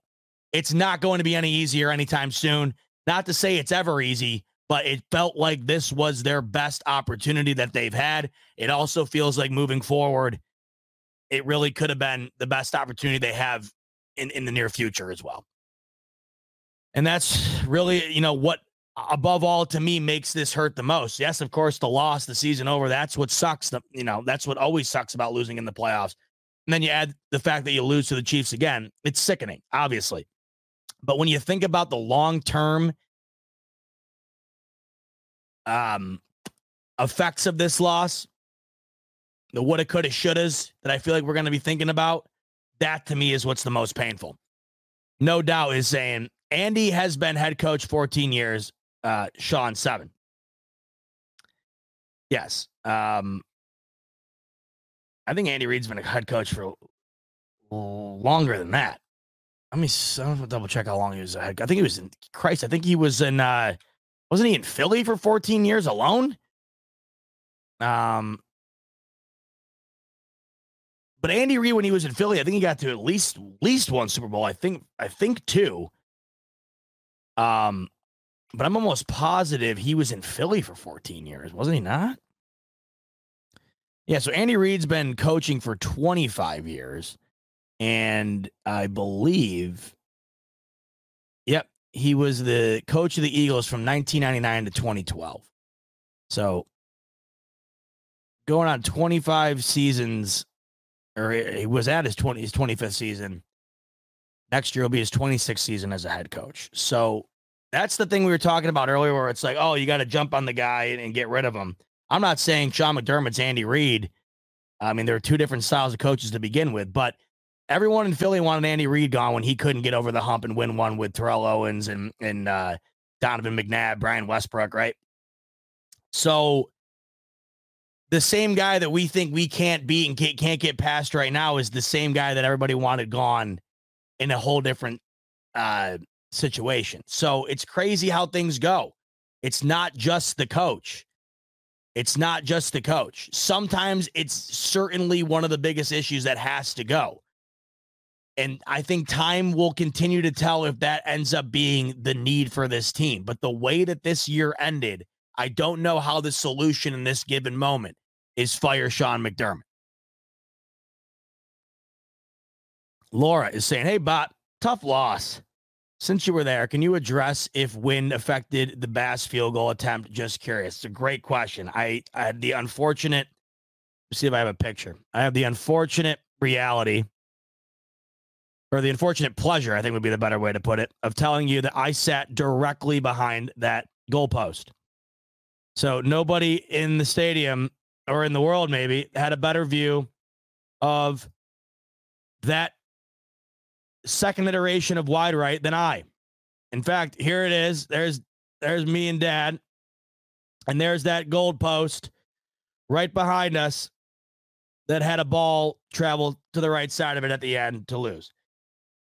[SPEAKER 2] It's not going to be any easier anytime soon. Not to say it's ever easy, but it felt like this was their best opportunity that they've had. It also feels like moving forward, it really could have been the best opportunity they have in, in the near future as well. And that's really, you know, what above all to me makes this hurt the most. Yes, of course, the loss, the season over, that's what sucks. The, you know, that's what always sucks about losing in the playoffs. And then you add the fact that you lose to the Chiefs again. It's sickening, obviously. But when you think about the long term um, effects of this loss, the woulda, coulda, shouldas that I feel like we're going to be thinking about, that to me is what's the most painful. No doubt is saying Andy has been head coach 14 years, uh, Sean seven. Yes. Um, I think Andy Reid's been a head coach for longer than that. i Let me double check how long he was a head. I think he was in Christ. I think he was in uh wasn't he in Philly for 14 years alone? Um, but Andy Reid, when he was in Philly, I think he got to at least least one Super Bowl. I think I think two. Um, but I'm almost positive he was in Philly for 14 years, wasn't he not? Yeah, so Andy Reid's been coaching for 25 years, and I believe, yep, he was the coach of the Eagles from 1999 to 2012. So going on 25 seasons, or he was at his 20 his 25th season. Next year will be his 26th season as a head coach. So that's the thing we were talking about earlier, where it's like, oh, you got to jump on the guy and, and, get rid of him. I'm not saying Sean McDermott's Andy Reid. I mean, there are two different styles of coaches to begin with, but everyone in Philly wanted Andy Reid gone when he couldn't get over the hump and win one with Terrell Owens and and uh, Donovan McNabb, Brian Westbrook, right? So the same guy that we think we can't beat and can't, can't get past right now is the same guy that everybody wanted gone in a whole different uh, situation. So it's crazy how things go. It's not just the coach. It's not just the coach. Sometimes it's certainly one of the biggest issues that has to go. And I think time will continue to tell if that ends up being the need for this team. But the way that this year ended, I don't know how the solution in this given moment is fire Sean McDermott. Laura is saying, Hey, Bot, tough loss. Since you were there, can you address if wind affected the Bass field goal attempt? Just curious. It's a great question. I, I had the unfortunate, see if I have a picture. I have the unfortunate reality or the unfortunate pleasure, I think would be the better way to put it, of telling you that I sat directly behind that goalpost. So nobody in the stadium or in the world maybe had a better view of that second iteration of wide right than I. In fact, here it is. There's there's me and dad. And there's that gold post right behind us that had a ball travel to the right side of it at the end to lose.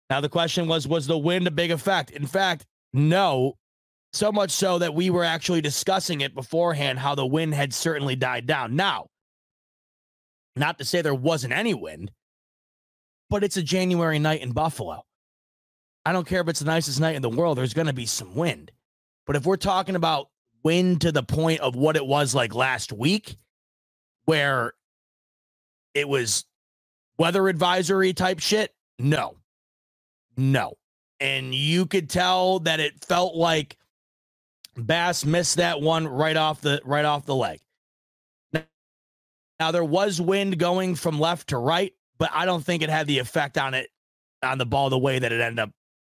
[SPEAKER 2] Now the question was was the wind a big effect? In fact, no. So much so that we were actually discussing it beforehand how the wind had certainly died down. Now, not to say there wasn't any wind, but it's a January night in Buffalo. I don't care if it's the nicest night in the world, there's going to be some wind. But if we're talking about wind to the point of what it was like last week, where it was weather advisory type shit, no, no. And you could tell that it felt like Bass missed that one right off the right off the leg. Now there was wind going from left to right, but I don't think it had the effect on it on the ball the way that it ended up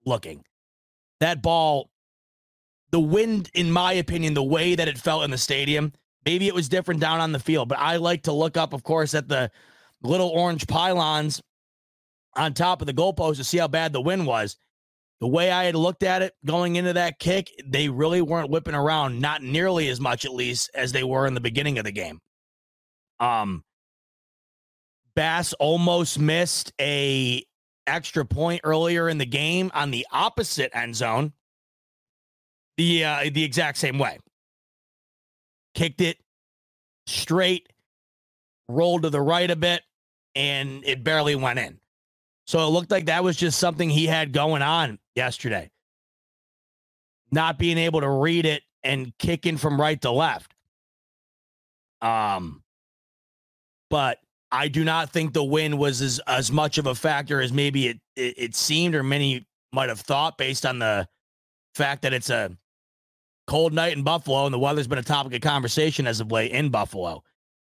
[SPEAKER 2] looking. That ball, the wind, in my opinion, the way that it felt in the stadium, maybe it was different down on the field, but I like to look up, of course, at the little orange pylons on top of the goalpost to see how bad the wind was. The way I had looked at it going into that kick, they really weren't whipping around, not nearly as much, at least, as they were in the beginning of the game. Um, Bass almost missed a extra point earlier in the game on the opposite end zone. The uh, the exact same way. Kicked it straight, rolled to the right a bit, and it barely went in. So it looked like that was just something he had going on yesterday. Not being able to read it and kicking from right to left. Um, but I do not think the win was as, as much of a factor as maybe it, it, it seemed or many might have thought based on the fact that it's a cold night in Buffalo and the weather's been a topic of conversation as of late in Buffalo.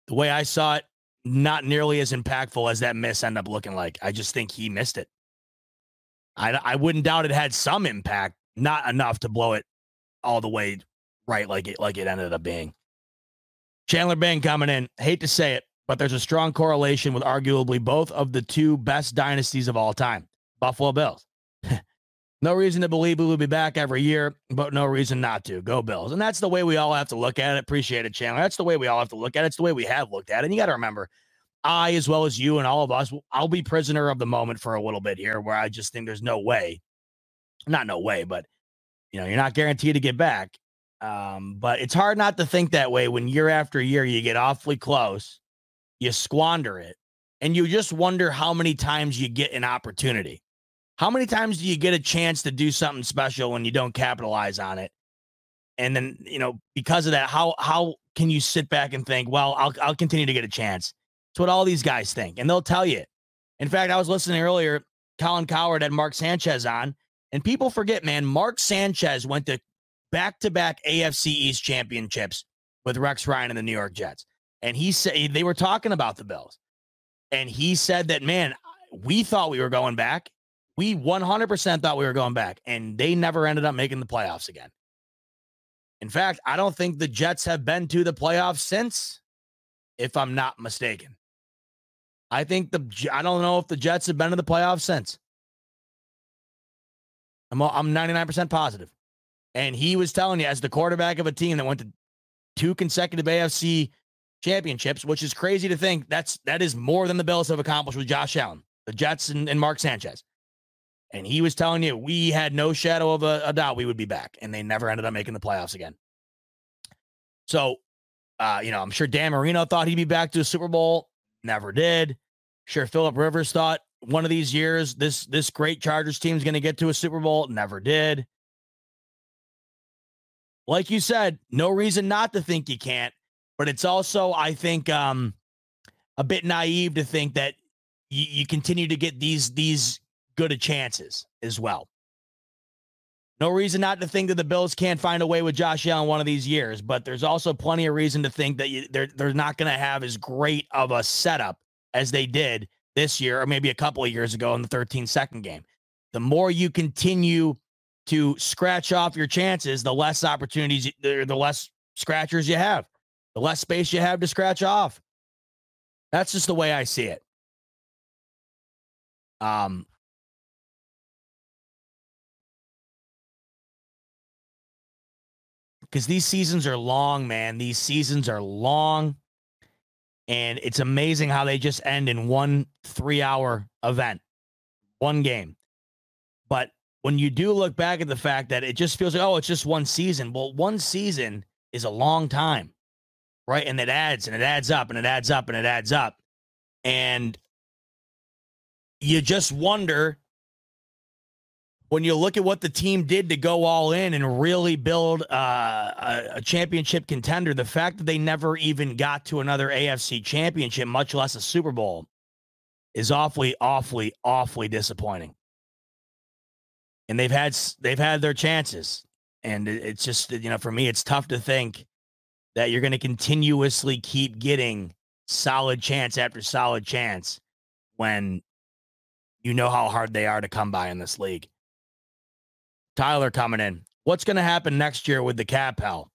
[SPEAKER 2] The way I saw it, not nearly as impactful as that miss ended up looking like. I just think he missed it. I, I wouldn't doubt it had some impact, not enough to blow it all the way right like it like it ended up being. Chandler Bing coming in. Hate to say it, but there's a strong correlation with arguably both of the two best dynasties of all time. Buffalo Bills. no reason to believe we will be back every year, but no reason not to. Go Bills. And that's the way we all have to look at it. Appreciate it, Chandler. That's the way we all have to look at it. It's the way we have looked at it. And you got to remember, I, as well as you and all of us, I'll be prisoner of the moment for a little bit here where I just think there's no way, not no way, but you know, you're not guaranteed to get back. Um, but it's hard not to think that way when year after year you get awfully close, you squander it, and you just wonder how many times you get an opportunity. How many times do you get a chance to do something special when you don't capitalize on it? And then, you know, because of that, how how can you sit back and think, well, I'll I'll continue to get a chance? It's what all these guys think, and they'll tell you. In fact, I was listening earlier, Colin Cowherd had Mark Sanchez on, and people forget, man, Mark Sanchez went to back to back AFC East championships with Rex Ryan and the New York Jets. And he said they were talking about the Bills. And he said that, man, we thought we were going back. We 100% thought we were going back. And they never ended up making the playoffs again. In fact, I don't think the Jets have been to the playoffs since, if I'm not mistaken. I think the I don't know if the Jets have been to the playoffs since. I'm I'm 99% positive. And he was telling you, as the quarterback of a team that went to two consecutive AFC championships, which is crazy to think that's that is more than the Bills have accomplished with Josh Allen, the Jets, and, and Mark Sanchez. And he was telling you, we had no shadow of a, a, doubt we would be back, and they never ended up making the playoffs again. So, uh, you know, I'm sure Dan Marino thought he'd be back to a Super Bowl, never did. Sure, Philip Rivers thought one of these years this this great Chargers team is going to get to a Super Bowl, never did like you said, no reason not to think you can't. But it's also, I think, um, a bit naive to think that you, you continue to get these these good of chances as well. No reason not to think that the Bills can't find a way with Josh Allen one of these years, but there's also plenty of reason to think that you, they're they're not going to have as great of a setup as they did this year or maybe a couple of years ago in the 13 second game. The more you continue to scratch off your chances, the less opportunities, the, the less scratchers you have, the less space you have to scratch off. That's just the way I see it. Um, because these seasons are long, man. These seasons are long. And it's amazing how they just end in one three hour event, one game. But when you do look back at the fact that it just feels like, oh, it's just one season. Well, one season is a long time, right? And it adds and it adds up and it adds up and it adds up. And you just wonder when you look at what the team did to go all in and really build uh, a, a, championship contender, the fact that they never even got to another AFC championship, much less a Super Bowl, is awfully, awfully, awfully disappointing and they've had they've had their chances, and it's just you know for me it's tough to think that you're going to continuously keep getting solid chance after solid chance when you know how hard they are to come by in this league. Tyler coming in. What's going to happen next year with the cap hell?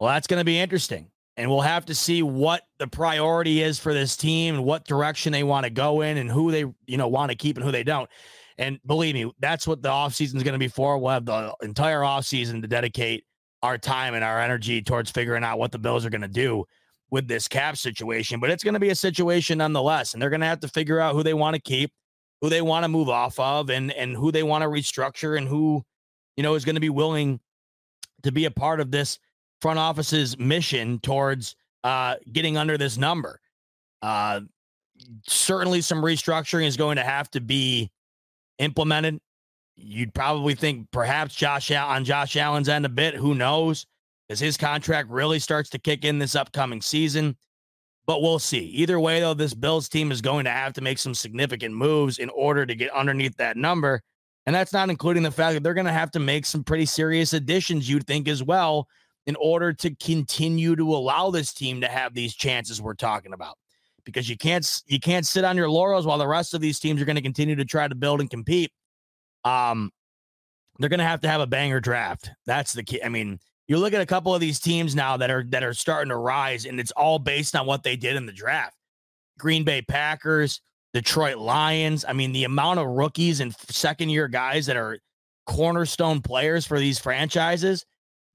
[SPEAKER 2] Well, that's going to be interesting. And we'll have to see what the priority is for this team and what direction they want to go in and who they, you know, want to keep and who they don't. And believe me, that's what the offseason is going to be for. We'll have the entire offseason to dedicate our time and our energy towards figuring out what the Bills are going to do with this cap situation. But it's going to be a situation nonetheless. And they're going to have to figure out who they want to keep, who they want to move off of, and and who they want to restructure and who, you know, is going to be willing to be a part of this front office's mission towards uh, getting under this number. Uh, certainly some restructuring is going to have to be implemented. You'd probably think perhaps Josh on Josh Allen's end a bit. Who knows? As his contract really starts to kick in this upcoming season. But we'll see. Either way, though, this Bills team is going to have to make some significant moves in order to get underneath that number. And that's not including the fact that they're going to have to make some pretty serious additions, you'd think, as well, in order to continue to allow this team to have these chances we're talking about. Because you can't you can't sit on your laurels while the rest of these teams are going to continue to try to build and compete. Um, they're going to have to have a banger draft. That's the key. I mean, you look at a couple of these teams now that are that are starting to rise, and it's all based on what they did in the draft. Green Bay Packers, Detroit Lions. I mean, the amount of rookies and second year guys that are cornerstone players for these franchises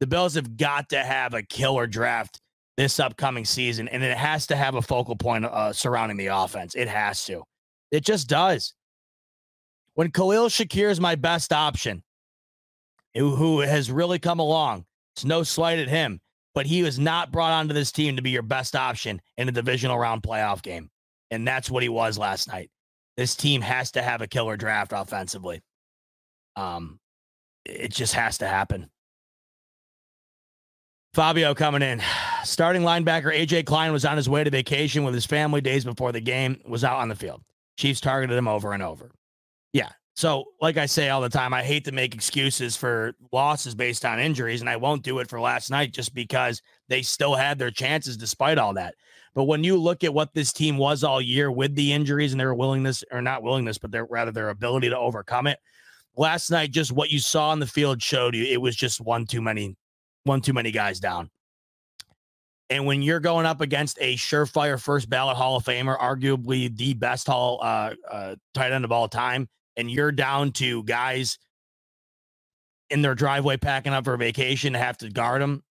[SPEAKER 2] the Bills have got to have a killer draft this upcoming season, and it has to have a focal point uh, surrounding the offense. It has to. It just does. When Khalil Shakir is my best option, who has really come along, it's no slight at him, but he was not brought onto this team to be your best option in a divisional round playoff game. And that's what he was last night. This team has to have a killer draft offensively. Um, it just has to happen. Fabio coming in. Starting linebacker AJ Klein was on his way to vacation with his family days before the game was out on the field. Chiefs targeted him over and over. Yeah. So, like I say all the time, I hate to make excuses for losses based on injuries, and I won't do it for last night just because they still had their chances despite all that. But when you look at what this team was all year with the injuries and their willingness, or not willingness, but their rather their ability to overcome it, last night, just what you saw on the field showed you it was just one too many one too many guys down. And when you're going up against a surefire first ballot Hall of Famer, arguably the best Hall uh, uh, tight end of all time, and you're down to guys in their driveway packing up for vacation to have to guard them,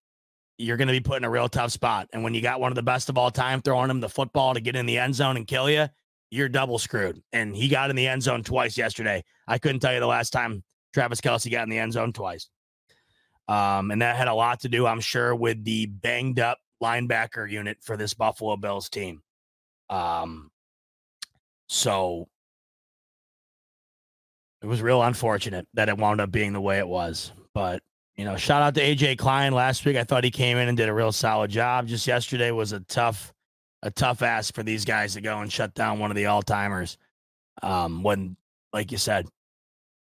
[SPEAKER 2] you're going to be put in a real tough spot. And when you got one of the best of all time throwing him the football to get in the end zone and kill you, you're double screwed. And he got in the end zone twice yesterday. I couldn't tell you the last time Travis Kelce got in the end zone twice. Um, and that had a lot to do, I'm sure, with the banged up linebacker unit for this Buffalo Bills team. Um, so it was real unfortunate that it wound up being the way it was. But, you know, shout out to AJ Klein last week. I thought he came in and did a real solid job. Just yesterday was a tough, a tough ask for these guys to go and shut down one of the all timers. Um, when, like you said,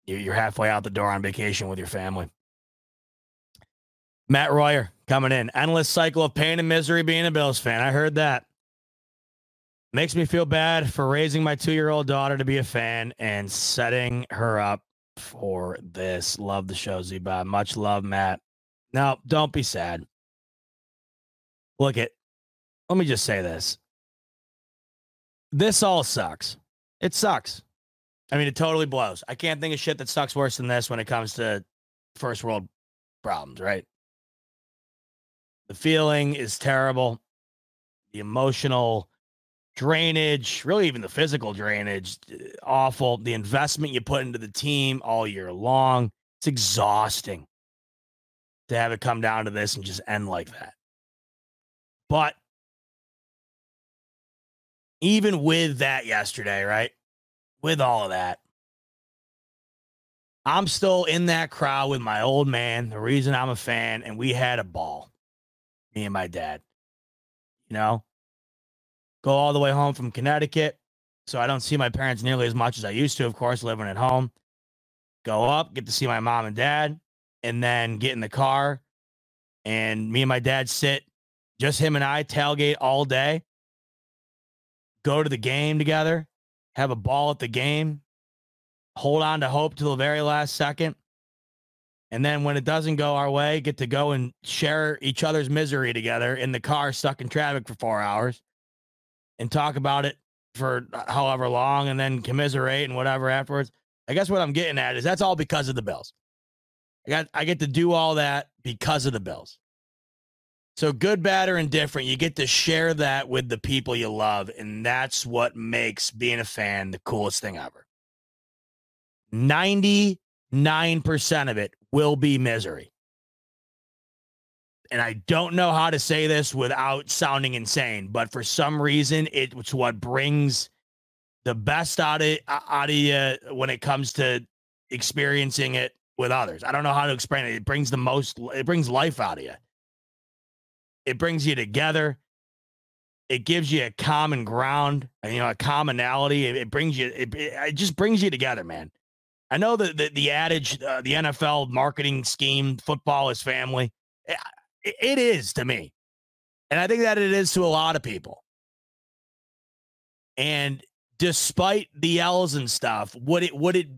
[SPEAKER 2] you're halfway out the door on vacation with your family. Matt Royer coming in. Endless cycle of pain and misery being a Bills fan. I heard that. Makes me feel bad for raising my two year old daughter to be a fan and setting her up for this. Love the show, Z-Bot. Much love, Matt. Now, don't be sad. Look at, let me just say this. This all sucks. It sucks. I mean, it totally blows. I can't think of shit that sucks worse than this when it comes to first world problems, right? The feeling is terrible. The emotional drainage, really even the physical drainage, awful. The investment you put into the team all year long, it's exhausting to have it come down to this and just end like that. But even with that yesterday, right? With all of that, I'm still in that crowd with my old man, the reason I'm a fan, and we had a ball me and my dad. You know, go all the way home from Connecticut. So I don't see my parents nearly as much as I used to, of course, living at home. Go up, get to see my mom and dad, and then get in the car. And me and my dad sit, just him and I, tailgate all day, go to the game together, have a ball at the game, hold on to hope till the very last second. And then when it doesn't go our way, get to go and share each other's misery together in the car, stuck in traffic for four hours, and talk about it for however long, and then commiserate and whatever afterwards. I guess what I'm getting at is that's all because of the Bills. I got I get to do all that because of the Bills. So good, bad, or indifferent, you get to share that with the people you love, and that's what makes being a fan the coolest thing ever. 99% of it will be misery. And I don't know how to say this without sounding insane, but for some reason, it's what brings the best out of out of you when it comes to experiencing it with others. I don't know how to explain it. It brings the most. It brings life out of you. It brings you together. It gives you a common ground, you know, a commonality. It, it brings you. It, it, just brings you together, man. I know that the, the adage, uh, the NFL marketing scheme, football is family. It, is to me, and I think that it is to a lot of people. And despite the L's and stuff, would it would it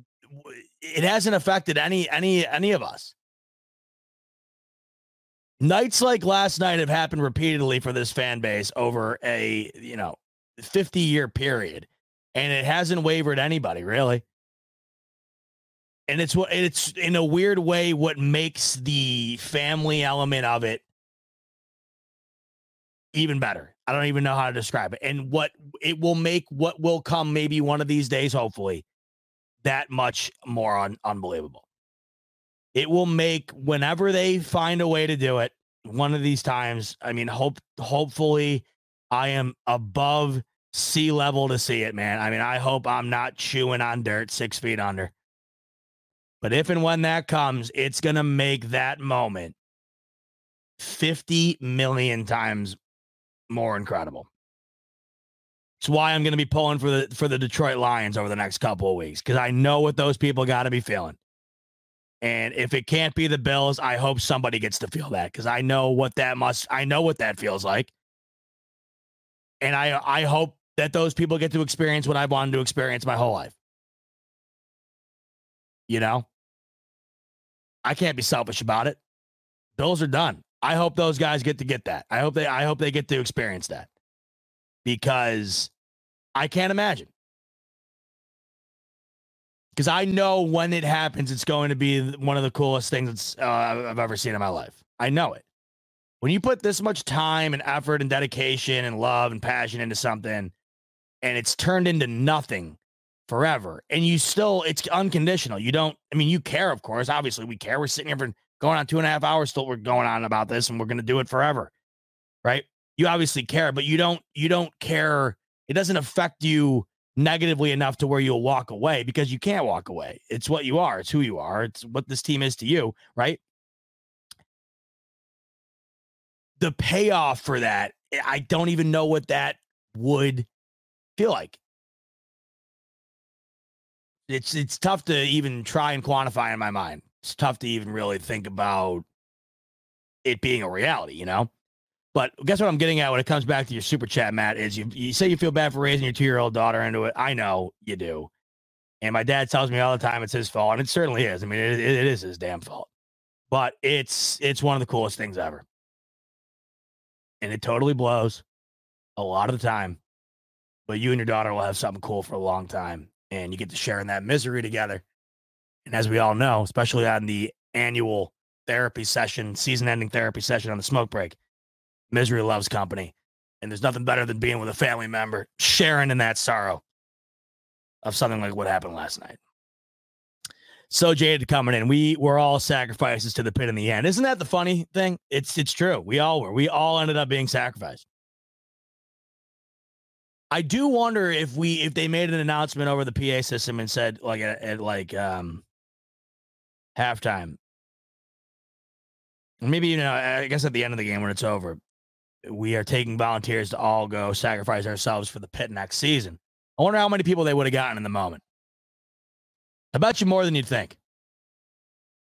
[SPEAKER 2] it hasn't affected any any any of us. Nights like last night have happened repeatedly for this fan base over a, you know, 50 year period and it hasn't wavered anybody, really. And it's what it's in a weird way what makes the family element of it even better. I don't even know how to describe it. And what it will make what will come maybe one of these days, hopefully, that much more un- unbelievable. It will make whenever they find a way to do it, one of these times. I mean, hope hopefully I am above sea level to see it, man. I mean, I hope I'm not chewing on dirt six feet under. But if and when that comes, it's gonna make that moment 50 million times more incredible. It's why I'm going to be pulling for the for the Detroit Lions over the next couple of weeks because I know what those people got to be feeling. And if it can't be the Bills, I hope somebody gets to feel that because I know what that must. I know what that feels like, and I I hope that those people get to experience what I've wanted to experience my whole life. You know, I can't be selfish about it. Bills are done. I hope those guys get to get that. I hope they I hope they get to experience that. Because I can't imagine. Because I know when it happens, it's going to be one of the coolest things uh, I've ever seen in my life. I know it. When you put this much time and effort and dedication and love and passion into something, and it's turned into nothing forever, and you still, it's unconditional. You don't, I mean, you care, of course. Obviously, we care. We're sitting here for going on two and a half hours still we're going on about this and we're going to do it forever right you obviously care but you don't you don't care it doesn't affect you negatively enough to where you'll walk away because you can't walk away it's what you are it's who you are it's what this team is to you right the payoff for that i don't even know what that would feel like it's it's tough to even try and quantify in my mind it's tough to even really think about it being a reality, you know? But guess what I'm getting at when it comes back to your super chat, Matt, is you, you say you feel bad for raising your two year old daughter into it. I know you do. And my dad tells me all the time it's his fault, and it certainly is. I mean, it, it is his damn fault. But it's it's one of the coolest things ever. And it totally blows a lot of the time. But you and your daughter will have something cool for a long time. And you get to share in that misery together. And as we all know, especially on the annual therapy session, season ending therapy session on the smoke break, misery loves company. And there's nothing better than being with a family member, sharing in that sorrow of something like what happened last night. So jaded coming in. We were all sacrifices to the pit in the end. Isn't that the funny thing? It's it's true. We all were. We all ended up being sacrificed. I do wonder if we if they made an announcement over the PA system and said like at, at like um halftime. Maybe, you know, I guess at the end of the game when it's over, we are taking volunteers to all go sacrifice ourselves for the pit next season. I wonder how many people they would have gotten in the moment. I bet you more than you'd think.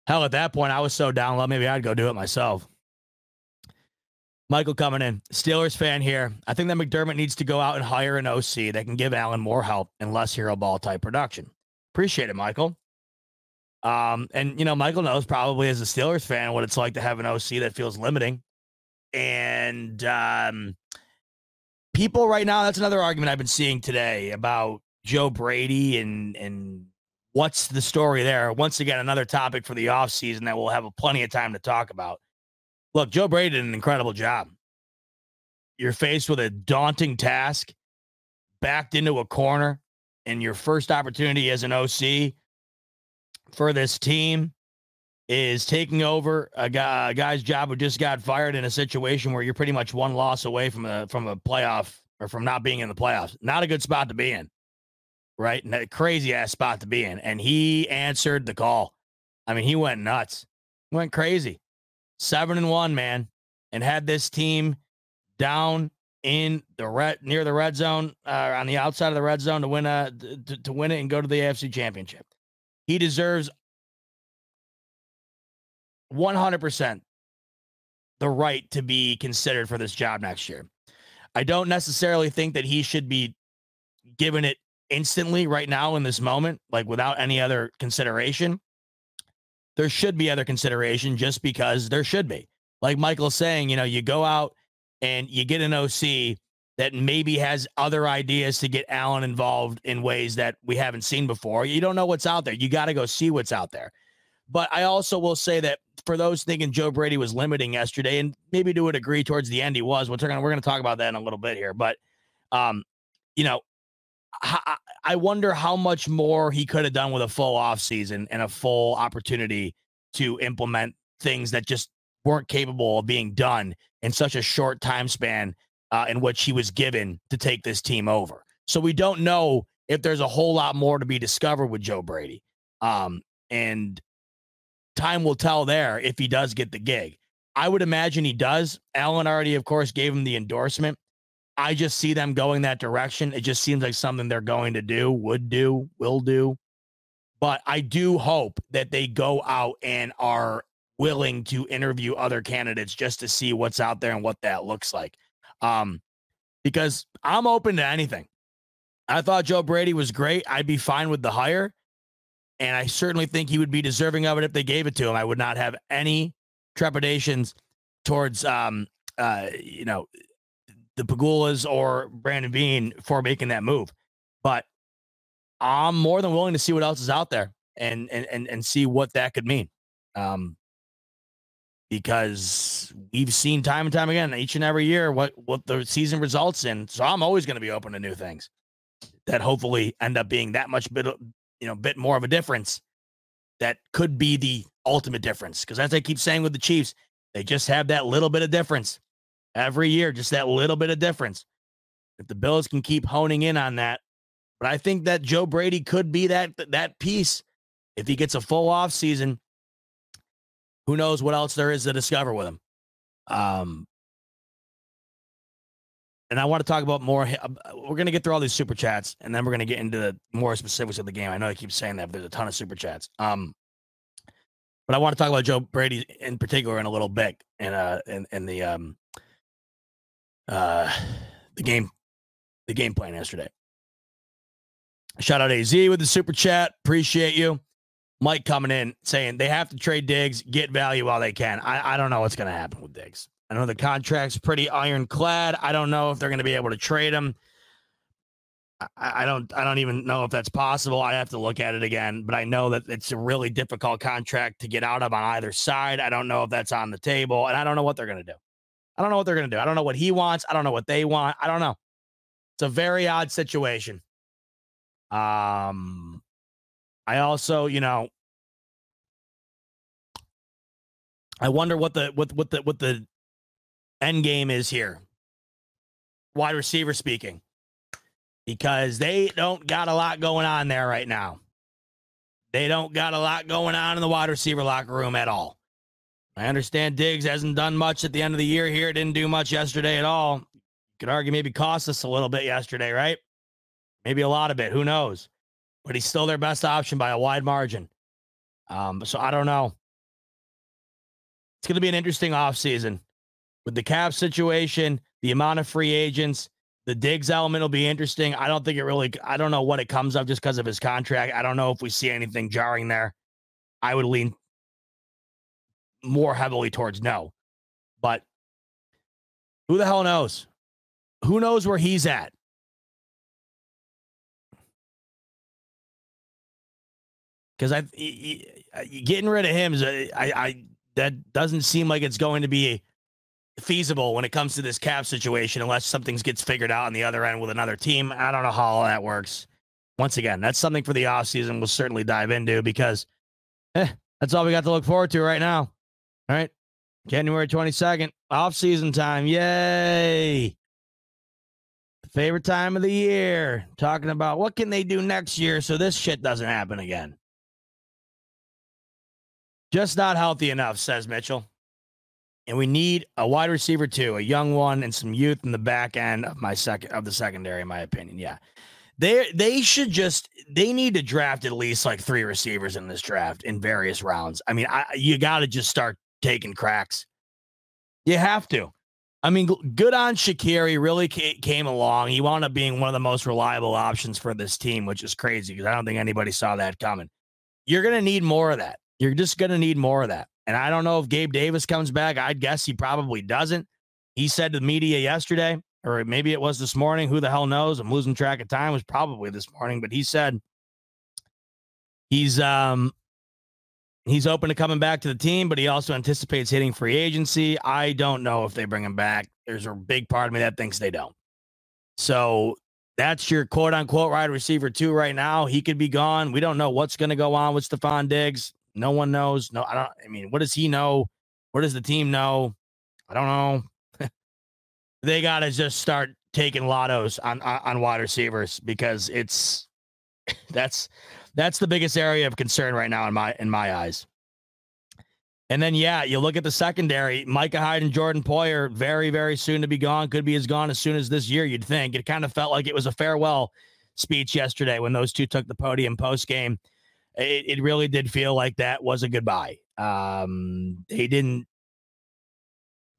[SPEAKER 2] Hell, at that point, I was so down low, maybe I'd go do it myself. Michael coming in, Steelers fan here. I think that McDermott needs to go out and hire an OC that can give Allen more help and less hero ball type production. Appreciate it, Michael. Um, and you know, Michael knows probably as a Steelers fan what it's like to have an OC that feels limiting. And um, people right now, that's another argument I've been seeing today about Joe Brady and and what's the story there. Once again, another topic for the offseason that we'll have plenty of time to talk about. Look, Joe Brady did an incredible job. You're faced with a daunting task, backed into a corner, and your first opportunity as an OC for this team is taking over a, guy, a guy's job who just got fired in a situation where you're pretty much one loss away from a from a playoff or from not being in the playoffs. Not a good spot to be in. right? Crazy ass spot to be in. And he answered the call. I mean, he went nuts, went crazy. Seven and one, man, and had this team down in the red near the red zone, uh, on the outside of the red zone to win a to, to win it and go to the AFC championship. He deserves 100% the right to be considered for this job next year. I don't necessarily think that he should be given it instantly right now in this moment, like without any other consideration. There should be other consideration just because there should be. Like Michael's saying, you know, you go out and you get an OC that maybe has other ideas to get Allen involved in ways that we haven't seen before. You don't know what's out there. You got to go see what's out there. But I also will say that for those thinking Joe Brady was limiting yesterday, and maybe to a degree towards the end he was, we're gonna we're gonna talk about that in a little bit here. But um, you know, I wonder how much more he could have done with a full off season and a full opportunity to implement things that just weren't capable of being done in such a short time span uh, in which he was given to take this team over. So we don't know if there's a whole lot more to be discovered with Joe Brady. Um, and time will tell there if he does get the gig. I would imagine he does. Allen already, of course, gave him the endorsement. I just see them going that direction. It just seems like something they're going to do, would do, will do. But I do hope that they go out and are willing to interview other candidates just to see what's out there and what that looks like. Um, because I'm open to anything. I thought Joe Brady was great. I'd be fine with the hire. And I certainly think he would be deserving of it if they gave it to him. I would not have any trepidations towards, um, uh, you know, the Pegulas or Brandon Beane for making that move. But I'm more than willing to see what else is out there and and and, and see what that could mean. Um, because we've seen time and time again, each and every year, what what the season results in. So I'm always going to be open to new things that hopefully end up being that much bit, you know, bit more of a difference. That could be the ultimate difference. Because as I keep saying with the Chiefs, they just have that little bit of difference every year, just that little bit of difference. If the Bills can keep honing in on that, but I think that Joe Brady could be that that piece if he gets a full off season who knows what else there is to discover with him. Um, and I want to talk about more. Uh, we're going to get through all these super chats, and then we're going to get into the more specifics of the game. I know I keep saying that, but there's a ton of super chats. Um, but I want to talk about Joe Brady in particular in a little bit, and uh, in, in the um, uh, the game, the game plan yesterday. Shout out AZ with the super chat. Appreciate you. Mike coming in saying they have to trade Diggs, get value while they can. I, I don't know what's going to happen with Diggs. I know the contract's pretty ironclad. I don't know if they're going to be able to trade him. I, I don't I don't even know if that's possible. I have to look at it again, but I know that it's a really difficult contract to get out of on either side. I don't know if that's on the table, and I don't know what they're going to do. I don't know what they're going to do. I don't know what he wants. I don't know what they want. I don't know. It's a very odd situation. Um, I also, you know, I wonder what the what what the what the end game is here. Wide receiver speaking. Because they don't got a lot going on there right now. They don't got a lot going on in the wide receiver locker room at all. I understand Diggs hasn't done much at the end of the year here. Didn't do much yesterday at all. You could argue maybe cost us a little bit yesterday, right? Maybe a lot of it. Who knows? but he's still their best option by a wide margin. Um, so I don't know. It's going to be an interesting offseason with the cap situation, the amount of free agents, the Diggs element will be interesting. I don't think it really, I don't know what it comes of just because of his contract. I don't know if we see anything jarring there. I would lean more heavily towards no. But who the hell knows? Who knows where he's at? because I uh, getting rid of him is a, I, I that doesn't seem like it's going to be feasible when it comes to this cap situation unless something gets figured out on the other end with another team. I don't know how all that works. Once again, that's something for the offseason we'll certainly dive into because eh, that's all we got to look forward to right now. All right. January 22nd, off season time. Yay. Favorite time of the year. Talking about what can they do next year so this shit doesn't happen again. Just not healthy enough, says Mitchell. And we need a wide receiver too, a young one, and some youth in the back end of my second of the secondary, in my opinion. Yeah. They they should just they need to draft at least like three receivers in this draft in various rounds. I mean, I, you got to just start taking cracks. You have to. I mean, good on Shakiri. really came along. He wound up being one of the most reliable options for this team, which is crazy because I don't think anybody saw that coming. You're going to need more of that. You're just going to need more of that. And I don't know if Gabe Davis comes back. I'd guess he probably doesn't. He said to the media yesterday, or maybe it was this morning. Who the hell knows? I'm losing track of time. It was probably this morning, but he said he's um he's open to coming back to the team, but he also anticipates hitting free agency. I don't know if they bring him back. There's a big part of me that thinks they don't. So that's your quote unquote wide receiver two right now. He could be gone. We don't know what's going to go on with Stefon Diggs. No one knows. No, I don't. I mean, what does he know? What does the team know? I don't know. they got to just start taking lottos on, on on wide receivers because it's that's that's the biggest area of concern right now in my in my eyes. And then yeah, you look at the secondary, Micah Hyde and Jordan Poyer, very, very soon to be gone. Could be as gone as soon as this year, you'd think. It kind of felt like it was a farewell speech yesterday when those two took the podium post game. It, it really did feel like that was a goodbye. Um, they didn't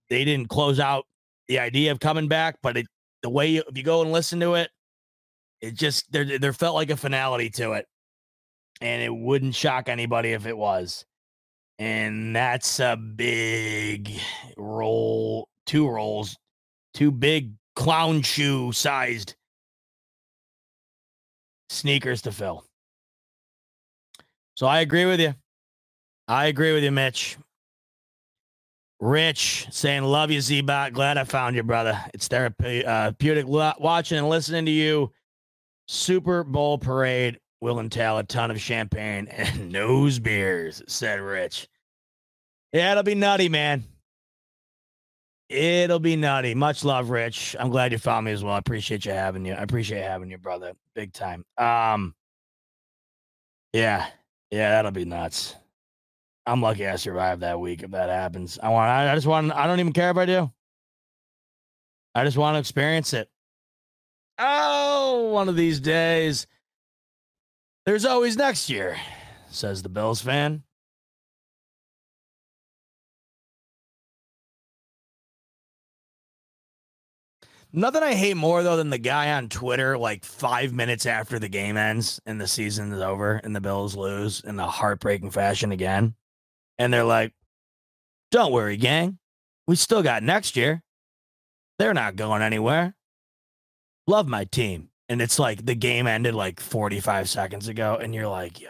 [SPEAKER 2] they didn't close out the idea of coming back, but it the way you, if you go and listen to it, it just there there felt like a finality to it and it wouldn't shock anybody if it was. And that's a big roll, two rolls, two big clown shoe sized sneakers to fill. So I agree with you. I agree with you, Mitch. Rich saying, Love you, Z-Bot. Glad I found you, brother. It's uh, therapeutic watching and listening to you. Super Bowl parade will entail a ton of champagne and nose beers, said Rich. Yeah, it'll be nutty, man. It'll be nutty. Much love, Rich. I'm glad you found me as well. I appreciate you having you. I appreciate having you, brother. Big time. Um, yeah, yeah, that'll be nuts. I'm lucky I survived that week if that happens. I want I, I just want I don't even care if I do. I just want to experience it. Oh, one of these days. There's always next year, says the Bills fan. Nothing I hate more though than the guy on Twitter like five minutes after the game ends and the season is over and the Bills lose in a heartbreaking fashion again. And they're like, Don't worry, gang. We still got next year. They're not going anywhere. Love my team and it's like the game ended like 45 seconds ago and you're like yo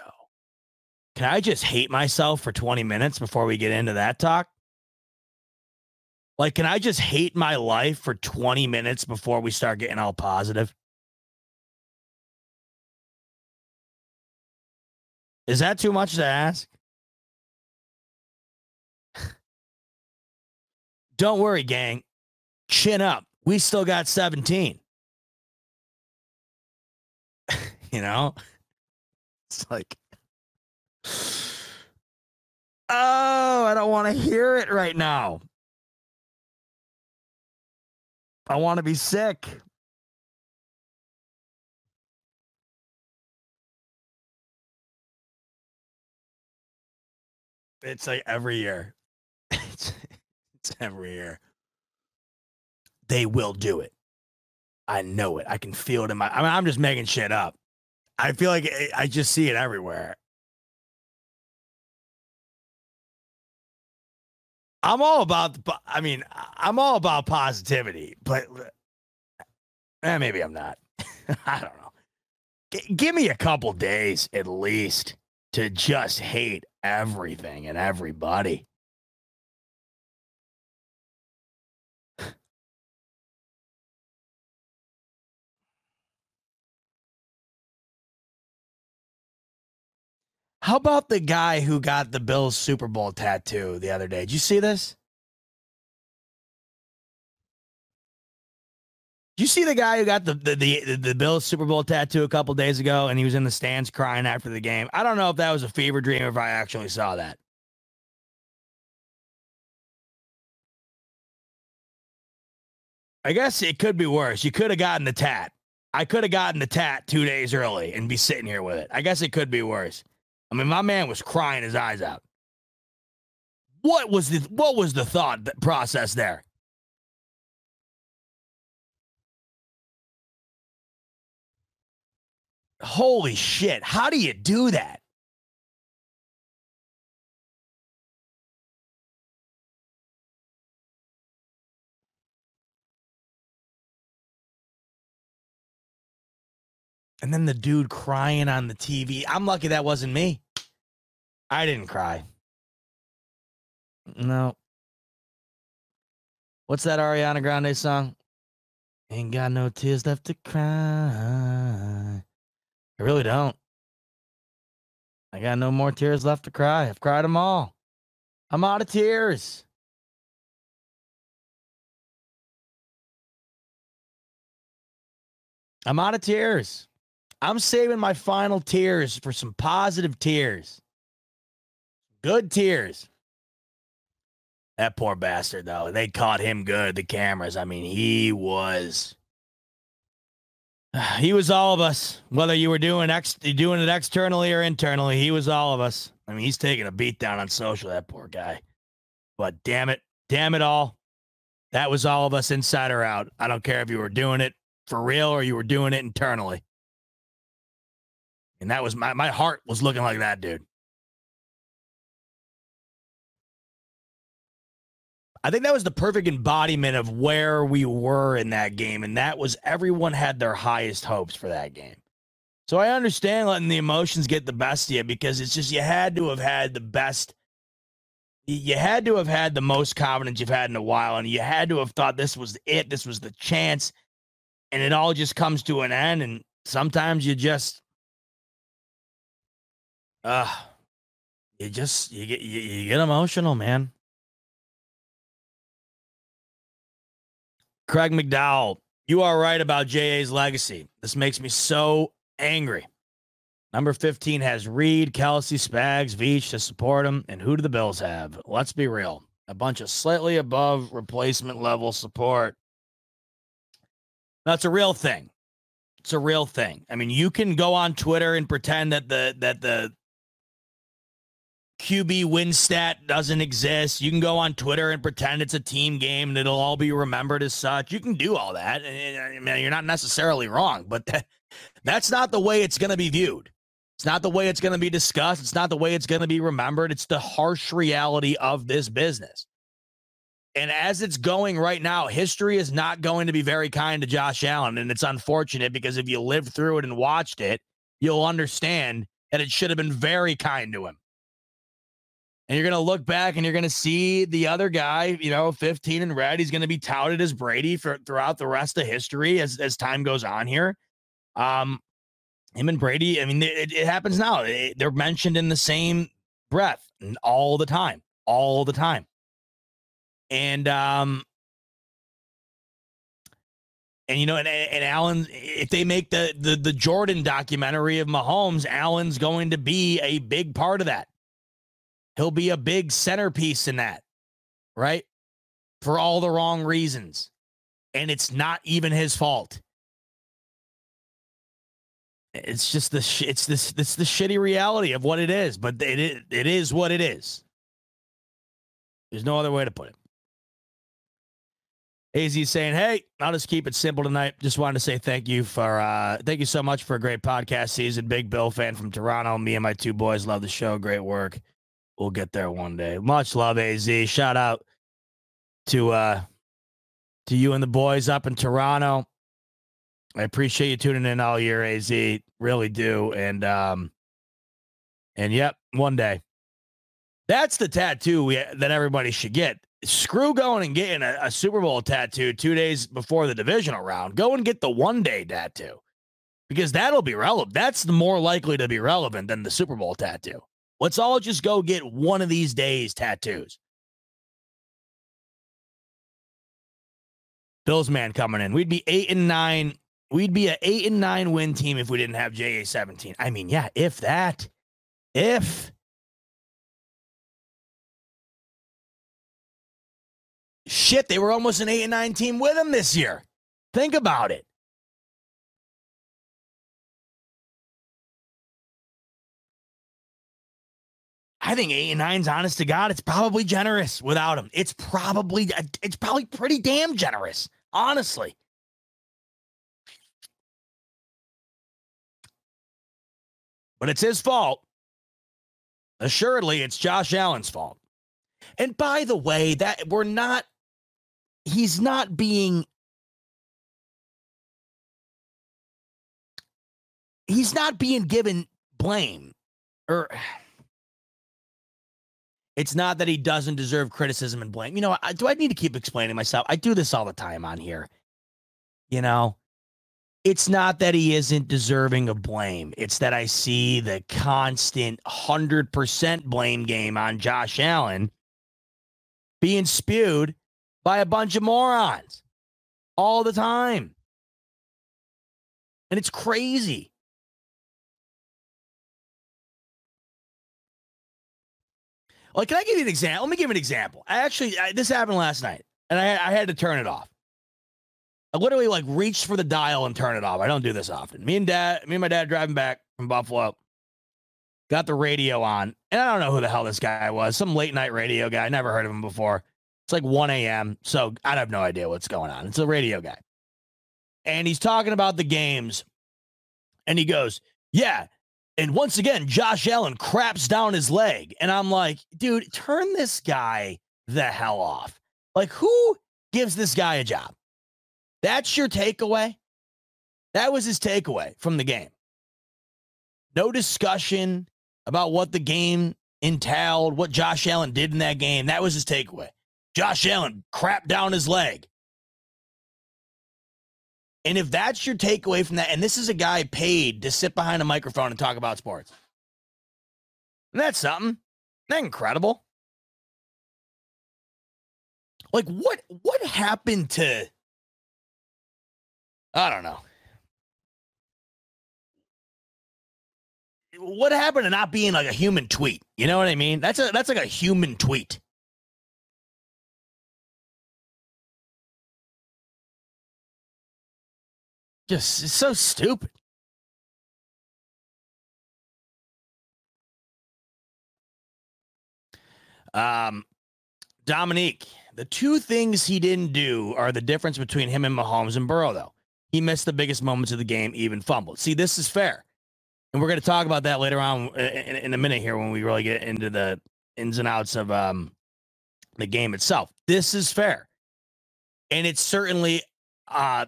[SPEAKER 2] can i just hate myself for 20 minutes before we get into that talk? Like can i just hate my life for 20 minutes before we start getting all positive? Is that too much to ask? Don't worry gang. Chin up. We still got 17 you know? It's like, oh, I don't want to hear it right now. I want to be sick. It's like every year. It's, every year. They will do it. I know it. I can feel it in my. I mean, I'm just making shit up. I feel like I just see it everywhere. I'm all about. I mean, I'm all about positivity, but eh, maybe I'm not. I don't know. G- give me a couple days at least to just hate everything and everybody. How about the guy who got the Bills Super Bowl tattoo the other day? Did you see this? Did you see the guy who got the the the, the Bills Super Bowl tattoo a couple days ago, and he was in the stands crying after the game? I don't know if that was a fever dream or if I actually saw that. I guess it could be worse. You could have gotten the tat. I could have gotten the tat two days early and be sitting here with it. I guess it could be worse. I mean, my man was crying his eyes out. What was the what was the thought process there? Holy shit! How do you do that? And then the dude crying on the TV. I'm lucky that wasn't me. I didn't cry. No. What's that Ariana Grande song? Ain't got no tears left to cry. I really don't. I got no more tears left to cry. I've cried them all. I'm out of tears. I'm out of tears. I'm saving my final tears for some positive tears. Good tears. That poor bastard, though. They caught him good, the cameras. I mean, he was. He was all of us. Whether you were doing ex, doing it externally or internally, he was all of us. I mean, he's taking a beat down on social, that poor guy. But damn it, damn it all. That was all of us inside or out. I don't care if you were doing it for real or you were doing it internally. And that was my my heart was looking like that, dude. I think that was the perfect embodiment of where we were in that game. And that was everyone had their highest hopes for that game. So I understand letting the emotions get the best of you because it's just you had to have had the best. You had to have had the most confidence you've had in a while. And you had to have thought this was it. This was the chance. And it all just comes to an end. And sometimes you just uh you just you get you, you get emotional, man. Craig McDowell, you are right about JA's legacy. This makes me so angry. Number 15 has Reid, Kelce, Spags, Veach to support him. And who do the Bills have? Let's be real. A bunch of slightly above replacement level support. That's a real thing. It's a real thing. I mean, you can go on Twitter and pretend that the that the QB win stat doesn't exist. You can go on Twitter and pretend it's a team game and it'll all be remembered as such. You can do all that. I you're not necessarily wrong, but that, that's not the way it's going to be viewed. It's not the way it's going to be discussed. It's not the way it's going to be remembered. It's the harsh reality of this business. And as it's going right now, history is not going to be very kind to Josh Allen. And it's unfortunate because if you lived through it and watched it, you'll understand that it should have been very kind to him and you're going to look back and you're going to see the other guy, you know, 15 and red. He's going to be touted as Brady for throughout the rest of history as, as time goes on here. Um, him and Brady, I mean, it, it happens now. they're mentioned in the same breath all the time, all the time. And, um, and you know, and, and Allen, if they make the, the the Jordan documentary of Mahomes, Allen's going to be a big part of that. He'll be a big centerpiece in that, right? For all the wrong reasons. And it's not even his fault. It's just the sh- it's this it's the shitty reality of what it is, but it is, it is what it is. There's no other way to put it. AZ saying, "Hey, I'll just keep it simple tonight. Just wanted to say thank you for uh thank you so much for a great podcast season. Big Bill fan from Toronto. Me and my two boys love the show. Great work. We'll get there one day. Much love, AZ. Shout out to uh to you and the boys up in Toronto. I appreciate you tuning in all year, AZ. Really do. And um and yep, one day. That's the tattoo we, that everybody should get. Screw going and getting a, a Super Bowl tattoo two days before the divisional round. Go and get the one day tattoo because that'll be relevant. That's more likely to be relevant than the Super Bowl tattoo. Let's all just go get one of these days tattoos. Bills man coming in. We'd be eight and nine. We'd be an eight and nine win team if we didn't have JA 17. I mean, yeah, if that. If. Shit, they were almost an eight and nine team with him this year. Think about it. I think eight and nine's honest to God, it's probably generous without him. It's probably uh, it's probably pretty damn generous, honestly. But it's his fault. Assuredly, it's Josh Allen's fault. And by the way, that we're not he's not being he's not being given blame or it's not that he doesn't deserve criticism and blame. You know, I, do I need to keep explaining myself? I do this all the time on here. You know, it's not that he isn't deserving of blame. It's that I see the constant 100% blame game on Josh Allen being spewed by a bunch of morons all the time. And it's crazy. Like, can I give you an example? Let me give you an example. I actually, I, this happened last night, and I, I had to turn it off. I literally like reached for the dial and turn it off. I don't do this often. Me and dad, me and my dad driving back from Buffalo, got the radio on, and I don't know who the hell this guy was. Some late night radio guy. Never heard of him before. It's like 1 a.m. So I have no idea what's going on. It's a radio guy. And he's talking about the games. And he goes, Yeah, and once again, Josh Allen craps down his leg. And I'm like, dude, turn this guy the hell off. Like, who gives this guy a job? That's your takeaway? That was his takeaway from the game. No discussion about what the game entailed, what Josh Allen did in that game. That was his takeaway. Josh Allen crapped down his leg. And if that's your takeaway from that, and this is a guy paid to sit behind a microphone and talk about sports, that's something. That incredible? Like what what happened to I don't know. What happened to not being like a human tweet? You know what I mean? That's a that's like a human tweet. Just it's so stupid. Um, Dominique, the two things he didn't do are the difference between him and Mahomes and Burrow, though. He missed the biggest moments of the game, even fumbled. See, this is fair. And we're going to talk about that later on in, in, a minute here when we really get into the ins and outs of um, the game itself. This is fair. And it's certainly uh,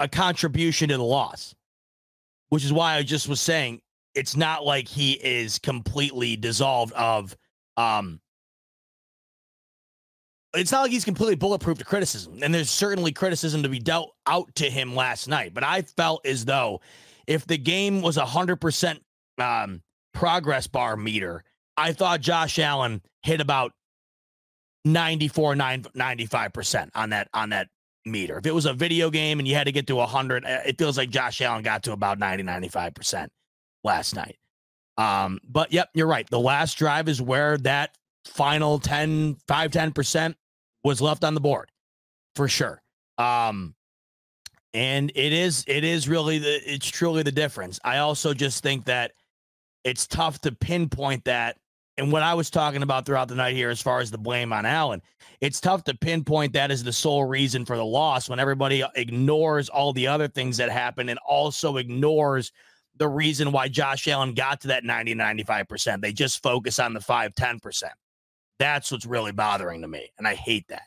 [SPEAKER 2] a contribution to the loss, which is why I just was saying it's not like he is completely dissolved of um it's not like he's completely bulletproof to criticism. And there's certainly criticism to be dealt out to him last night. But I felt as though if the game was a hundred percent um progress bar meter, I thought Josh Allen hit about 94, 95% on that on that meter. If it was a video game and you had to get to 100, eh, it feels like Josh Allen got to about 90, 95% last night. Um, but yep, you're right. The last drive is where that final 10, 5, 10% was left on the board for sure. Um, and it is, it is really the, it's truly the difference. I also just think that it's tough to pinpoint that and what I was talking about throughout the night here, as far as the blame on Allen, it's tough to pinpoint that as the sole reason for the loss when everybody ignores all the other things that happened and also ignores the reason why Josh Allen got to that 90, 95%. They just focus on the 5, 10%. That's what's really bothering to me. And I hate that.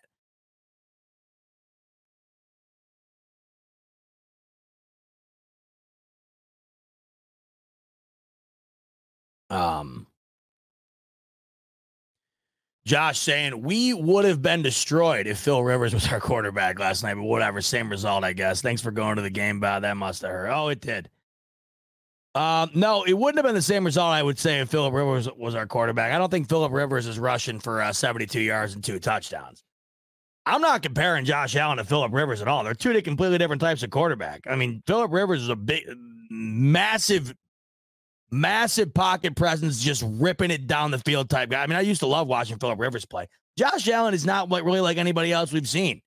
[SPEAKER 2] Um, Josh saying we would have been destroyed if Phil Rivers was our quarterback last night, but whatever, same result, I guess. Thanks for going to the game, Bob. That must have hurt. Oh, it did. Um, no, it wouldn't have been the same result, I would say, if Philip Rivers was our quarterback. I don't think Philip Rivers is rushing for uh, 72 yards and two touchdowns. I'm not comparing Josh Allen to Philip Rivers at all. They're two completely different types of quarterback. I mean, Philip Rivers is a big, massive, massive pocket presence, just ripping it down the field type guy. I mean, I used to love watching Philip Rivers play. Josh Allen is not really like anybody else we've seen.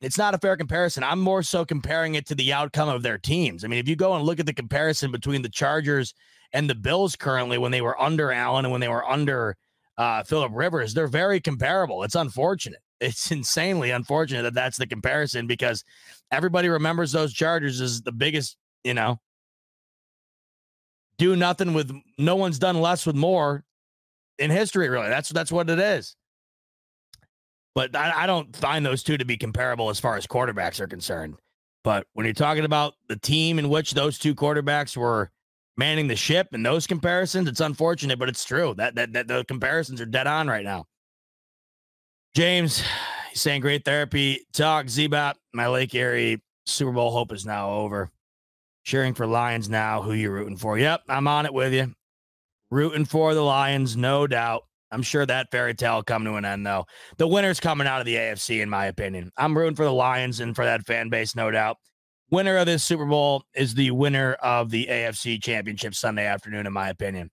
[SPEAKER 2] It's not a fair comparison. I'm more so comparing it to the outcome of their teams. I mean, if you go and look at the comparison between the Chargers and the Bills currently when they were under Allen and when they were under uh, Philip Rivers, they're very comparable. It's unfortunate it's insanely unfortunate that that's the comparison because everybody remembers those Chargers as the biggest, you know, do nothing with no one's done less with more in history, really. That's that's what it is. But I, I don't find those two to be comparable as far as quarterbacks are concerned. But when you're talking about the team in which those two quarterbacks were manning the ship and those comparisons, it's unfortunate, but it's true. That that, that the comparisons are dead on right now. James, he's saying great therapy talk. Z-Bot, my Lake Erie Super Bowl hope is now over. Cheering for Lions now. Who you rooting for? Yep, I'm on it with you. Rooting for the Lions, no doubt. I'm sure that fairy tale will come to an end, though. The winner's coming out of the AFC, in my opinion. I'm rooting for the Lions and for that fan base, no doubt. Winner of this Super Bowl is the winner of the AFC Championship Sunday afternoon, in my opinion.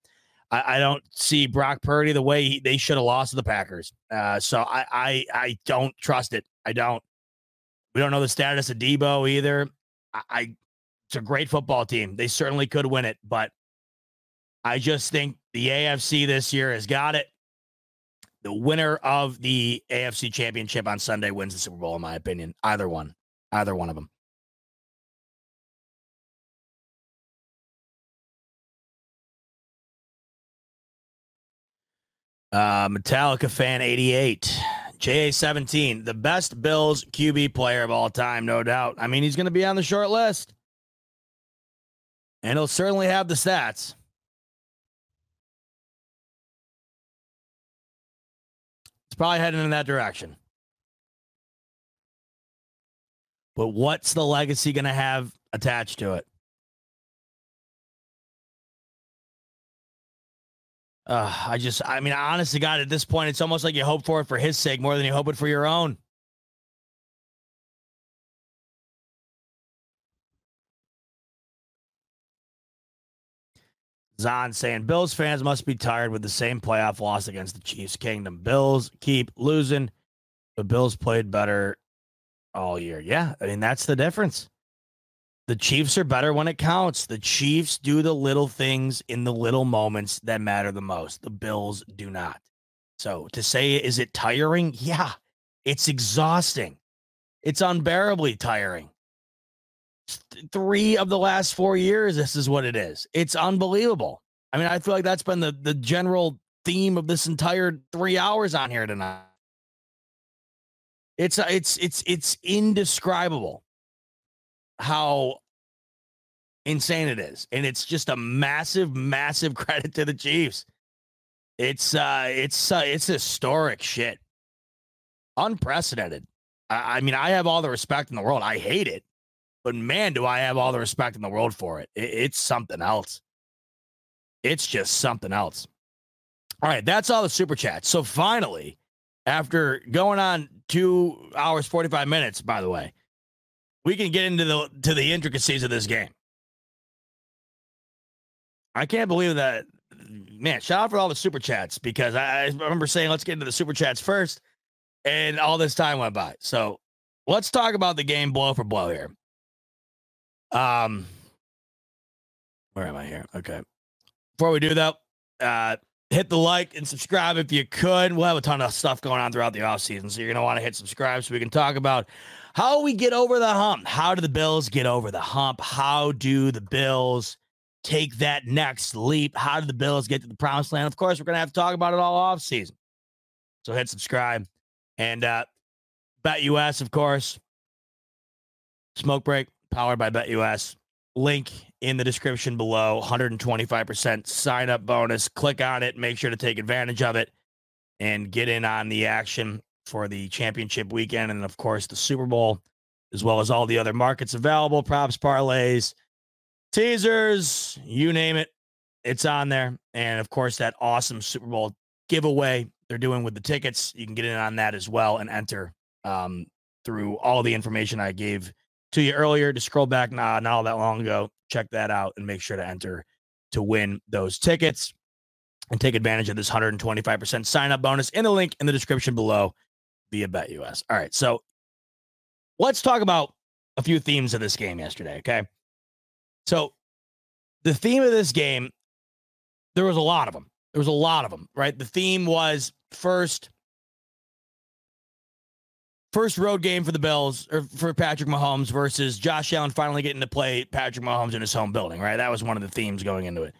[SPEAKER 2] I, I don't see Brock Purdy the way he, they should have lost to the Packers. Uh, so I, I I don't trust it. I don't. We don't know the status of Deebo either. I it's a great football team. They certainly could win it, but I just think the AFC this year has got it. The winner of the AFC championship on Sunday wins the Super Bowl, in my opinion. Either one. Either one of them. Uh, Metallica fan 88. JA17, the best Bills QB player of all time, no doubt. I mean, he's going to be on the short list. And he'll certainly have the stats. It's probably heading in that direction. But what's the legacy going to have attached to it? Uh, I just, I mean, honestly, God, at this point, it's almost like you hope for it for his sake more than you hope it for your own. Zahn saying Bills fans must be tired with the same playoff loss against the Chiefs Kingdom. Bills keep losing, but Bills played better all year. Yeah, I mean, that's the difference. The Chiefs are better when it counts. The Chiefs do the little things in the little moments that matter the most. The Bills do not. So to say, is it tiring? Yeah, it's exhausting. It's unbearably tiring. Three of the last four years, this is what it is. It's unbelievable. I mean, I feel like that's been the, the general theme of this entire three hours on here tonight. It's it's it's it's indescribable how insane it is. And it's just a massive, massive credit to the Chiefs. It's uh it's uh, it's historic shit. Unprecedented. I, I, mean, I have all the respect in the world. I hate it, but man, do I have all the respect in the world for it. it it's something else. It's just something else. All right, that's all the super chats. So finally, after going on two hours, 45 minutes, by the way, we can get into the to the intricacies of this game. I can't believe that. Man, shout out for all the super chats because I, I remember saying let's get into the super chats first, and all this time went by. So let's talk about the game blow for blow here. Um, where am I here? Okay. Before we do that, uh, hit the like and subscribe if you could. We'll have a ton of stuff going on throughout the off season, so you're gonna want to hit subscribe so we can talk about how we get over the hump. How do the Bills get over the hump? How do the Bills take that next leap? How do the Bills get to the promised land? Of course, we're going to have to talk about it all off season. So hit subscribe and uh, BetUS, of course. Smoke break powered by BetUS. Link in the description below. 125% sign up bonus. Click on it. Make sure to take advantage of it and get in on the action for the championship weekend and, of course, the Super Bowl, as well as all the other markets available, props, parlays, teasers, you name it. It's on there. And, of course, that awesome Super Bowl giveaway they're doing with the tickets. You can get in on that as well and enter um, through all the information I gave to you earlier. To scroll back, nah, not all that long ago. Check that out and make sure to enter to win those tickets and take advantage of this 125% sign up bonus in the link in the description below via BetUS. All right, so let's talk about a few themes of this game yesterday. Okay, so the theme of this game, there was a lot of them. There was a lot of them, right? The theme was first first road game for the Bills or for Patrick Mahomes versus Josh Allen finally getting to play Patrick Mahomes in his home building, right? That was one of the themes going into it.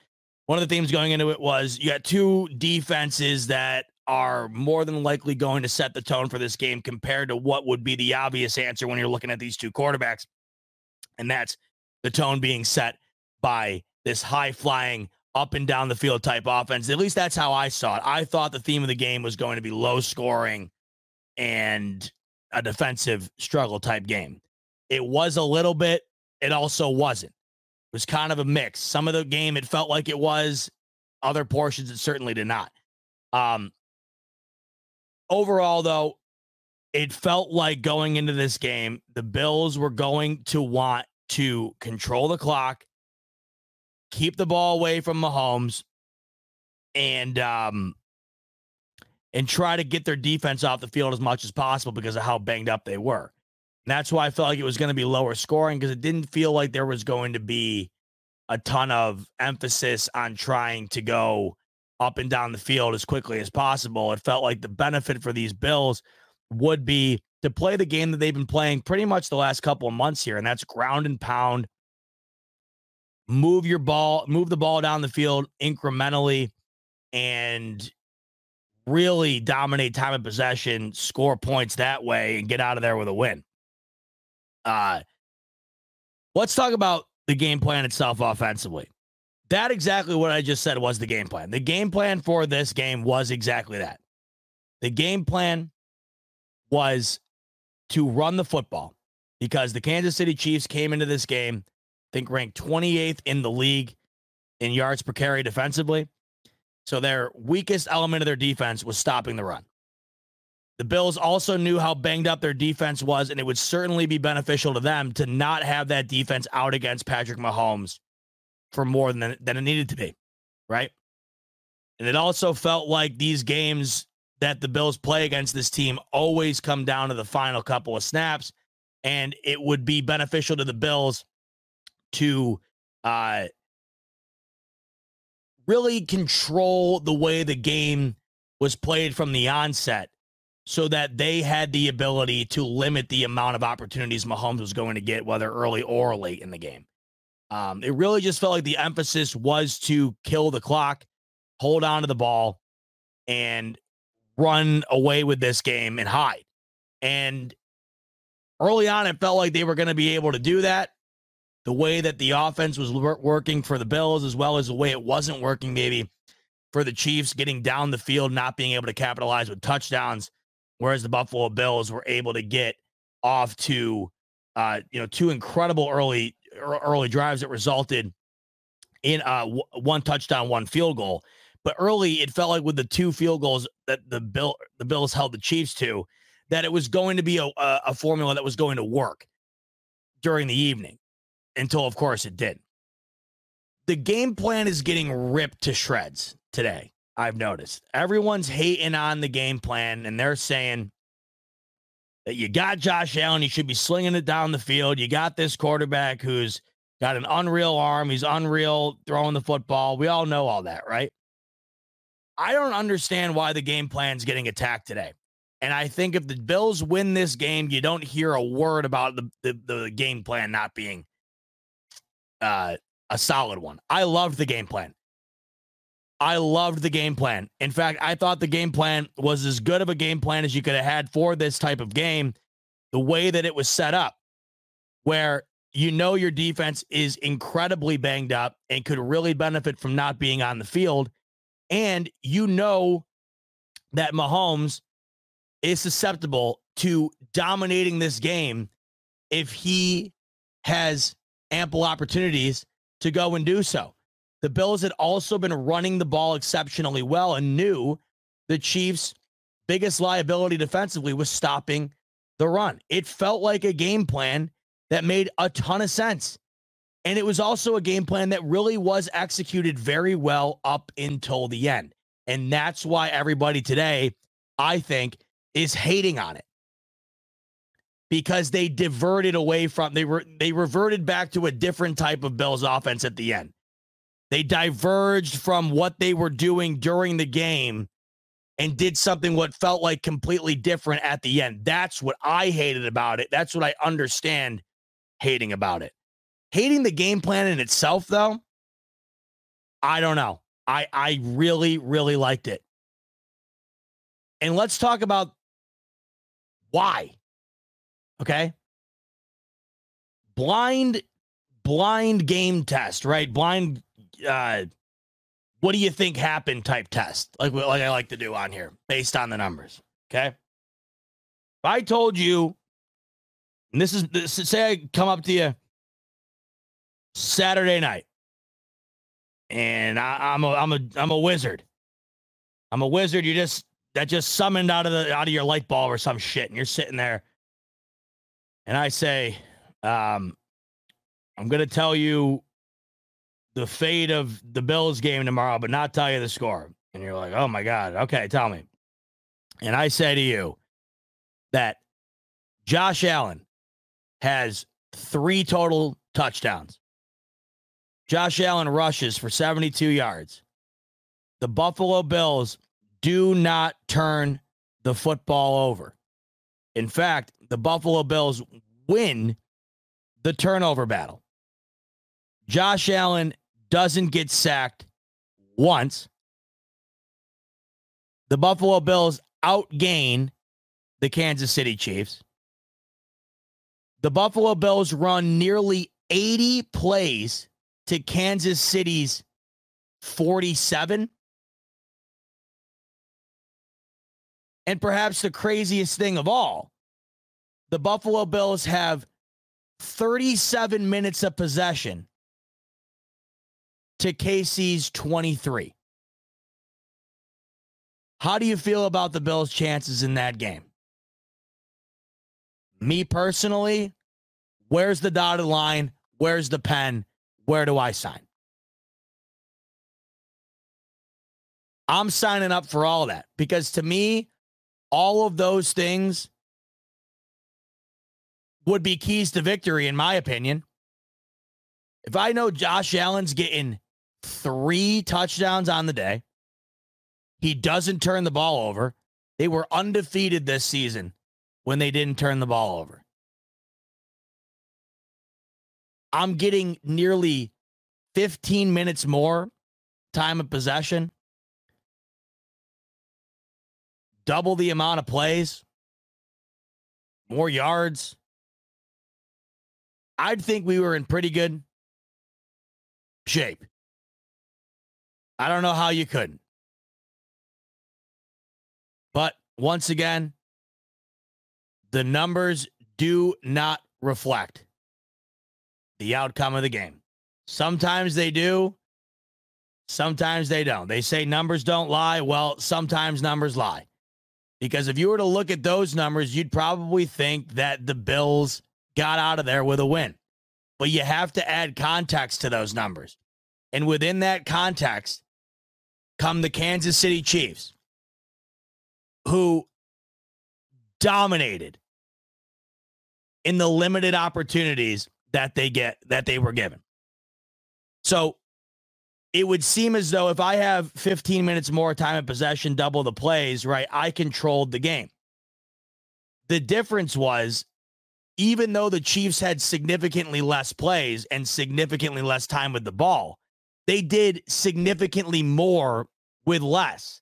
[SPEAKER 2] One of the themes going into it was you got two defenses that are more than likely going to set the tone for this game compared to what would be the obvious answer when you're looking at these two quarterbacks. And that's the tone being set by this high flying, up and down the field type offense. At least that's how I saw it. I thought the theme of the game was going to be low scoring and a defensive struggle type game. It was a little bit, it also wasn't. It was kind of a mix. Some of the game it felt like it was, other portions it certainly did not. Um overall though, it felt like going into this game, the Bills were going to want to control the clock, keep the ball away from Mahomes, and um and try to get their defense off the field as much as possible because of how banged up they were. And that's why I felt like it was going to be lower scoring because it didn't feel like there was going to be a ton of emphasis on trying to go up and down the field as quickly as possible. It felt like the benefit for these Bills would be to play the game that they've been playing pretty much the last couple of months here, and that's ground and pound. Move your ball, move the ball down the field incrementally, and really dominate time of possession, score points that way, and get out of there with a win. Uh, let's talk about the game plan itself offensively. That exactly what I just said was the game plan. The game plan for this game was exactly that. The game plan was to run the football because the Kansas City Chiefs came into this game, I think ranked 28th in the league in yards per carry defensively. So their weakest element of their defense was stopping the run. The Bills also knew how banged up their defense was, and it would certainly be beneficial to them to not have that defense out against Patrick Mahomes for more than, than it needed to be, right? And it also felt like these games that the Bills play against this team always come down to the final couple of snaps, and it would be beneficial to the Bills to uh, really control the way the game was played from the onset so that they had the ability to limit the amount of opportunities Mahomes was going to get, whether early or late in the game. Um, it really just felt like the emphasis was to kill the clock, hold on to the ball, and run away with this game and hide. And early on, it felt like they were going to be able to do that the way that the offense was working for the Bills, as well as the way it wasn't working, maybe for the Chiefs getting down the field, not being able to capitalize with touchdowns, whereas the Buffalo Bills were able to get off to, uh, you know, two incredible early early drives that resulted in uh, w- one touchdown, one field goal. But early, it felt like with the two field goals that the Bill the Bills held the Chiefs to, that it was going to be a, a formula that was going to work during the evening until, of course, it did. The game plan is getting ripped to shreds today. I've noticed everyone's hating on the game plan and they're saying that you got Josh Allen, you should be slinging it down the field. You got this quarterback who's got an unreal arm, he's unreal throwing the football. We all know all that, right? I don't understand why the game plan's getting attacked today. And I think if the Bills win this game, you don't hear a word about the, the, the game plan not being uh, a solid one. I loved the game plan. I loved the game plan. In fact, I thought the game plan was as good of a game plan as you could have had for this type of game. The way that it was set up, where you know your defense is incredibly banged up and could really benefit from not being on the field. And you know that Mahomes is susceptible to dominating this game if he has ample opportunities to go and do so. The Bills had also been running the ball exceptionally well and knew the Chiefs' biggest liability defensively was stopping the run. It felt like a game plan that made a ton of sense. And it was also a game plan that really was executed very well up until the end. And that's why everybody today, I think, is hating on it. Because they diverted away from they were they reverted back to a different type of Bills offense at the end. They diverged from what they were doing during the game and did something what felt like completely different at the end. That's what I hated about it. That's what I understand hating about it. Hating the game plan in itself, though, I don't know. I I really really liked it. And let's talk about why. Okay? Blind blind game test, right? Blind uh what do you think happened type test. Like like I like to do on here based on the numbers, okay? If I told you and this is this, say I come up to you Saturday night, and I, I'm a I'm a I'm a wizard. I'm a wizard. You just that just summoned out of the out of your light bulb or some shit, and you're sitting there, and I say, um, I'm gonna tell you the fate of the Bills game tomorrow, but not tell you the score. And you're like, oh my god, okay, tell me. And I say to you that Josh Allen has three total touchdowns. Josh Allen rushes for 72 yards. The Buffalo Bills do not turn the football over. In fact, the Buffalo Bills win the turnover battle. Josh Allen doesn't get sacked once. The Buffalo Bills outgain the Kansas City Chiefs. The Buffalo Bills run nearly 80 plays to Kansas City's 47. And perhaps the craziest thing of all, the Buffalo Bills have 37 minutes of possession to KC's 23. How do you feel about the Bills' chances in that game? Me personally, where's the dotted line? Where's the pen? Where do I sign? I'm signing up for all that because to me, all of those things would be keys to victory, in my opinion. If I know Josh Allen's getting three touchdowns on the day, he doesn't turn the ball over. They were undefeated this season when they didn't turn the ball over. I'm getting nearly 15 minutes more time of possession, double the amount of plays, more yards. I'd think we were in pretty good shape. I don't know how you couldn't. But once again, the numbers do not reflect the outcome of the game. Sometimes they do, sometimes they don't. They say numbers don't lie. Well, sometimes numbers lie. Because if you were to look at those numbers, you'd probably think that the Bills got out of there with a win. But you have to add context to those numbers. And within that context come the Kansas City Chiefs, who dominated in the limited opportunities that they get that they were given. So it would seem as though if I have 15 minutes more time of possession, double the plays, right, I controlled the game. The difference was even though the Chiefs had significantly less plays and significantly less time with the ball, they did significantly more with less.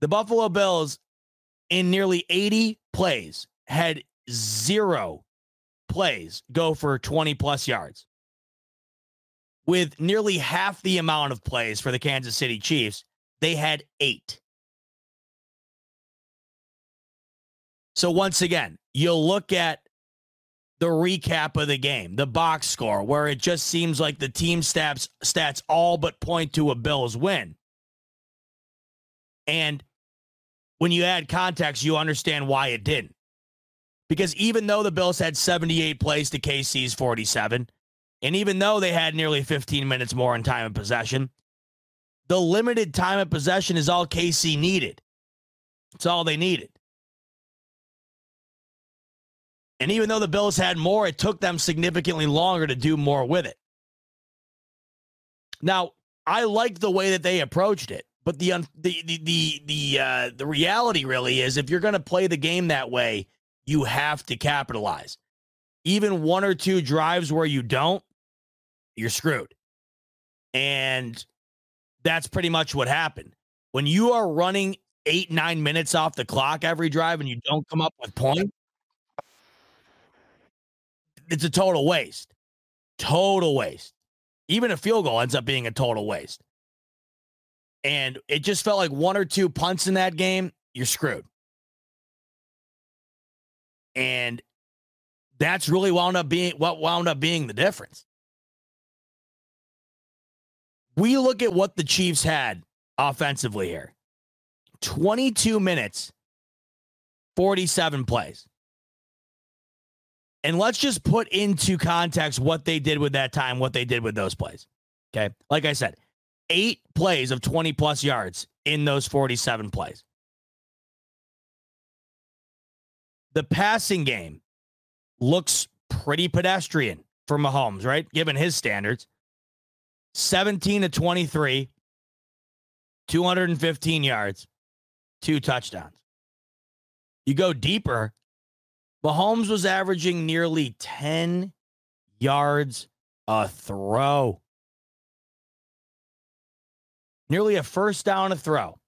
[SPEAKER 2] The Buffalo Bills, in nearly 80 plays, had zero plays go for 20 plus yards. With nearly half the amount of plays for the Kansas City Chiefs, they had eight. So, once again, you'll look at the recap of the game, the box score, where it just seems like the team stats stats all but point to a Bills win. And when you add context, you understand why it didn't. Because even though the Bills had 78 plays to KC's 47, and even though they had nearly 15 minutes more in time of possession, the limited time of possession is all KC needed. It's all they needed. And even though the Bills had more, it took them significantly longer to do more with it. Now, I like the way that they approached it, but the the the the the, uh, the reality really is if you're going to play the game that way, you have to capitalize. Even one or two drives where you don't, you're screwed. And that's pretty much what happened. When you are running eight, nine minutes off the clock every drive and you don't come up with points, it's a total waste. Total waste. Even a field goal ends up being a total waste. And it just felt like one or two punts in that game, you're screwed. And that's really wound up being what wound up being the difference. We look at what the Chiefs had offensively here 22 minutes, 47 plays. And let's just put into context what they did with that time, what they did with those plays. Okay. Like I said, eight plays of 20 plus yards in those 47 plays. The passing game looks pretty pedestrian for Mahomes, right? Given his standards. 17 to 23, 215 yards, two touchdowns. You go deeper, Mahomes was averaging nearly 10 yards a throw. Nearly a first down a throw.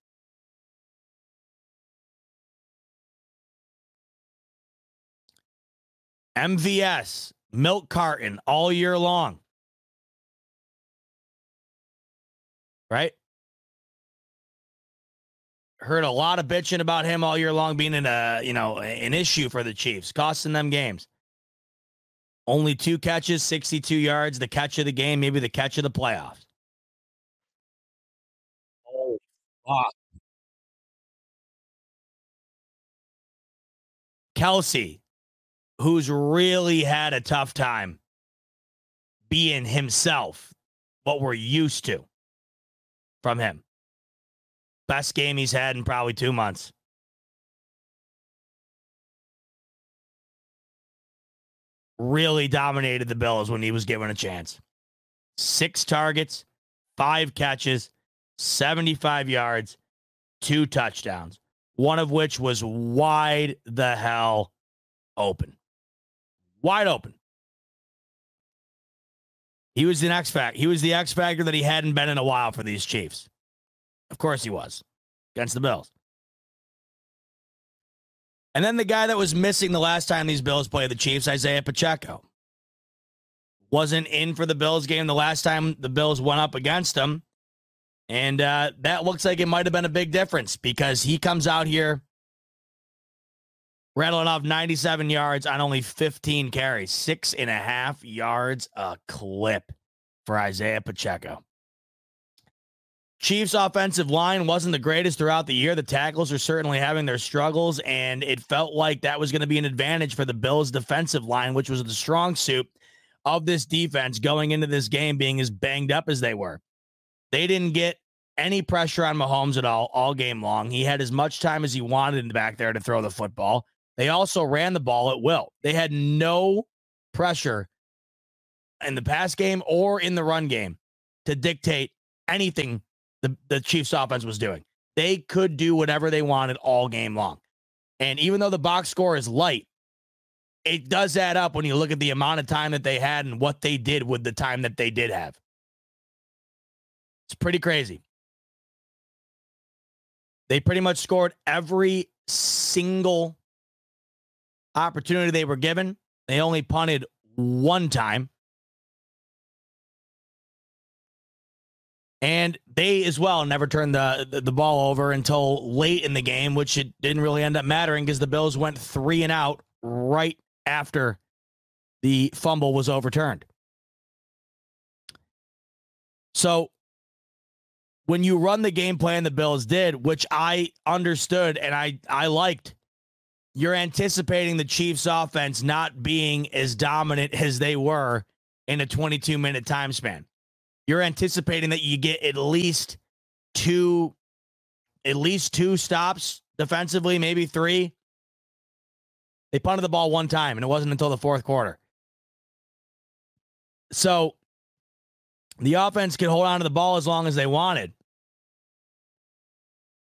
[SPEAKER 2] MVS, milk carton all year long. Right? Heard a lot of bitching about him all year long being in a, you know, an issue for the Chiefs, costing them games. Only two catches, 62 yards, the catch of the game, maybe the catch of the playoffs. Oh, fuck. Kelce, who's really had a tough time being himself, what we're used to from him. Best game he's had in probably two months. Really dominated the Bills when he was given a chance. Six targets, five catches, 75 yards, two touchdowns, one of which was wide the hell open. Wide open. He was the X factor. He was the X factor that he hadn't been in a while for these Chiefs. Of course he was against the Bills. And then the guy that was missing the last time these Bills played the Chiefs, Isaiah Pacheco, wasn't in for the Bills game the last time the Bills went up against him. And uh, that looks like it might have been a big difference because he comes out here rattling off 97 yards on only 15 carries, six and a half yards a clip for Isaiah Pacheco. Chiefs offensive line wasn't the greatest throughout the year. The tackles are certainly having their struggles, and it felt like that was going to be an advantage for the Bills' defensive line, which was the strong suit of this defense going into this game being as banged up as they were. They didn't get any pressure on Mahomes at all all game long. He had as much time as he wanted back there to throw the football. They also ran the ball at will. They had no pressure in the pass game or in the run game to dictate anything the, the Chiefs offense was doing. They could do whatever they wanted all game long. And even though the box score is light, it does add up when you look at the amount of time that they had and what they did with the time that they did have. It's pretty crazy. They pretty much scored every single opportunity they were given. They only punted one time. And they as well never turned the, the, the ball over until late in the game, which it didn't really end up mattering because the Bills went three and out right after the fumble was overturned. So when you run the game plan the Bills did, which I understood and I I liked, you're anticipating the Chiefs offense not being as dominant as they were in a 22 minute time span. You're anticipating that you get at least two at least two stops defensively, maybe three. They punted the ball one time and it wasn't until the fourth quarter. So the offense could hold on to the ball as long as they wanted.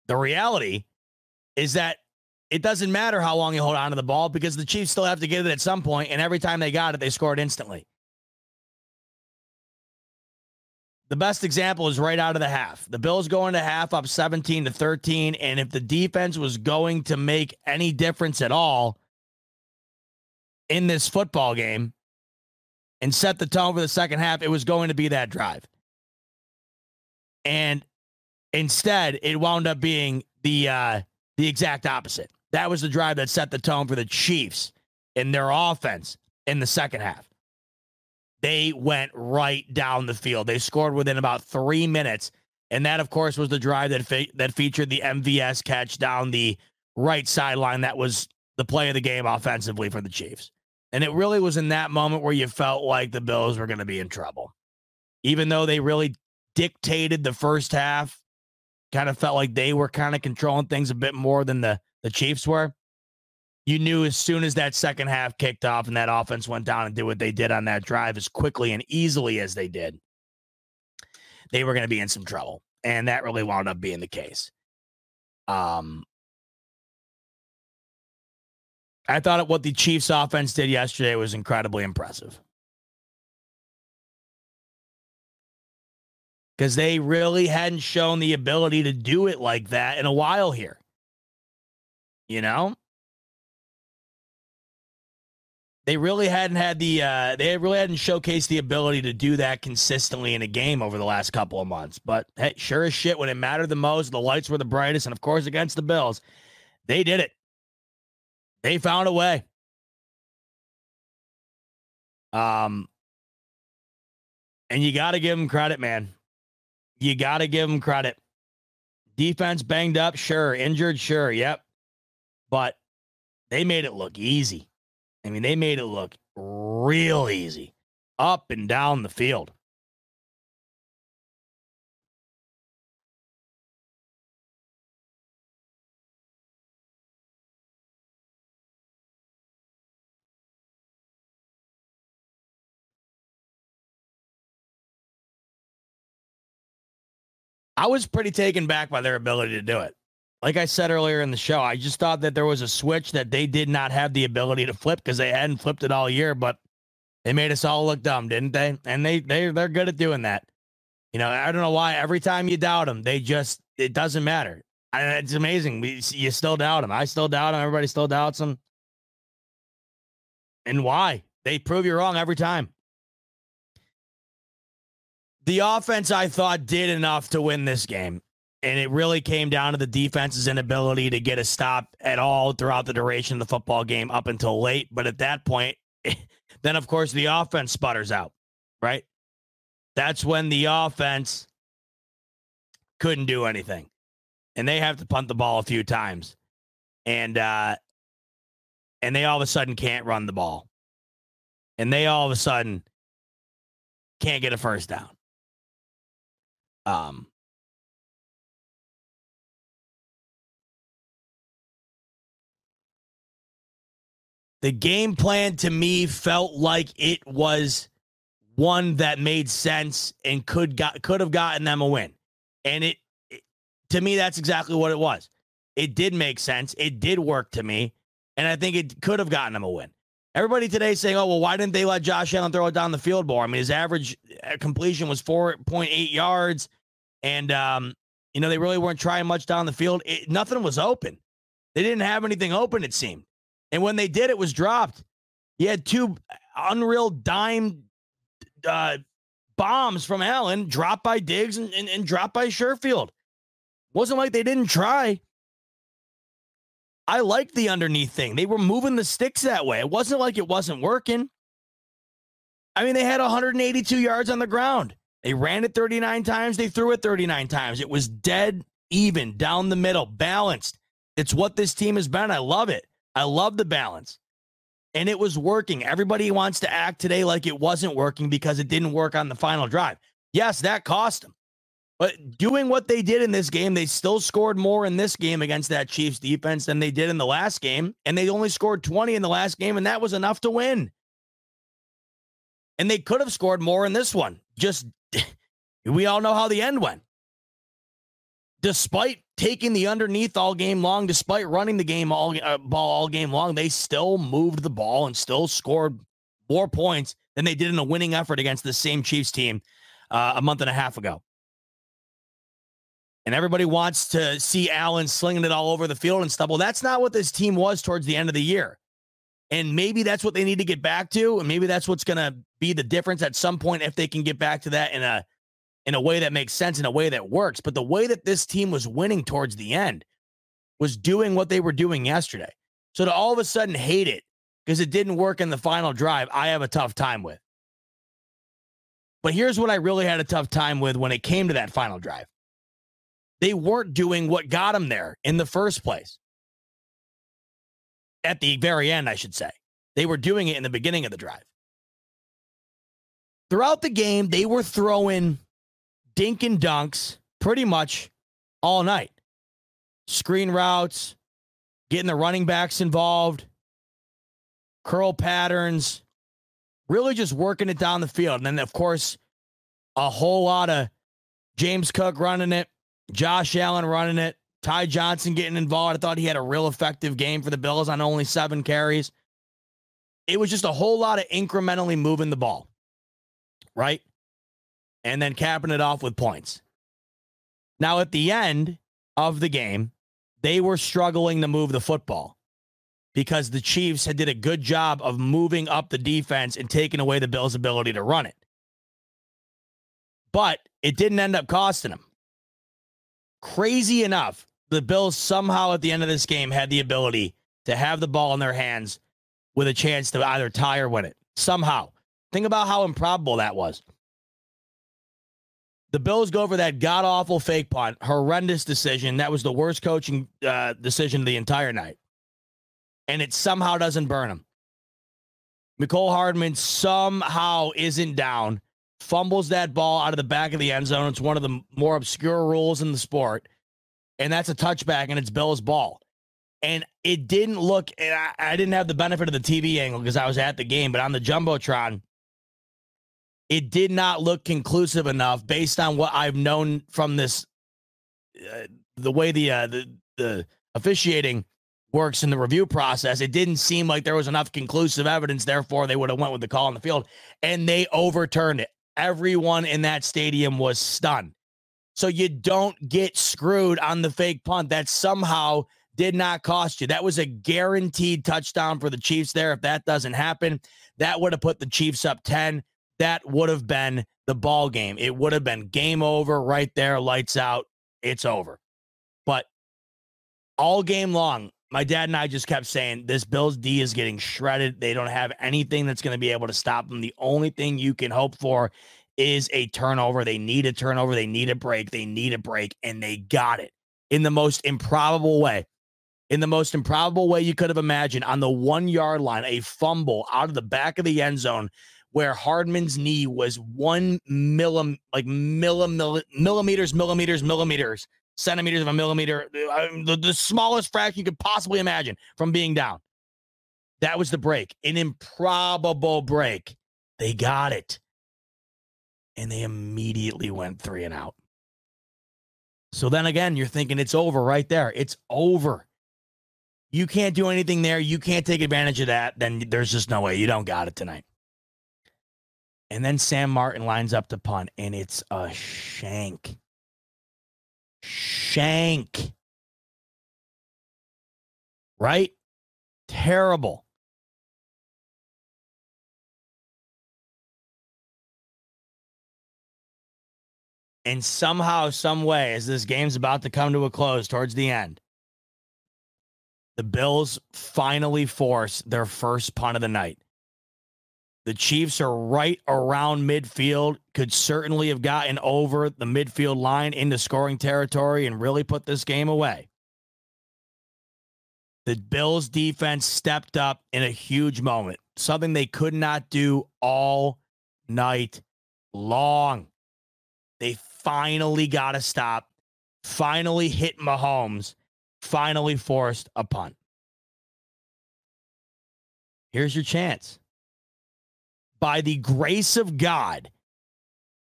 [SPEAKER 2] The reality is that it doesn't matter how long you hold on to the ball because the Chiefs still have to get it at some point, and every time they got it, they scored instantly. The best example is right out of the half. The Bills go into half up 17 to 13, and if the defense was going to make any difference at all in this football game and set the tone for the second half, it was going to be that drive. And instead, it wound up being the uh, the exact opposite. That was the drive that set the tone for the Chiefs in their offense in the second half. They went right down the field. They scored within about three minutes, and that, of course, was the drive that fe- that featured the MVS catch down the right sideline. That was the play of the game offensively for the Chiefs. And it really was in that moment where you felt like the Bills were going to be in trouble. Even though they really dictated the first half, kind of felt like they were kind of controlling things a bit more than the the Chiefs were. You knew as soon as that second half kicked off and that offense went down and did what they did on that drive as quickly and easily as they did, they were going to be in some trouble. And that really wound up being the case. Um, I thought what the Chiefs offense did yesterday was incredibly impressive. Because they really hadn't shown the ability to do it like that in a while here. You know? They really hadn't had the uh they really hadn't showcased the ability to do that consistently in a game over the last couple of months. But hey, sure as shit, when it mattered the most, the lights were the brightest, and of course against the Bills, they did it. They found a way. Um, and you got to give them credit, man. You got to give them credit. Defense banged up, sure. Injured, sure. Yep. But they made it look easy. I mean, they made it look real easy up and down the field. I was pretty taken back by their ability to do it. Like I said earlier in the show, I just thought that there was a switch that they did not have the ability to flip because they hadn't flipped it all year, but they made us all look dumb, didn't they? And they they they're good at doing that. You know, I don't know why. Every time you doubt them, they just it doesn't matter. I, it's amazing. We, you still doubt them. I still doubt them. Everybody still doubts them. And why? They prove you wrong every time the offense I thought did enough to win this game. And it really came down to the defense's inability to get a stop at all throughout the duration of the football game up until late. But at that point, then of course the offense sputters out, right? That's when the offense couldn't do anything. And they have to punt the ball a few times. And uh and they all of a sudden can't run the ball. And they all of a sudden can't get a first down. Um, the game plan to me felt like it was one that made sense and could got could have gotten them a win. And it, it, to me that's exactly what it was. It did make sense. It did work to me, and I think it could have gotten them a win. Everybody today saying, "Oh, well, why didn't they let Josh Allen throw it down the field more?" I mean, his average uh, completion was 4.8 yards, and um, you know they really weren't trying much down the field. It, nothing was open. They didn't have anything open. It seemed, and when they did, it was dropped. He had two unreal dime uh, bombs from Allen, dropped by Diggs and, and, and dropped by Sherfield. Wasn't like they didn't try. I liked the underneath thing. They were moving the sticks that way. It wasn't like it wasn't working. I mean, they had 182 yards on the ground. They ran it 39 times, they threw it 39 times. It was dead even, down the middle, balanced. It's what this team has been. I love it. I love the balance. And it was working. Everybody wants to act today like it wasn't working because it didn't work on the final drive. Yes, that cost them. But doing what they did in this game, they still scored more in this game against that Chiefs defense than they did in the last game. And they only scored 20 in the last game, and that was enough to win. And they could have scored more in this one. Just, we all know how the end went. Despite taking the underneath all game long, despite running the game all uh, ball all game long, they still moved the ball and still scored more points than they did in a winning effort against the same Chiefs team uh, a month and a half ago. And everybody wants to see Allen slinging it all over the field and stuff. Well, that's not what this team was towards the end of the year. And maybe that's what they need to get back to. And maybe that's what's going to be the difference at some point if they can get back to that in a in a way that makes sense, in a way that works. But the way that this team was winning towards the end was doing what they were doing yesterday. So to all of a sudden hate it because it didn't work in the final drive, I have a tough time with. But here's what I really had a tough time with when it came to that final drive. They weren't doing what got them there in the first place. At the very end, I should say. They were doing it in the beginning of the drive. Throughout the game, they were throwing dink and dunks pretty much all night. Screen routes, getting the running backs involved, curl patterns, really just working it down the field. And then, of course, a whole lot of James Cook running it, Josh Allen running it, Ty Johnson getting involved. I thought he had a real effective game for the Bills on only seven carries. It was just a whole lot of incrementally moving the ball, right? And then capping it off with points. Now, at the end of the game, they were struggling to move the football because the Chiefs had did a good job of moving up the defense and taking away the Bills' ability to run it. But it didn't end up costing them. Crazy enough, the Bills somehow at the end of this game had the ability to have the ball in their hands with a chance to either tie or win it. Somehow. Think about how improbable that was. The Bills go for that god awful fake punt, horrendous decision. That was the worst coaching uh, decision of the entire night. And it somehow doesn't burn him. Mecole Hardman somehow isn't down, fumbles that ball out of the back of the end zone. It's one of the more obscure rules in the sport. And that's a touchback, and it's Bill's ball. And it didn't look, and I, I didn't have the benefit of the TV angle because I was at the game, but on the Jumbotron, it did not look conclusive enough based on what I've known from this, uh, the way the, uh, the the officiating works in the review process. It didn't seem like there was enough conclusive evidence. Therefore, they would have went with the call on the field, and they overturned it. Everyone in that stadium was stunned. So you don't get screwed on the fake punt that somehow did not cost you. That was a guaranteed touchdown for the Chiefs there. If that doesn't happen, that would have put the Chiefs up 10 that would have been the ball game. It would have been game over right there, lights out, it's over. But all game long, my dad and I just kept saying this Bills D is getting shredded. They don't have anything that's going to be able to stop them. The only thing you can hope for is a turnover. They need a turnover. They need a break. They need a break, and they got it in the most improbable way. In the most improbable way you could have imagined, on the one yard line, a fumble out of the back of the end zone where Hardman's knee was one millim, like millim, millimeters, millimeters, millimeters, centimeters of a millimeter, uh, the, the smallest fraction you could possibly imagine from being down. That was the break, an improbable break. They got it. And they immediately went three and out. So then again, you're thinking it's over right there. It's over. You can't do anything there. You can't take advantage of that. Then there's just no way. You don't got it tonight. And then Sam Martin lines up to punt, and it's a shank. Shank. Right? Terrible. And somehow, some way, as this game's about to come to a close towards the end, the Bills finally force their first punt of the night. The Chiefs are right around midfield, could certainly have gotten over the midfield line into scoring territory and really put this game away. The Bills defense stepped up in a huge moment, something they could not do all night long. They finally got to stop, finally hit Mahomes, finally forced a punt. Here's your chance. By the grace of God,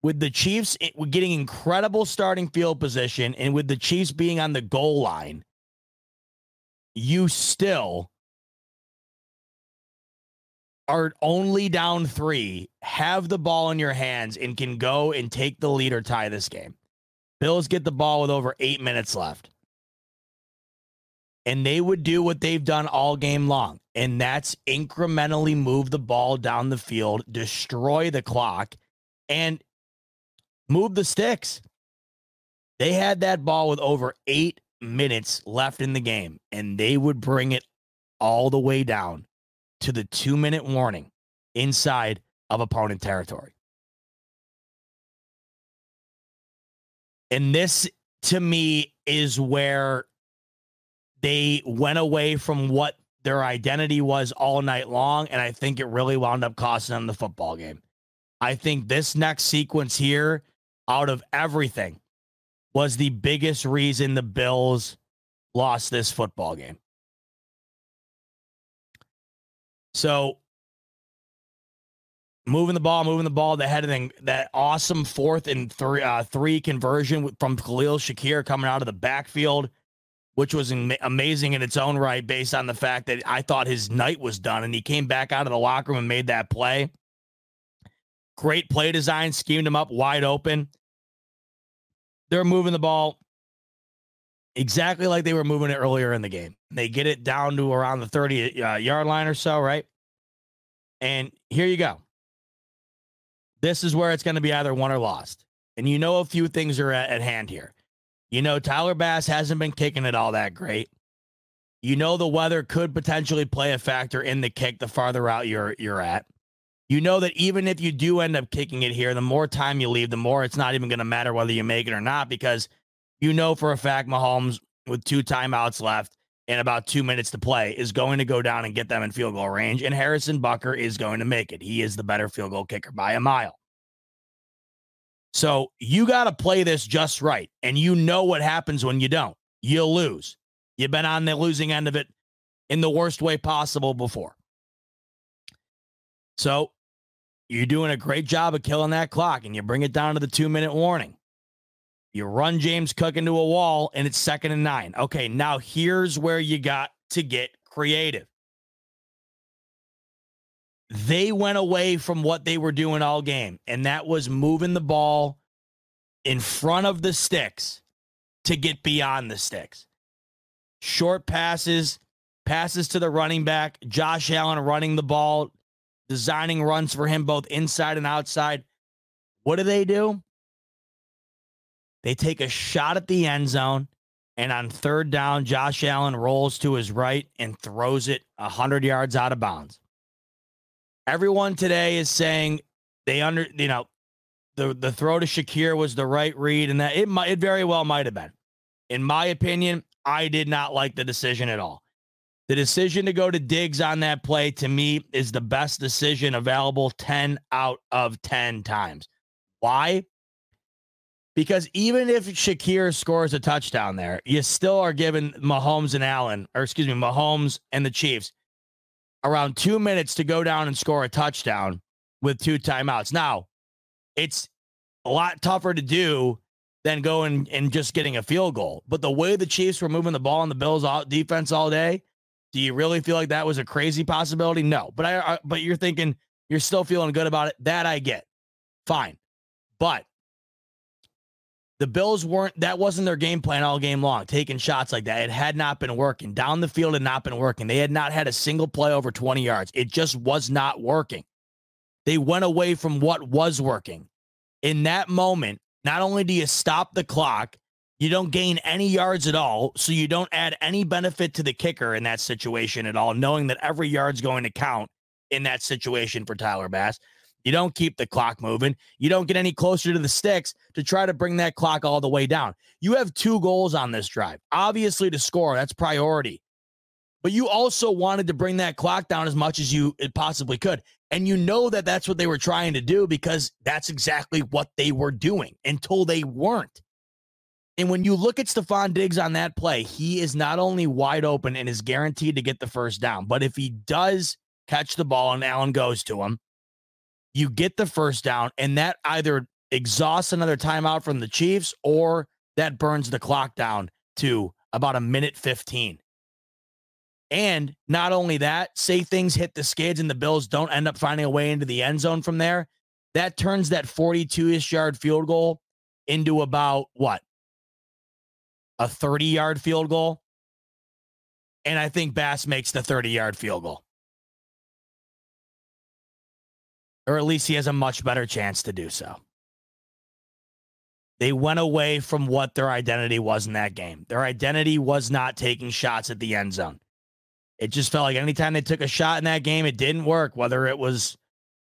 [SPEAKER 2] with the Chiefs eh, getting incredible starting field position and with the Chiefs being on the goal line, you still are only down three, have the ball in your hands, and can go and take the lead or tie this game. Bills get the ball with over eight minutes left. And they would do what they've done all game long, and that's incrementally move the ball down the field, destroy the clock, and move the sticks. They had that ball with over eight minutes left in the game, and they would bring it all the way down to the two minute warning inside of opponent territory. And this, to me, is where they went away from what their identity was all night long. And I think it really wound up costing them the football game. I think this next sequence here, out of everything, was the biggest reason the Bills lost this football game. So moving the ball, moving the ball, the head that awesome fourth and three, uh, three conversion from Khalil Shakir coming out of the backfield, which was amazing in its own right, based on the fact that I thought his night was done, and he came back out of the locker room and made that play. Great play design, schemed him up wide open. They're moving the ball exactly like they were moving it earlier in the game. They get it down to around the 30 uh, yard line or so, right? And here you go. This is where it's going to be either won or lost. And you know, a few things are at, at hand here. You know, Tyler Bass hasn't been kicking it all that great. You know, the weather could potentially play a factor in the kick the farther out you're you're at. You know that even if you do end up kicking it here, the more time you leave, the more it's not even going to matter whether you make it or not because you know for a fact Mahomes, with two timeouts left and about two minutes to play, is going to go down and get them in field goal range. And Harrison Butker is going to make it. He is the better field goal kicker by a mile. So you got to play this just right. And you know what happens when you don't. You'll lose. You've been on the losing end of it in the worst way possible before. So you're doing a great job of killing that clock and you bring it down to the two minute warning. You run James Cook into a wall and it's second and nine. Okay, now here's where you got to get creative. They went away from what they were doing all game, and that was moving the ball in front of the sticks to get beyond the sticks. Short passes, passes to the running back, Josh Allen running the ball, designing runs for him both inside and outside. What do they do? They take a shot at the end zone. And on third down, Josh Allen rolls to his right and throws it 100 yards out of bounds. Everyone today is saying they under, you know, the, the throw to Shakir was the right read, and that it might, it very well might have been. In my opinion, I did not like the decision at all. The decision to go to Diggs on that play to me is the best decision available 10 out of 10 times. Why? Because even if Shakir scores a touchdown there, you still are giving Mahomes and Allen, or excuse me, Mahomes and the Chiefs around two minutes to go down and score a touchdown with two timeouts. Now, it's a lot tougher to do than going and just getting a field goal. But the way the Chiefs were moving the ball on the Bills defense all day, do you really feel like that was a crazy possibility? No. But I, I but you're thinking you're still feeling good about it. That I get. Fine. But the Bills weren't, that wasn't their game plan all game long, taking shots like that. It had not been working. Down the field had not been working. They had not had a single play over 20 yards. It just was not working. They went away from what was working. In that moment, not only do you stop the clock, you don't gain any yards at all. So you don't add any benefit to the kicker in that situation at all, knowing that every yard's going to count in that situation for Tyler Bass. You don't keep the clock moving. You don't get any closer to the sticks to try to bring that clock all the way down. You have two goals on this drive. Obviously, to score, that's priority. But you also wanted to bring that clock down as much as you possibly could. And you know that that's what they were trying to do because that's exactly what they were doing until they weren't. And when you look at Stefon Diggs on that play, he is not only wide open and is guaranteed to get the first down, but if he does catch the ball and Allen goes to him, you get the first down, and that either exhausts another timeout from the Chiefs or that burns the clock down to about a minute 15. And not only that, say things hit the skids and the Bills don't end up finding a way into the end zone from there, that turns that 42 ish yard field goal into about what? A 30 yard field goal. And I think Bass makes the 30 yard field goal. Or at least he has a much better chance to do so. They went away from what their identity was in that game. Their identity was not taking shots at the end zone. It just felt like anytime they took a shot in that game, it didn't work, whether it was,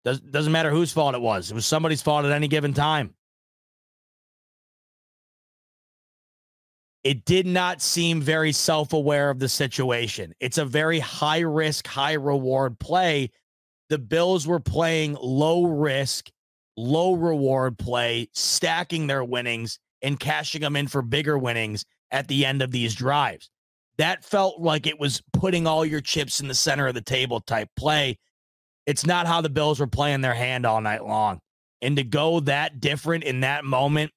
[SPEAKER 2] does, doesn't matter whose fault it was. It was somebody's fault at any given time. It did not seem very self aware of the situation. It's a very high risk, high reward play the Bills were playing low risk, low reward play, stacking their winnings and cashing them in for bigger winnings at the end of these drives. That felt like it was putting all your chips in the center of the table type play. It's not how the Bills were playing their hand all night long. And to go that different in that moment,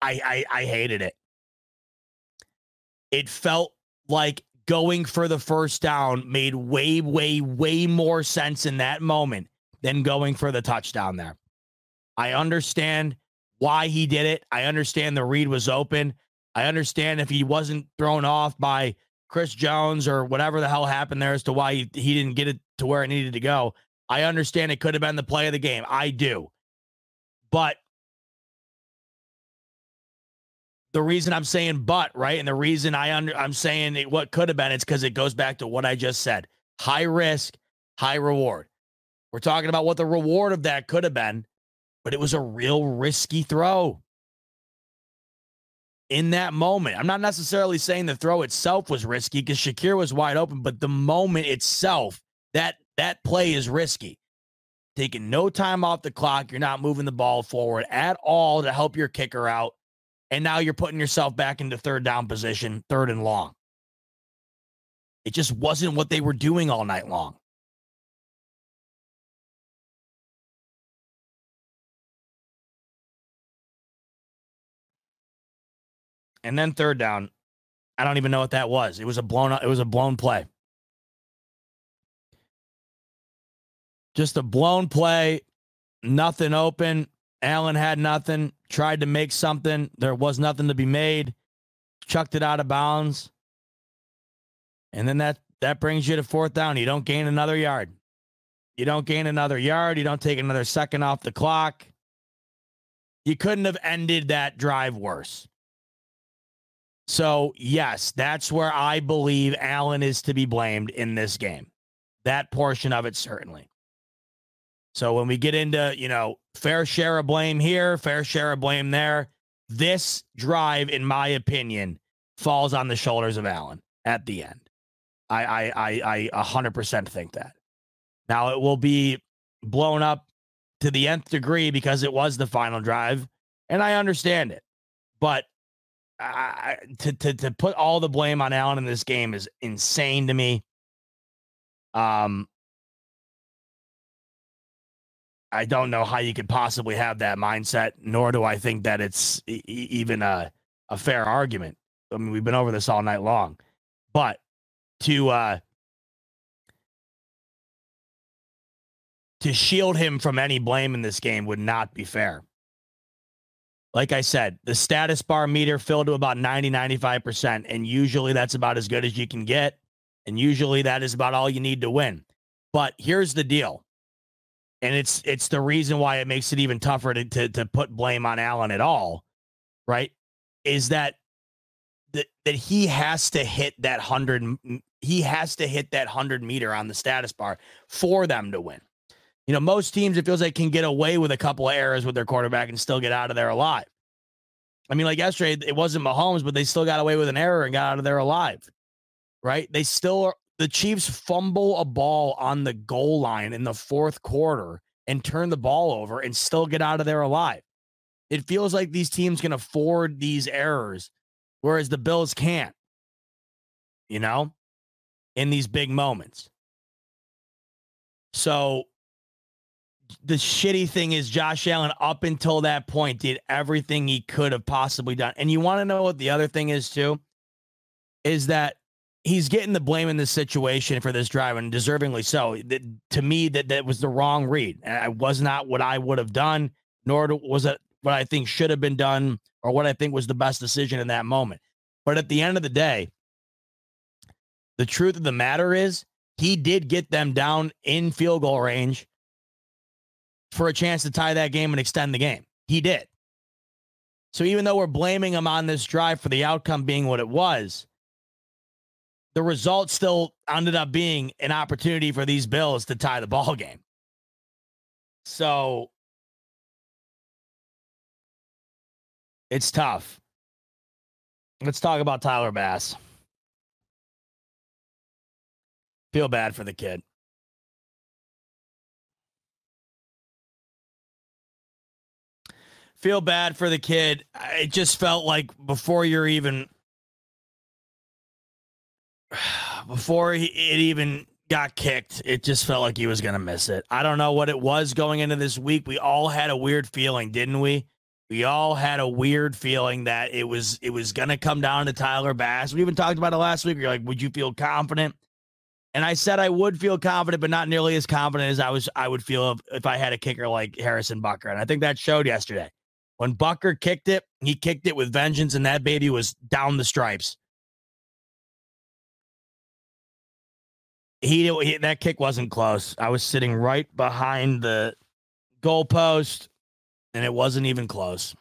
[SPEAKER 2] I I, I hated it. It felt like going for the first down made way, way, way more sense in that moment than going for the touchdown there. I understand why he did it. I understand the read was open. I understand if he wasn't thrown off by Chris Jones or whatever the hell happened there as to why he, he didn't get it to where it needed to go. I understand it could have been the play of the game. I do. But the reason I'm saying but, right? And the reason I under I'm saying it, what could have been, it's because it goes back to what I just said. High risk, high reward. We're talking about what the reward of that could have been, but it was a real risky throw. In that moment, I'm not necessarily saying the throw itself was risky because Shakir was wide open, but the moment itself, that that play is risky. Taking no time off the clock, you're not moving the ball forward at all to help your kicker out and now you're putting yourself back into third down position, third and long. It just wasn't what they were doing all night long. And then third down, I don't even know what that was. It was a blown it was a blown play. Just a blown play, nothing open. Allen had nothing, tried to make something. There was nothing to be made. Chucked it out of bounds. And then that that brings you to fourth down. You don't gain another yard. You don't gain another yard. You don't take another second off the clock. You couldn't have ended that drive worse. So, yes, that's where I believe Allen is to be blamed in this game. That portion of it, certainly. So when we get into, you know, fair share of blame here, fair share of blame there, this drive, in my opinion, falls on the shoulders of Allen at the end. I I I I 100% think that. Now it will be blown up to the nth degree because it was the final drive, and I understand it. But I, to to to put all the blame on Allen in this game is insane to me. Um, I don't know how you could possibly have that mindset, nor do I think that it's e- even a, a fair argument. I mean, we've been over this all night long, but to uh, to shield him from any blame in this game would not be fair. Like I said, the status bar meter filled to about 90, 95%. And usually that's about as good as you can get. And usually that is about all you need to win. But here's the deal and it's it's the reason why it makes it even tougher to, to, to put blame on Allen at all, right? Is that that, that he has to hit that 100 he has to hit that 100 meter on the status bar for them to win. You know, most teams it feels like can get away with a couple of errors with their quarterback and still get out of there alive. I mean, like yesterday, it wasn't Mahomes, but they still got away with an error and got out of there alive. Right? They still the Chiefs fumble a ball on the goal line in the fourth quarter and turn the ball over and still get out of there alive. It feels like these teams can afford these errors, whereas the Bills can't, you know, in these big moments. So the shitty thing is Josh Allen up until that point did everything he could have possibly done. And you want to know what the other thing is too? Is that he's getting the blame in this situation for this drive and deservingly so. That, to me, that that was the wrong read. It was not what I would have done, nor was it what I think should have been done or what I think was the best decision in that moment. But at the end of the day, the truth of the matter is he did get them down in field goal range for a chance to tie that game and extend the game. He did. So even though we're blaming him on this drive for the outcome being what it was, the result still ended up being an opportunity for these Bills to tie the ball game. So it's tough. Let's talk about Tyler Bass. Feel bad for the kid. Feel bad for the kid. It just felt like before you're even before he, it even got kicked, it just felt like he was going to miss it. I don't know what it was going into this week. We all had a weird feeling, didn't we? We all had a weird feeling that it was it was going to come down to Tyler Bass. We even talked about it last week. You're like, would you feel confident? And I said I would feel confident, but not nearly as confident as I was. I would feel if, if I had a kicker like Harrison Butker, and I think that showed yesterday. When Butker kicked it, he kicked it with vengeance, and that baby was down the stripes. He, he that kick wasn't close. I was sitting right behind the goalpost, and it wasn't even close.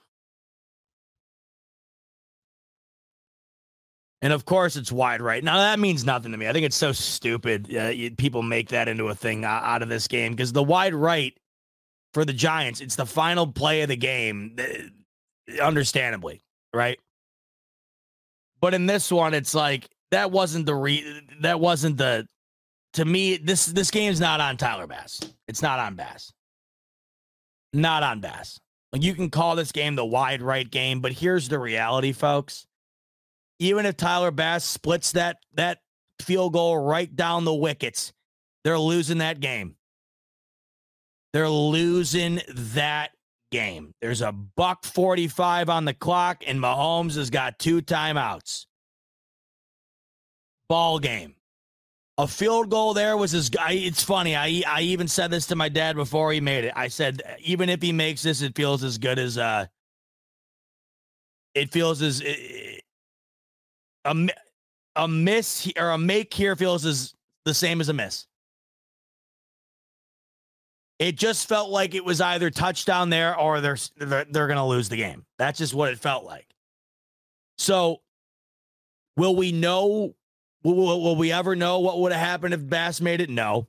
[SPEAKER 2] And of course, it's wide right. Now, that means nothing to me. I think it's so stupid. Uh, you, people make that into a thing out of this game because the wide right for the Giants, it's the final play of the game, understandably, right? But in this one, it's like that wasn't the re that wasn't the to me, this this game's not on Tyler Bass. It's not on Bass. Not on Bass. You can call this game the wide right game, but here's the reality, folks. Even if Tyler Bass splits that that field goal right down the wickets, they're losing that game. They're losing that game. There's a buck 45 on the clock, and Mahomes has got two timeouts. Ball game a field goal there was his guy. It's funny. I I even said this to my dad before he made it. I said even if he makes this, it feels as good as uh. It feels as a a miss or a make here feels as the same as a miss. It just felt like it was either touchdown there or they're they're, they're going to lose the game. That's just what it felt like. So, will we know Will, will, will we ever know what would have happened if Bass made it? No.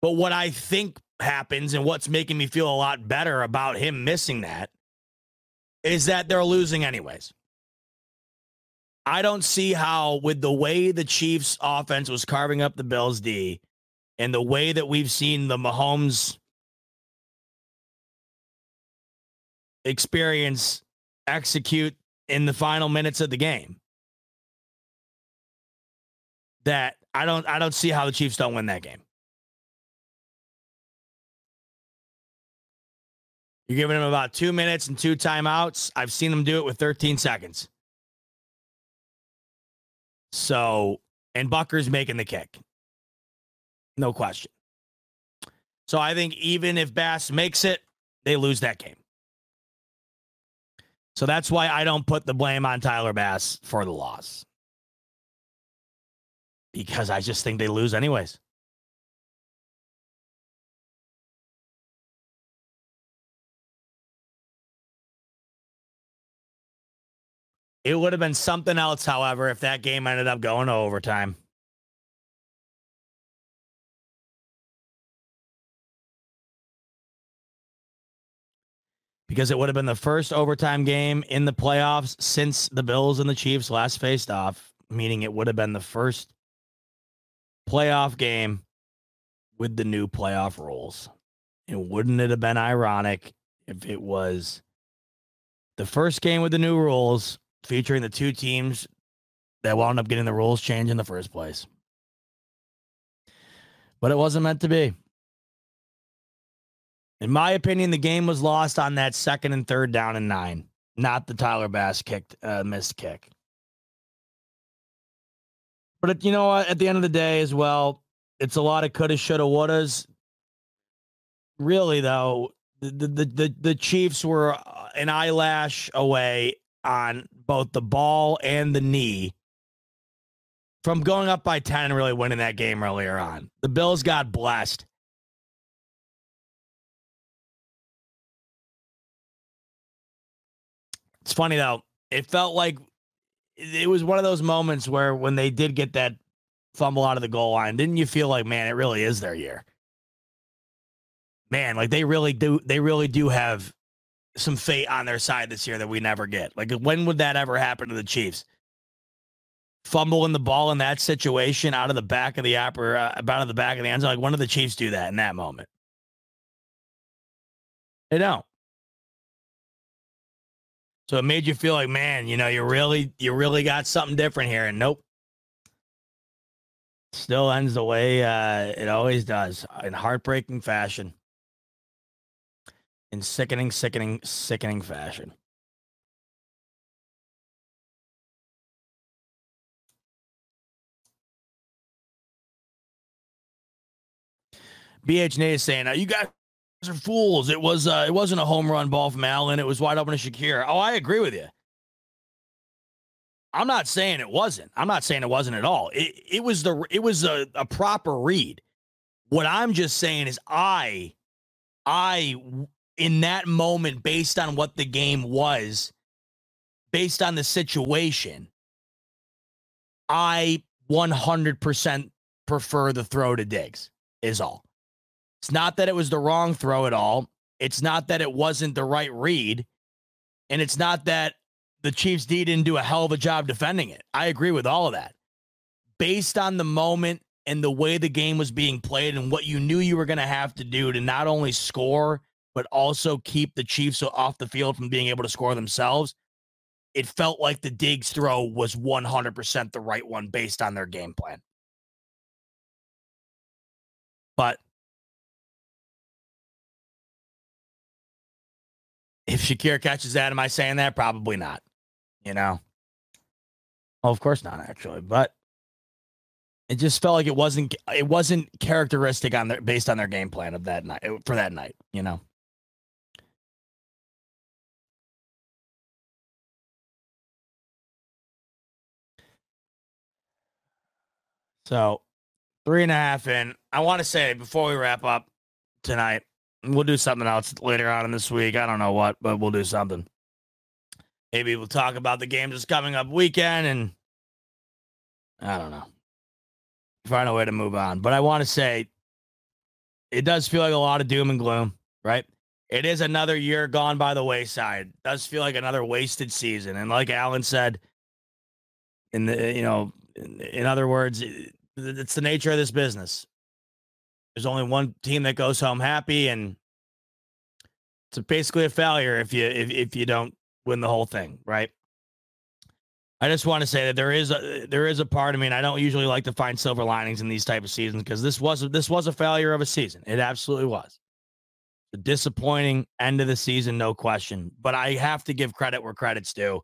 [SPEAKER 2] But what I think happens and what's making me feel a lot better about him missing that is that they're losing anyways. I don't see how, with the way the Chiefs' offense was carving up the Bills' D and the way that we've seen the Mahomes experience execute in the final minutes of the game, that I don't I don't see how the Chiefs don't win that game. You're giving them about two minutes and two timeouts. I've seen them do it with 13 seconds. So, and Butker's making the kick. No question. So I think even if Bass makes it, they lose that game. So that's why I don't put the blame on Tyler Bass for the loss because I just think they lose anyways. It would have been something else, however, if that game ended up going to overtime. Because it would have been the first overtime game in the playoffs since the Bills and the Chiefs last faced off, meaning it would have been the first playoff game with the new playoff rules. And wouldn't it have been ironic if it was the first game with the new rules featuring the two teams that wound up getting the rules changed in the first place? But it wasn't meant to be. In my opinion, the game was lost on that second and third down and nine, not the Tyler Bass kicked uh, missed kick. But you know what? At the end of the day, as well, it's a lot of coulda, shoulda, wouldas. Really, though, the the the, the Chiefs were uh, an eyelash away on both the ball and the knee from going up by 10 and really winning that game earlier on. The Bills got blessed. It's funny though. It felt like it was one of those moments where when they did get that fumble out of the goal line, didn't you feel like, man, it really is their year? Man, like they really do they really do have some fate on their side this year that we never get. Like when would that ever happen to the Chiefs? Fumbling the ball in that situation out of the back of the upper, uh, out of the back of the end zone. Like when did the Chiefs do that in that moment? They don't. So it made you feel like, man, you know, you really, you really got something different here. And nope. Still ends the way uh, it always does in heartbreaking fashion. In sickening, sickening, sickening fashion. BH is saying, "Are you guys are fools. It was uh, it wasn't a home run ball from Allen. It was wide open to Shakir. Oh, I agree with you. I'm not saying it wasn't. I'm not saying it wasn't at all. It it was the it was a, a proper read. What I'm just saying is I I in that moment based on what the game was, based on the situation, I 100% prefer the throw to Diggs is all. It's not that it was the wrong throw at all. It's not that it wasn't the right read. And it's not that the Chiefs D didn't do a hell of a job defending it. I agree with all of that. Based on the moment and the way the game was being played and what you knew you were going to have to do to not only score, but also keep the Chiefs off the field from being able to score themselves, it felt like the Diggs throw was 100% the right one based on their game plan. But if Shakir catches that, am I saying that? Probably not. You know? Well, of course not, actually. But it just felt like it wasn't it wasn't characteristic on their based on their game plan of that night for that night, you know. So three and a half in. I want to say before we wrap up tonight, We'll do something else later on in this week. I don't know what, but we'll do something. Maybe we'll talk about the games that's coming up weekend and I don't know. Find a way to move on. But I want to say it does feel like a lot of doom and gloom, right? It is another year gone by the wayside. It does feel like another wasted season. And like Alan said, in the you know, in, in other words, it's the nature of this business. There's only one team that goes home happy, and it's basically a failure if you if, if you don't win the whole thing, right? I just want to say that there is a there is a part of me, and I don't usually like to find silver linings in these type of seasons because this was this was a failure of a season. It absolutely was. A disappointing end of the season, no question. But I have to give credit where credit's due.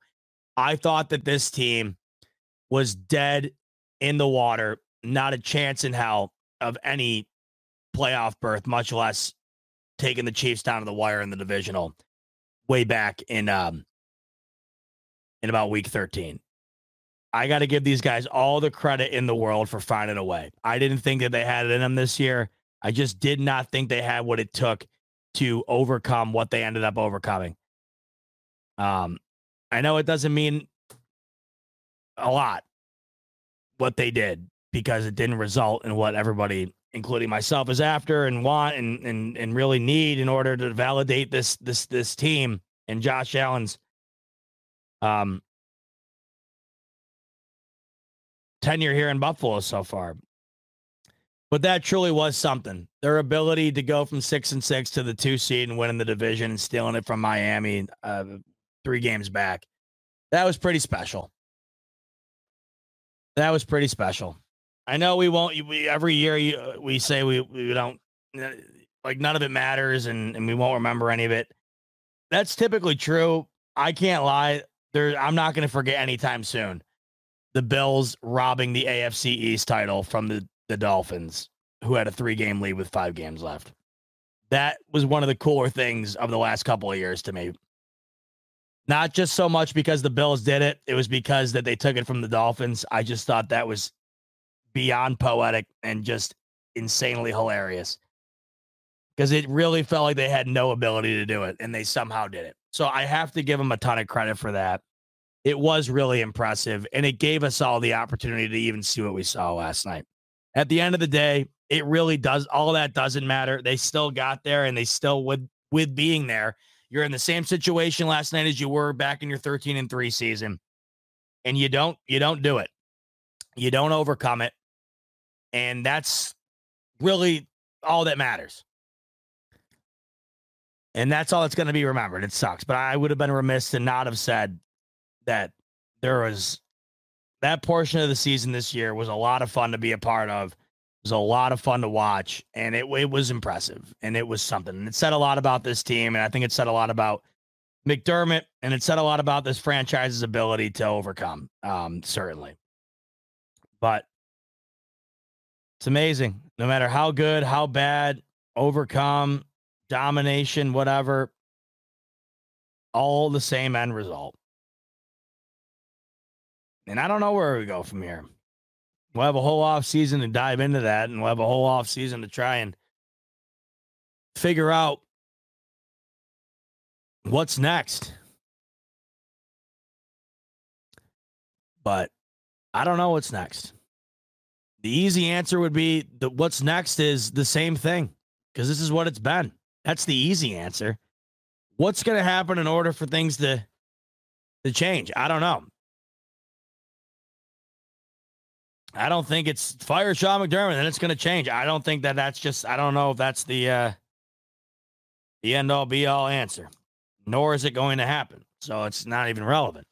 [SPEAKER 2] I thought that this team was dead in the water, not a chance in hell of any playoff berth, much less taking the Chiefs down to the wire in the divisional way back in um in about week 13. I got to give these guys all the credit in the world for finding a way. I didn't think that they had it in them this year. I just did not think they had what it took to overcome what they ended up overcoming. Um, I know it doesn't mean a lot what they did because it didn't result in what everybody, including myself, is after and want and and and really need in order to validate this this this team and Josh Allen's um tenure here in Buffalo so far. But that truly was something. Their ability to go from six and six to the two seed and winning the division and stealing it from Miami uh, three games back. That was pretty special. That was pretty special. I know we won't. We, every year uh, we say we we don't like none of it matters and and we won't remember any of it. That's typically true. I can't lie. There, I'm not going to forget anytime soon. The Bills robbing the AFC East title from the the Dolphins, who had a three game lead with five games left. That was one of the cooler things of the last couple of years to me. Not just so much because the Bills did it, it was because that they took it from the Dolphins. I just thought that was beyond poetic and just insanely hilarious because it really felt like they had no ability to do it and they somehow did it. So I have to give them a ton of credit for that. It was really impressive and it gave us all the opportunity to even see what we saw last night. At the end of the day, it really does all that doesn't matter. They still got there and they still with with being there you're in the same situation last night as you were back in your 13 and 3 season. And you don't you don't do it. You don't overcome it. And that's really all that matters. And that's all that's going to be remembered. It sucks, but I would have been remiss to not have said that there was that portion of the season this year was a lot of fun to be a part of It was a lot of fun to watch, and it it was impressive, and it was something. And it said a lot about this team, and I think it said a lot about McDermott, and it said a lot about this franchise's ability to overcome. Um, certainly, but it's amazing. No matter how good, how bad, overcome, domination, whatever, all the same end result. And I don't know where we go from here. We'll have a whole off season to dive into that, and we'll have a whole off season to try and figure out what's next. But I don't know what's next. The easy answer would be that what's next is the same thing because this is what it's been. That's the easy answer. What's going to happen in order for things to to change? I don't know. I don't think it's fire Sean McDermott and it's going to change. I don't think that that's just. I don't know if that's the uh, the end all be all answer, nor is it going to happen. So it's not even relevant.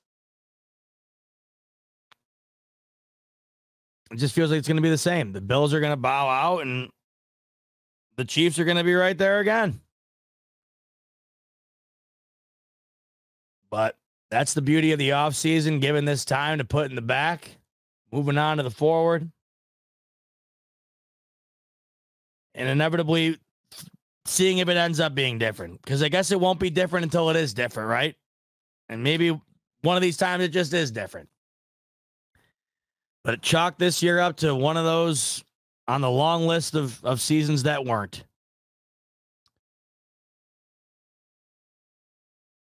[SPEAKER 2] It just feels like it's going to be the same. The Bills are going to bow out, and the Chiefs are going to be right there again. But that's the beauty of the offseason, given this time to put in the back moving on to the forward. And inevitably seeing if it ends up being different. Because I guess it won't be different until it is different, right? And maybe one of these times it just is different. But chalk this year up to one of those on the long list of, of seasons that weren't.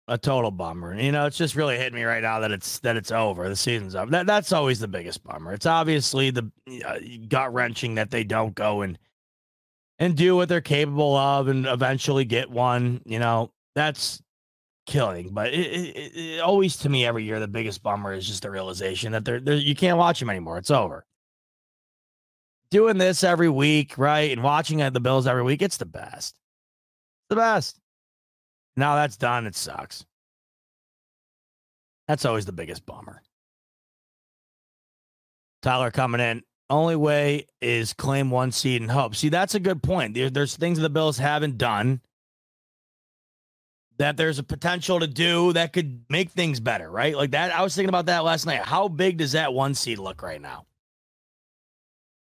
[SPEAKER 2] a total bummer. You know, it's just really hitting me right now that it's that it's over. The season's up. That that's always the biggest bummer. It's obviously the uh, gut wrenching that they don't go and and do what they're capable of and eventually get one. You know, that's killing. But it, it, it, always to me every year the biggest bummer is just the realization that they're, they're you can't watch them anymore. It's over. Doing this every week, right, and watching uh, the Bills every week, it's the best. the best. Now that's done. It sucks. That's always the biggest bummer. Tyler coming in. Only way is claim one seed and hope. See, that's a good point. There, there's things the Bills haven't done that there's a potential to do that could make things better, right? Like that. I was thinking about that last night. How big does that one seed look right now?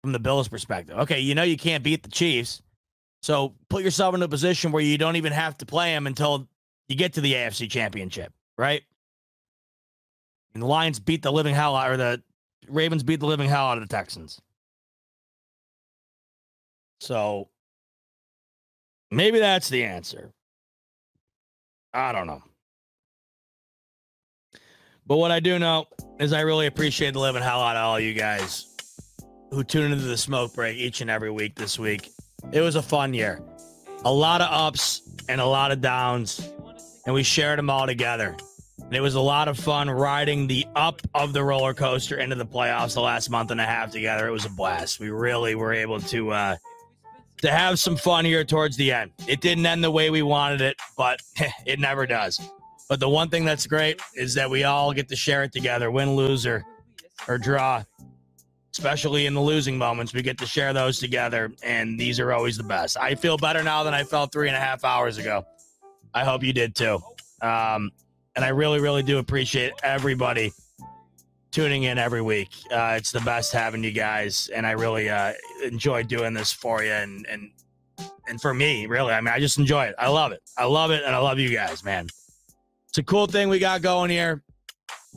[SPEAKER 2] From the Bills' perspective. Okay, you know you can't beat the Chiefs. So put yourself in a position where you don't even have to play them until you get to the AFC championship, right? And the Lions beat the living hell out, or the Ravens beat the living hell out of the Texans. So maybe that's the answer. I don't know. But what I do know is I really appreciate the living hell out of all you guys who tune into the smoke break each and every week this week. It was a fun year. A lot of ups and a lot of downs, and we shared them all together. And it was a lot of fun riding the up of the roller coaster into the playoffs the last month and a half together. It was a blast. We really were able to uh, to have some fun here towards the end. It didn't end the way we wanted it, but it never does. But the one thing that's great is that we all get to share it together, win, lose, or, or draw. Especially in the losing moments, we get to share those together, and these are always the best. I feel better now than I felt three and a half hours ago. I hope you did too. Um, and I really, really do appreciate everybody tuning in every week. Uh, it's the best having you guys, and I really uh, enjoy doing this for you and and and for me, really. I mean, I just enjoy it. I love it. I love it, and I love you guys, man. It's a cool thing we got going here,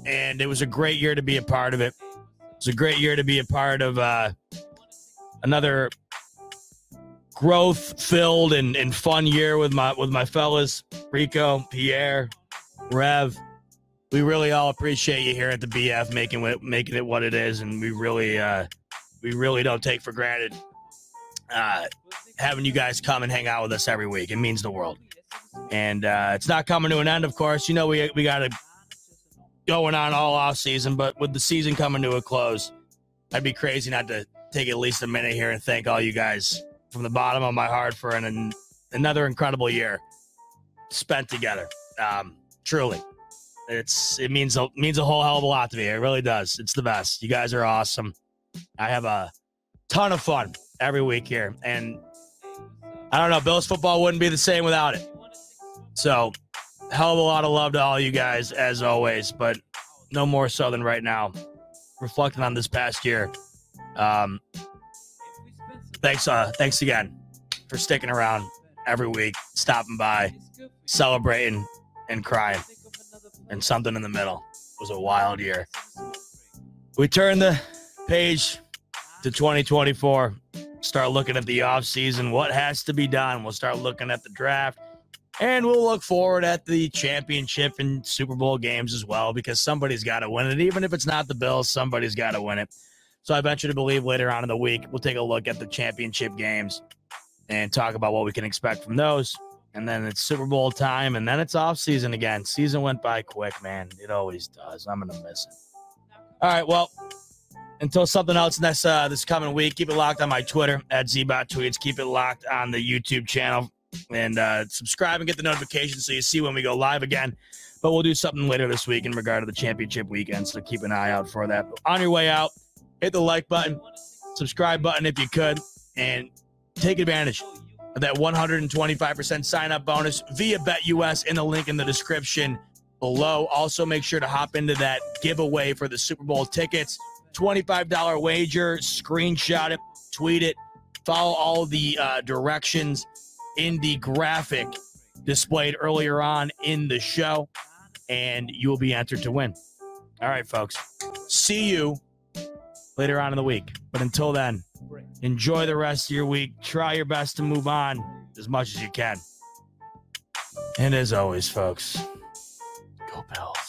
[SPEAKER 2] and it was a great year to be a part of it. It's a great year to be a part of uh, another growth filled and, and fun year with my with my fellas Rico, Pierre, Rev. We really all appreciate you here at the BF making it making it what it is, and we really uh, we really don't take for granted uh, having you guys come and hang out with us every week. It means the world, and uh, it's not coming to an end. Of course, you know we we got it going on all off season, but with the season coming to a close, I'd be crazy not to take at least a minute here and thank all you guys from the bottom of my heart for an, an another incredible year spent together. Um, truly, it's it means a, means a whole hell of a lot to me. It really does. It's the best. You guys are awesome. I have a ton of fun every week here, and I don't know. Bills football wouldn't be the same without it. So, hell of a lot of love to all you guys as always, but no more so than right now. Reflecting on this past year. Um, thanks, uh, thanks again for sticking around every week, stopping by, celebrating, and crying, and something in the middle. It was a wild year. We turn the page to 2024. Start looking at the off season. What has to be done? We'll start looking at the draft. And we'll look forward at the championship and Super Bowl games as well, because somebody's got to win it. Even if it's not the Bills, somebody's got to win it. So I venture to believe later on in the week, we'll take a look at the championship games and talk about what we can expect from those. And then it's Super Bowl time, and then it's off season again. Season went by quick, man. It always does. I'm gonna miss it. All right, well, until something else next uh, this coming week, keep it locked on my Twitter at Zbot Tweets. Keep it locked on the YouTube channel and uh, subscribe and get the notifications so you see when we go live again. But we'll do something later this week in regard to the championship weekend, so keep an eye out for that. On your way out, hit the like button, subscribe button if you could, and take advantage that 125% sign up bonus via BetUS in the link in the description below. Also, make sure to hop into that giveaway for the Super Bowl tickets. $25 wager, screenshot it, tweet it, follow all the uh, directions in the graphic displayed earlier on in the show, and you will be entered to win. All right, folks. See you later on in the week. But until then, enjoy the rest of your week. Try your best to move on as much as you can. And as always, folks, go Bills.